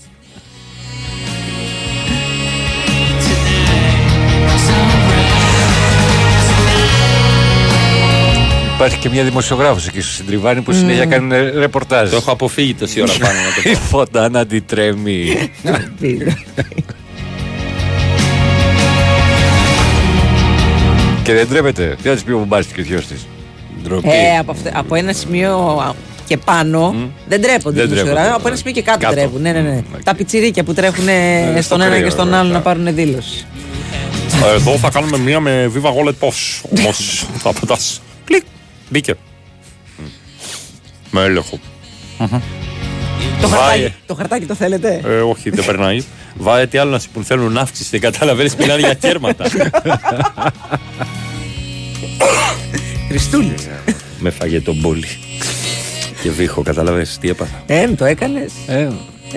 Υπάρχει και μια δημοσιογράφος εκεί στο Συντριβάνι που συνέχεια
Μμμ.
κάνουν ε, ρεπορτάζ.
Το έχω αποφύγει τόση ώρα πάνω να το
Η φωτάνα αντιτρέμει. και δεν τρέπεται. Τι θα της πει ο Μπομπάστης και ο θειός της;
Ε, από, αυτε- από ένα σημείο α, και πάνω δεν τρέπονται
Δεν
οι δημοσιογράφοι.
τρέπονται.
Από ένα σημείο και κάτω,
Κάτω.
τρέπουν. Ναι, ναι, ναι. Τα πιτσιρίκια που τρέχουν
Ναι,
στο
στον ένα
κρύο,
και στον
βέβαια.
άλλο να πάρουν δήλωση.
Εδώ θα κάνουμε μία με Viva Wallet Posh. Όμως θα πετάς. Κλικ. Μπήκε. Με έλεγχο.
Το
Βάε.
χαρτάκι, το χαρτάκι το θέλετε;
Ε, όχι, δεν περνάει. Βάε τι άλλο να σου πούν. Θέλουν αύξηση. Δεν καταλαβαίνεις μιλάνε για κέρματα.
Χριστούλη.
Με φάγε τον μπόλι. Και βήχω, καταλαβαίνεις τι έπαθα.
Ε, μου το έκανες;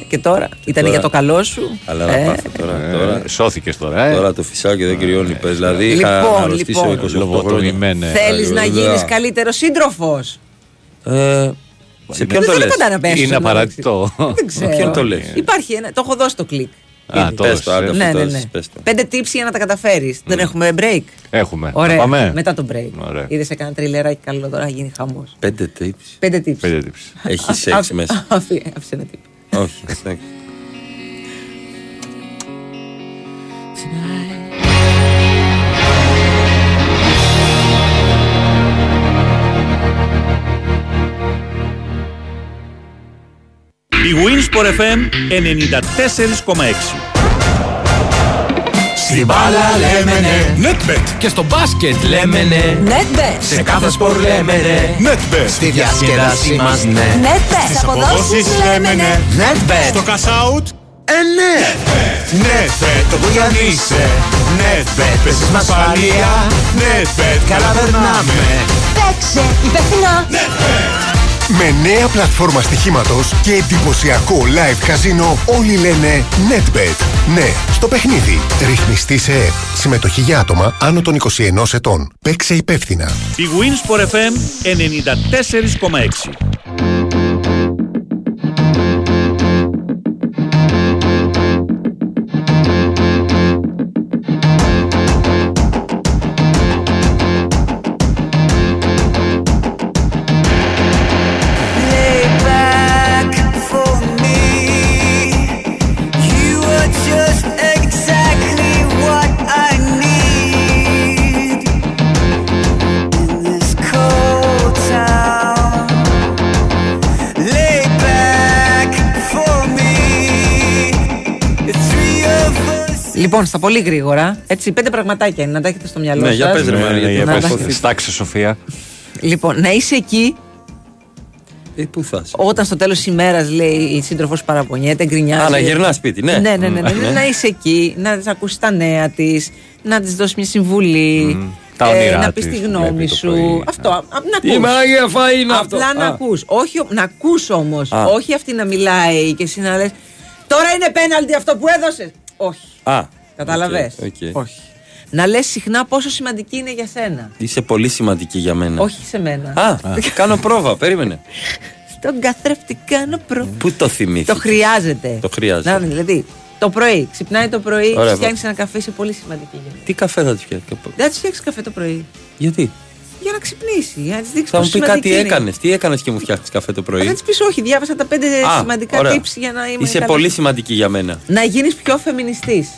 Και τώρα. Ήταν
τώρα.
για το καλό σου.
Αλλά να
Ε,
πάθω τώρα.
Ε,
τώρα.
Σώθηκες τώρα, ε.
Τώρα το φυσάω και δεν κρυώνει. πες. Δηλαδή είχα
Λοιπόν,
αρρωστήσει
λοιπόν.
28 χρόνια.
Λογοτομημένε.
Θέλεις να
Βέβαια.
γίνεις καλύτερος σύντροφος;
Ε, σε ποιον το
Δεν
λες;
πάντα να πέσει.
Είναι απαραίτητο.
Δεν ξέρω.
Ποιον το λες;
Υπάρχει ένα. Το έχω δώσει το κλικ.
Α,
Ήδη.
το
Πες
έδωσες,
το, άντε,
ε.
Ναι,
αυτό
ναι,
το
ναι.
έδωσες, πες το.
Πέντε tips για να τα καταφέρεις. Δεν έχουμε break;
Έχουμε.
Ωραία.
Να πάμε.
Μετά το break.
Ωραία.
Είδες έκανα τριλεράκι καλό τώρα, θα γίνει χαμός.
Πέντε tips.
Πέντε tips.
Πέντε tips.
Έχεις
Α-
σεξ
άφη-
μέσα.
άφη- Άφησε ένα tip.
Όχι, εντάξει.
Η Winsport FM 94,6
Στην μπάλα λέμε ναι.
Netbet.
Και στο μπάσκετ λέμε ναι.
Netbet.
Σε κάθε σπορ λέμε ναι.
Netbet.
Στη διασκέδασή μας ναι.
Netbet.
Στις αποδόσεις λέμε ναι. Netbet.
Στο cash out.
Ε, ναι! Netbet, το που κι αν είσαι Netbet, παίζεις με ασφαλεία Netbet, καλά περνάμε
Παίξε υπεύθυνα.
Με νέα πλατφόρμα στοιχήματος και εντυπωσιακό live καζίνο όλοι λένε NetBet. Ναι, στο παιχνίδι. Ρυθμιστή σε ΕΠ. Συμμετοχή για άτομα άνω των 21 ετών. Παίξε υπεύθυνα.
Η Winsport FM 94,6
Λοιπόν, στα πολύ γρήγορα, έτσι, πέντε πραγματάκια είναι να τα έχετε στο μυαλό
Ναι,
σας.
για πες ρε
Ναι,
Μαρία,
ναι,
γιατί
για
Να
πες.
τα-
Στάξε, Σοφία.
Λοιπόν, να είσαι εκεί
Ε, πού θα είσαι;
όταν στο τέλος της ημέρας λέει η σύντροφος παραπονιέται, γκρινιάζει.
Α, να γυρνάς σπίτι, ναι.
Ναι, ναι, ναι, ναι, ναι,
Ναι.
να είσαι εκεί, να της ακούσεις τα νέα της, να της δώσεις μια συμβουλή.
Τα
ε,
όνειρά
να πεις
της
της
βλέπει
γνώμη
το
σου.
πρωί.
Αυτό. α, να
Τι
ακούς.
μάγια φάει είναι αυτό.
Απλά να
Α.
ακούς. Όχι, ο- να ακούς όμως.
Α.
Όχι αυτή να μιλάει και εσύ να λες Τώρα είναι πέναλτι αυτό που έδωσες. Όχι.
Α,
Κατάλαβες;
ok, ok.
Όχι. Να λες συχνά πόσο σημαντική είναι για σένα.
Είσαι πολύ σημαντική για μένα.
Όχι σε μένα.
Α, κάνω πρόβα, περίμενε.
Στον καθρέφτη κάνω προ.
Πού το θυμήθηκες;
Το χρειάζεται.
Το χρειάζεται.
Να, δηλαδή, το πρωί. Ξυπνάει το πρωί,
Ωραία,
φτιάχνεις ένα καφέ, είσαι πολύ σημαντική για μένα.
Τι καφέ θα τη φτιάξεις;
Δεν θα τη φτιάξεις καφέ το πρωί.
Γιατί;
Για να ξυπνήσει, για να της δείξεις
Θα μου
πόσο
πει
σημαντική
κάτι
είναι.
έκανες. Τι έκανες και μου φτιάχνεις καφέ το
Θα
πρωί.
της πεις όχι, διάβασα τα πέντε
Α,
σημαντικά
ωραία.
tips για να είμαι.
Είσαι
καλά.
πολύ σημαντική για μένα.
Να γίνεις πιο φεμινιστής.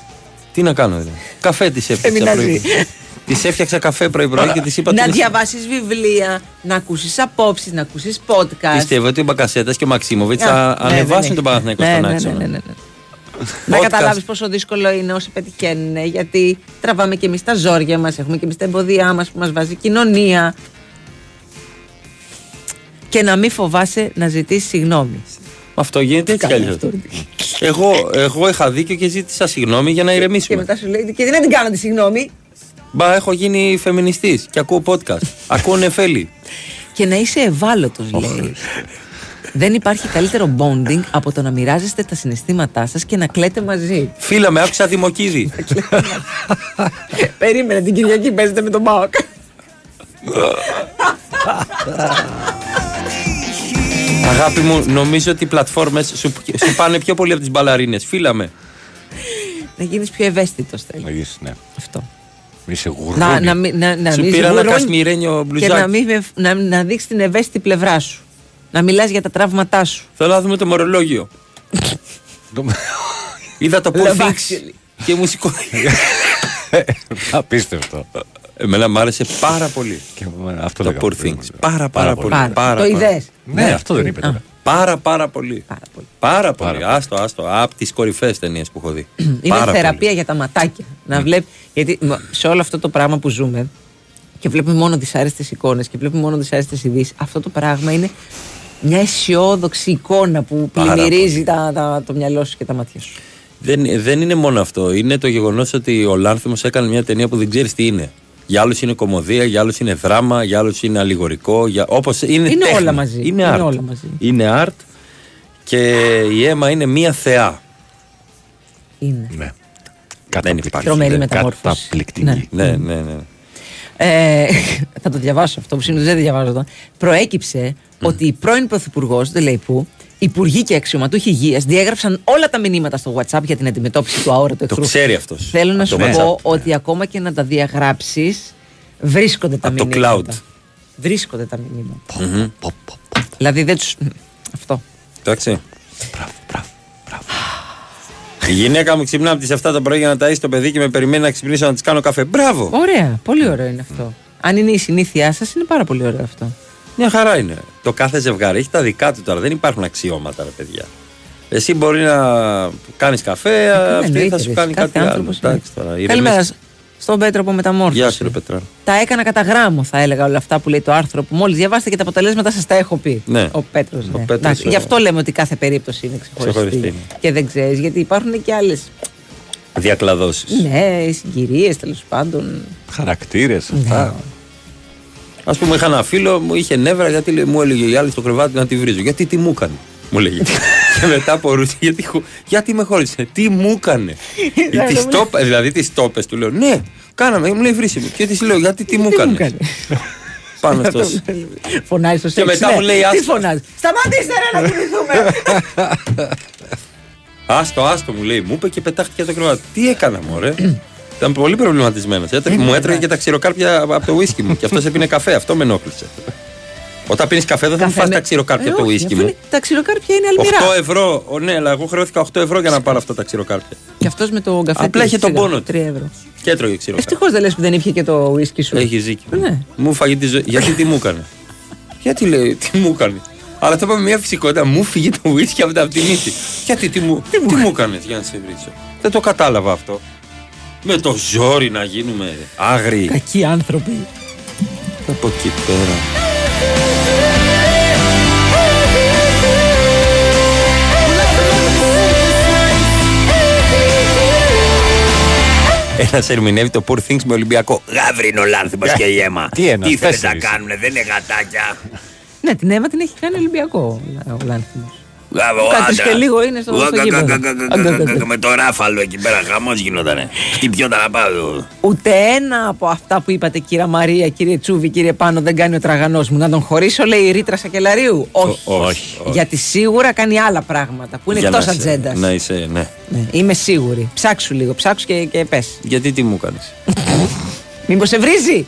Τι να κάνω, δηλαδή. Καφέ της έφτιαξα
Φεμιναζή.
πρωί. Της έφτιαξα καφέ πρωί-πρωί και της είπα
να
ότι.
διαβάσεις βιβλία, να ακούσεις απόψεις, να ακούσεις podcast.
Πιστεύω ότι ο Μπακασέτας και ο Μαξίμοβιτς
Α,
θα
ναι,
ανεβάσουν
ναι, ναι.
τον Παναθηναϊκό
Ναι,
στον
ναι,
άξονα.
ναι, ναι, ναι. Να
Podcast.
καταλάβεις πόσο δύσκολο είναι όσοι πετυχαίνουν, γιατί τραβάμε και εμείς τα ζόρια μας, έχουμε και εμείς τα εμποδιά μας που μας βάζει η κοινωνία. Και να μην φοβάσαι να ζητήσεις συγγνώμη.
Αυτό γίνεται έτσι κι
Κάνει
αλλιώς.
αυτό.
Εγώ, εγώ είχα δίκιο και ζήτησα συγγνώμη για να
Και
ηρεμήσουμε.
μετά σου λέει: Και δεν την κάνω τη συγγνώμη.
Μπα, έχω γίνει φεμινιστής και ακούω podcast. ακούω νεφέλη.
Και να είσαι ευάλωτος, λέει. Δεν υπάρχει καλύτερο bonding από το να μοιράζεστε τα συναισθήματά σας και να κλαίτε μαζί.
Φίλα με, άκουσα Δημοκίδη.
Περίμενε την Κυριακή, παίζετε με τον Μπάουκ.
Αγάπη μου, νομίζω ότι οι πλατφόρμες σου, σου πάνε πιο πολύ από τις μπαλαρίνες. Φίλα με.
Να γίνεις πιο ευαίσθητος, θέλεις.
Να γίνεις, ναι.
Αυτό.
Είσαι
Να, να, μην- να, να
Σου
μην
πήρα
είσαι
ένα
γουρούν
κασμιρένιο
Και
μπλουζάκι.
να, μην, με- να, να δείξεις την ευαίσθητη πλευρά σου. Να μιλάς για τα τραύματά σου.
Θέλω να δούμε το μορολόγιο. Είδα το Poor
Love
Things και μουσικό.
Απίστευτο.
Εμένα μου άρεσε πάρα πολύ.
Και εμένα αυτό
το
λέγαμε
Poor
πριν.
Things. Πάρα πάρα πολύ.
Πάρα.
Πάρα,
Το
πάρα.
είδες;
Ναι, αυτό δεν είπε τώρα.
Πάρα πάρα πολύ. Πάρα πολύ. Άστο, άστο. Από τις κορυφαίες ταινίες που έχω δει.
Είναι
Πάρα
θεραπεία για τα ματάκια. Να βλέπει. Γιατί μ, σε όλο αυτό το πράγμα που ζούμε και βλέπουμε μόνο δυσάρεστες εικόνες και βλέπουμε μόνο δυσάρεστες ειδήσεις, αυτό το πράγμα είναι μια αισιόδοξη εικόνα που
Πάρα
πλημμυρίζει τα, τα, το μυαλό σου και τα μάτια σου.
Δεν, δεν είναι μόνο αυτό. Είναι το γεγονός ότι ο Λάνθιμος έκανε μια ταινία που δεν ξέρεις τι είναι. Για άλλους είναι κομμωδία, για άλλους είναι δράμα, για άλλους είναι αλληγορικό. Για... Όπως είναι
Είναι
τέχνη.
όλα μαζί.
Είναι,
Είναι
art.
όλα μαζί.
Είναι art και η αίμα είναι μια θεά.
Είναι.
Ναι.
Δεν υπάρχει.
Τρομερή
Δεν-
μεταμόρφωση.
Καταπληκτική.
Ναι.
Ναι, ναι, ναι.
Ε, θα το διαβάσω αυτό που συνήθως δεν το διαβάζω εδώ. Προέκυψε ότι η πρώην Πρωθυπουργός, δεν λέει πού, υπουργοί και αξιωματούχοι υγείας διέγραψαν όλα τα μηνύματα στο WhatsApp για την αντιμετώπιση του αόρατου
Το
εχθρού.
ξέρει αυτός.
Θέλω να σου
το
πω
WhatsApp.
ότι ακόμα και να τα διαγράψεις, βρίσκονται τα
Από το
μηνύματα.
cloud.
Βρίσκονται τα μηνύματα.
Μμμ.
Δηλαδή δεν του. Αυτό.
Εντάξει. Η γυναίκα μου ξυπνά από τις 7 το πρωί για να ταΐσει το παιδί και με περιμένει να ξυπνήσω να της κάνω καφέ. Μπράβο!
Ωραία. Πολύ ωραίο είναι αυτό. Αν είναι η συνήθειά σας, είναι πάρα πολύ ωραίο αυτό.
Μια χαρά είναι. Το κάθε ζευγάρι έχει τα δικά του τώρα. Δεν υπάρχουν αξιώματα, ρε παιδιά. Εσύ μπορεί να κάνεις καφέ, αυτή
εννοείται,
θα σου
ρε,
κάνει
κάθε
κάτι άλλο.
άνθρωπος
Εντάξει τώρα.
Καλημέρα
ηρεμείς.
στον Πέτρο από Μεταμόρφωση.
Γεια σου, ρε Πετρά.
Τα έκανα κατά γράμμο, θα έλεγα όλα αυτά που λέει το άρθρο που μόλις διαβάσετε και τα αποτελέσματα σας τα έχω πει.
Ναι.
Ο Πέτρος.
Ο
Ναι.
Πέτρος,
Εντάξει,
ε,
Γι' αυτό λέμε ότι κάθε περίπτωση είναι ξεχωριστή.
Ξεχωριστή.
Και δεν ξέρεις, γιατί υπάρχουν και άλλες.
Διακλαδώσεις.
Ναι, συγκυρίες τέλος πάντων.
Χαρακτήρες
Ναι.
Αυτά.
Α πούμε, είχα ένα φίλο, μου είχε νεύρα γιατί λέει, μου έλεγε η άλλη στο κρεβάτι να τη βρίζω. Γιατί τι μου έκανε. Μου λέγε. και μετά απορούσε γιατί, χω- γιατί με χώρισε. Τι μου έκανε. Τις τόπ- δηλαδή τις τόπες του λέω. Ναι, κάναμε. Μου λέει βρύση μου. Και της λέω γιατί τι μου έκανε. Πάνω στο.
Φωνάζει στο
Και
σεξ.
μετά
ναι.
μου λέει,
Τι
άστα.
φωνάζει; Σταματήστε ρε να κοιμηθούμε.
Άστο, άστο μου λέει. Μου είπε και πετάχτηκε από το κρεβάτι. Τι έκανα, μωρέ; Ήταν πολύ προβληματισμένος. Μου έτρωγε και τα ξηροκάρπια από το ουίσκι μου. Και αυτός έπινε καφέ. Αυτό με ενόχλησε. Όταν πίνεις καφέ, δεν θα μου
Καφέ
φας
με-
τα ξηροκάρπια
Ε,
από το
όχι,
ουίσκι
αφού
μου.
είναι- Τα ξηροκάρπια είναι αλμυρά.
8 ευρώ. Ο, ναι, αλλά εγώ χρεώθηκα 8 ευρώ για να πάρω αυτά τα ξηροκάρπια.
Και αυτός με το καφέ.
Απλά είχε τον πόνο του.
3 ευρώ.
Και έτρωγε ξηροκάρπια.
Ευτυχώς δεν λες που δεν ήπια και το ουίσκι σου.
Έχει δίκιο.
Ναι.
Μου φάγει τη ζωή. Γιατί τι μου έκανε; Γιατί λέει, τι μου έκανε; Αλλά το είπα με μια φυσικότητα. Μου φύγει το ουίσκι από τα- από τη μύτη. Γιατί τι μου, τι μου έκανε; για να σε βρίσω. Δεν το κατάλαβα αυτό. Με το ζόρι να γίνουμε άγριοι.
Κακοί άνθρωποι.
Από εκεί πέρα. Ένας ερμηνεύει το Poor Things με Ολυμπιακό. Γαύρινο λάνθιμο και η αίμα.
Τι εννοώ,
Τι θέλετε να
τέσσερις.
κάνουνε, δεν είναι γατάκια.
Ναι, την αίμα την έχει κάνει Ολυμπιακό ο Λάνθιμος.
Γάβο,
Κάτι
άντρα.
και λίγο είναι στο-
Γα,
στο
γα,
γήπεδο.
γα, γα, γα, γα, γα, γα, Με το ράφαλο εκεί πέρα χαμός γινότανε. Χτυπιόταν να πάω.
Ούτε ένα από αυτά που είπατε, κύριε Μαρία, κύριε Τσούβι, κύριε Πάνο, δεν κάνει ο τραγανός μου. Να τον χωρίσω, λέει η ρήτρα Σακελαρίου. Όχι.
όχι, όχι.
Γιατί σίγουρα κάνει άλλα πράγματα που είναι
Για
εκτός
να είσαι-
ατζέντας.
Να είσαι, ναι.
Είμαι σίγουρη. Ψάξου λίγο, ψάξου και, και πες.
Γιατί τι μου κάνεις;
Μήπως σε βρίζει;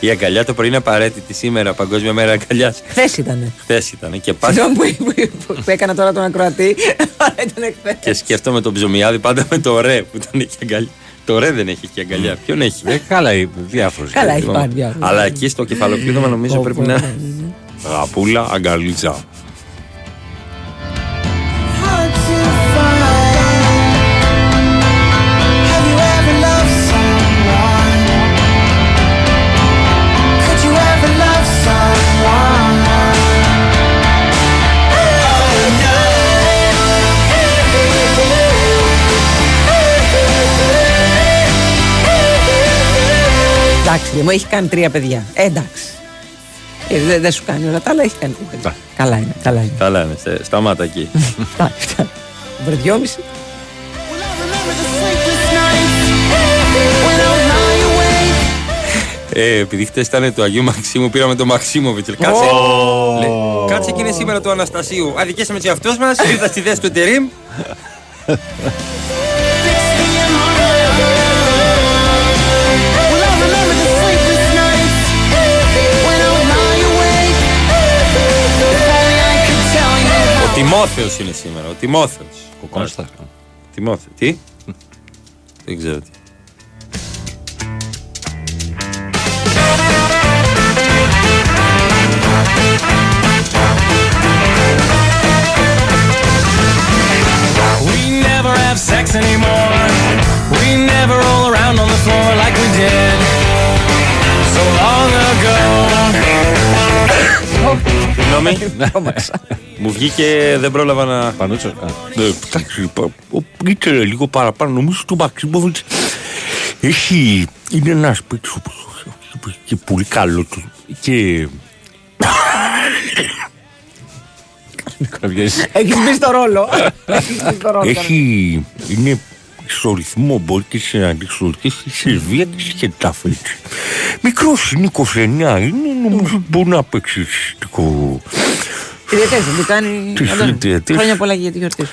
Η αγκαλιά το πρωί είναι απαραίτητη σήμερα, Παγκόσμια Μέρα Αγκαλιάς.
Χθες ήταν.
Χθες ήταν. Και πα
Συγγνώμη που, που, που, που έκανα τώρα τον ακροατή. Αλλά ήταν χθες.
και σκέφτομαι τον ψωμιάδη πάντα με το ρε που τον έχει αγκαλιά. Το ρε δεν έχει και αγκαλιά. Ποιον έχει;
Ε, καλά, διάφορους.
Καλά, έχει πάρει διάφορους.
Αλλά εκεί στο κεφαλοκλείδωμα νομίζω πρέπει να.
Αγαπούλα, αγκαλίτσα.
Εντάξει, ρε, μου έχει κάνει τρία παιδιά. Ε, εντάξει. Ε, δεν δεν σου κάνει όλα τα άλλα, έχει κάνει τρία παιδιά. Καλά είναι, καλά είναι.
Καλά είναι. στε- Σταμάτα εκεί.
Εντάξει, εντάξει. Βρε δυόμιση.
Ε, επειδή χτες ήταν το Αγίου Μαξίμου, πήραμε το Μαξίμοβιτς. Κάτσε. Λέει, Κάτσε και είναι σήμερα του Αναστασίου. Αδικήσαμε και αυτός μας, ήρθα στη θέση του Τερήμ. Τιμόθεος είναι σήμερα. Ο Τιμόθεος.
Κοκόνστα.
Τιμόθεο. Τι; Δεν ξέρω τι. Συγγνώμη. Μου βγήκε, δεν πρόλαβα να.
Πανούτσο.
Ναι, εντάξει, πα- ο- ήθελε λίγο παραπάνω. Νομίζω ότι ο Μαξίμοβιτ έχει. είναι ένας παίκτης και πολύ καλό του. Και.
Έχεις μπει στο ρόλο. Έχεις μπει στο ρόλο.
έχει. είναι στο ρυθμό μπορεί και σε αντίξοδο και στη Σερβία και στη Χετάφε. Μικρός είναι 29, είναι νομίζω ότι μπορεί να παίξει συστικό.
Ιδιαίτερη δεν του κάνει.
Τις
Αντώνη,
ιδιαίτερης.
Χρόνια πολλά για τη γιορτή σου.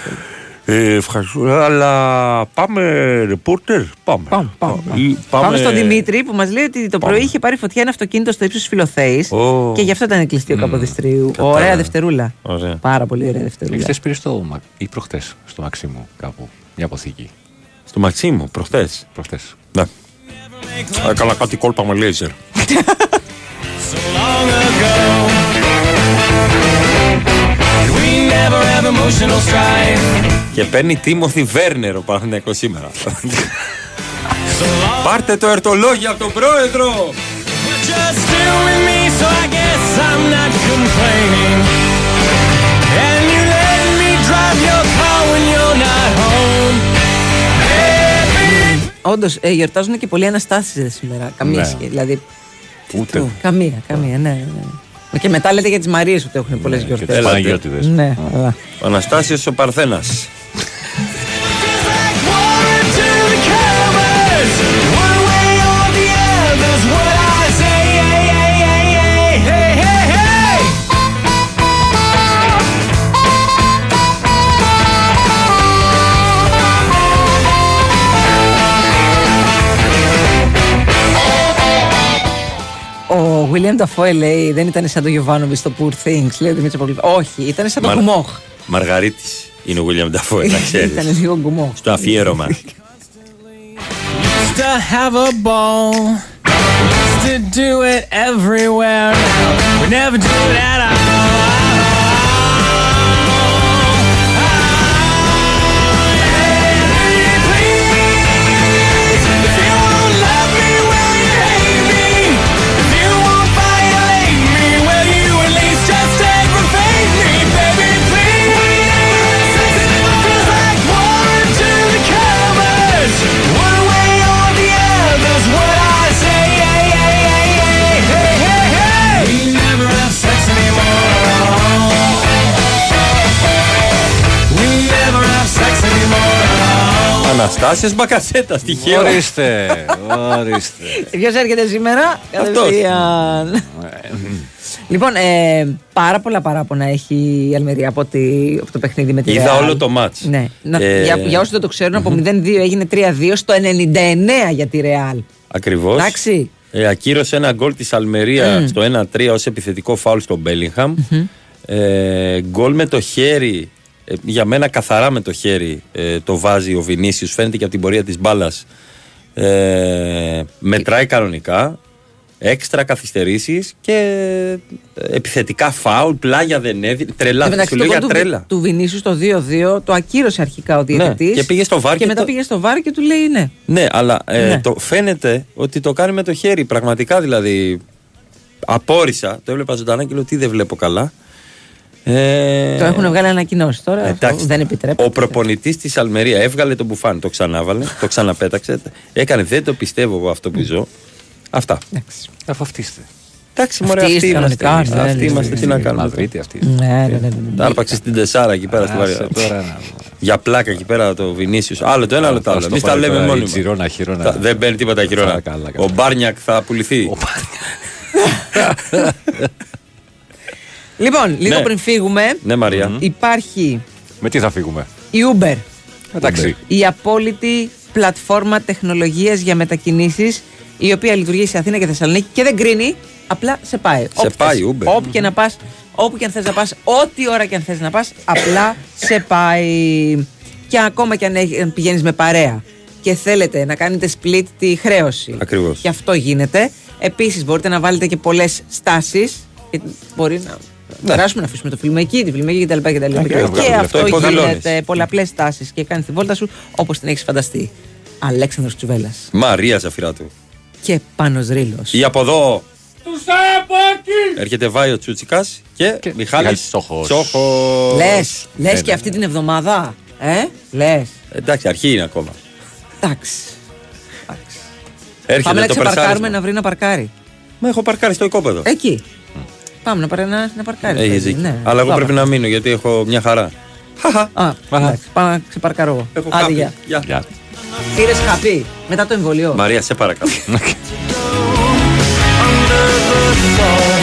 Ε, ευχαριστώ. Αλλά πάμε ρεπόρτερ. Πάμε. Πάμε, Ή
Πάμε στον Δημήτρη που μας λέει ότι το πρωί είχε πάρει φωτιά ένα αυτοκίνητο στο ύψος τη Φιλοθέης
Ω.
και γι' αυτό ήταν κλειστή ο Καποδιστρίου.
Κατάλαβα.
Ωραία Δευτερούλα.
Ωραία.
Πάρα πολύ ωραία Δευτερούλα.
Χθε πήρες στο. Μα- ή προχτές στο Μαξίμου κάπου. Μια αποθήκη.
Στο Μαξίμου, προχτέ.
Προχτέ.
Ναι.
Έκανα κάτι κόλπα με λέιζερ.
We never have emotional strife.
Και παίρνει Τίμωθη Βέρνερ ο Παναθηναϊκός σήμερα. Πάρτε το ερτολόγιο από τον πρόεδρο.
But you're still with me, so I guess I'm not complaining. And you let me drive your
Όντως, ε, γιορτάζουν και πολλοί αναστάσει σήμερα. Καμία
Ναι.
σχέση. Δηλαδή,
Ούτε.
καμία, καμία, ναι, ναι. ναι. Και μετά λέτε για τις Μαρίες ότι έχουν πολλές γιορτέ.
τις Παναγιώτιδες.
Ναι, αλλά.
Ο Αναστάσιος ο Παρθένας.
Ο William Dafoe λέει δεν ήταν σαν το Γιωβάνοβι στο Poor Things. Λέει ο Δημήτρης Παπλήπα. Όχι, ήταν σαν το
Μαρ-
Γκουμόχ.
Μαργαρίτης είναι ο William Dafoe, να ξέρεις.
Ήταν λίγο γκουμόχ.
Στο αφιέρωμα.
Used to have a ball. Used to do it everywhere. We never do it at all. Anymore.
Αναστάσιος Μπακασέτας, τυχαίο.
Ορίστε, ορίστε.
Ποιος έρχεται σήμερα, κατευθείαν. Λοιπόν, ε, πάρα πολλά παράπονα έχει η Αλμερία από, τη- από το παιχνίδι με τη
Είδα
Real.
όλο το μάτς.
Ναι. Να-
Ε,
για, για όσοι δεν το ξέρουν, από 0-2 έγινε 3-2 στο 99 για τη Real.
Ακριβώς.
Εντάξει.
Ε, ακύρωσε ένα γκολ της Αλμερία
Μμ.
στο 1-3 ως επιθετικό φάουλ στον Μπέλιγχαμ. Ε, γκολ με το χέρι, ε, για μένα καθαρά με το χέρι ε, το βάζει ο Βινίσιους, φαίνεται και από την πορεία της μπάλας. Ε, μετράει κανονικά, έξτρα καθυστερήσεις και ε, επιθετικά φάουλ, πλάγια δεν έδινε, τρελά,
Εν μεταξύ,
σου
το
λέω
γκολ
για
του,
τρέλα.
του Βινίσιου στο 2-2 το ακύρωσε αρχικά ο διαιτητής.
Ναι, και πήγε στο βάρ
Και
και
μετά
το-
πήγε στο βάρ και του λέει ναι.
Ναι, αλλά ε,
Ναι.
Το, φαίνεται ότι το κάνει με το χέρι. Πραγματικά δηλαδή. Απόρρισα. Το έβλεπα ζωντανά και λέω τι δεν βλέπω καλά. Ε,
Το έχουν βγάλει ανακοινώσεις τώρα. αυτό
εντάξει.
δεν επιτρέπεται.
Ο προπονητής της Αλμερία έβγαλε τον μπουφάν, το ξανάβαλε, το ξαναπέταξε. Έκανε, δεν το πιστεύω εγώ αυτό που ζω. Αυτά.
Αφού αυτή είστε.
Εντάξει, μωρέ,
Αυτοί
αυτοί
είστε
είμαστε.
κανονικά,
εμείς.
ναι,
Αυτοί
ναι,
είμαστε,
ναι,
τι να
ναι,
κάνουμε.
Μαδρίτη αυτή.
Ναι, ναι, ναι, ναι, ναι.
Άρπαξε στην τεσσάρα εκεί πέρα στη
Άσε
βαριά.
τώρα να-
Για πλάκα εκεί πέρα το Βινίσιο. Άλλο το ένα, άλλο το άλλο.
στο
Εμείς τα
πάρει
λέμε
τώρα
μόνοι
η
μας.
Τζιρόνα, χειρόνα.
Τα- Δεν μπαίνει τίποτα χειρόνα.
Καλά, καλά, καλά.
Ο Μπάρνιακ θα πουληθεί.
Λοιπόν, λίγο
Ναι.
πριν φύγουμε,
Ναι, Μαρία.
υπάρχει
Με τι θα φύγουμε;
η Uber.
Εντάξει.
Η απόλυτη πλατφόρμα τεχνολογίας για μετακινήσεις η οποία λειτουργεί σε Αθήνα και Θεσσαλονίκη και δεν κρίνει Απλά σε πάει.
Σε πάει, Uber.
Όπου και να πας, όπου και αν θες να πας, ό,τι ώρα και αν θες να πας, απλά σε πάει. Και ακόμα και αν, έχει- αν πηγαίνεις με παρέα και θέλετε να κάνετε split τη χρέωση.
Ακριβώς.
Και αυτό γίνεται. Επίσης, μπορείτε να βάλετε και πολλές στάσεις. Μπορεί να περάσουμε να αφήσουμε το φιλμ εκεί, τη φιλμ εκεί κτλ. κτλ.
Ακριβώς.
Και
Βγάλουμε
αυτό
λεφτά, υποδηλώνεις.
γίνεται πολλαπλές στάσεις και κάνει τη βόλτα σου όπως την έχεις φανταστεί. Αλέξανδρος Τσουβέλλας
Μαρία Ζαφυράτου.
και Πάνος Ρήλος.
Ή από εδώ
Τους από εκεί!
έρχεται Βάιο Τσούτσικας και, Μιχάλης
Μιχάλης Τσόχος.
Τσόχος.
Λες, λες
Ναι,
και
ναι.
αυτή την εβδομάδα. Ε, λες.
Εντάξει, αρχή είναι ακόμα.
Εντάξει.
Έρχεται
Πάμε να
το
ξεπαρκάρουμε
περσάρισμα.
να βρει να παρκάρει.
Μα έχω παρκάρει στο οικόπεδο.
Εκεί. Πάμε να, πάρει να, να παρκάρει.
Έχει
παιδί,
δίκιο.
ναι.
Αλλά εγώ
Πάμε.
πρέπει να μείνω γιατί έχω μια χαρά.
Α, εντάξει, πάω να ξεπαρκάρω εγώ.
Έχω
Άντε,
χάπι.
γεια.
Γεια.
Πήρες χαπί μετά το εμβολίο.
Μαρία, σε παρακαλώ.
Under the fall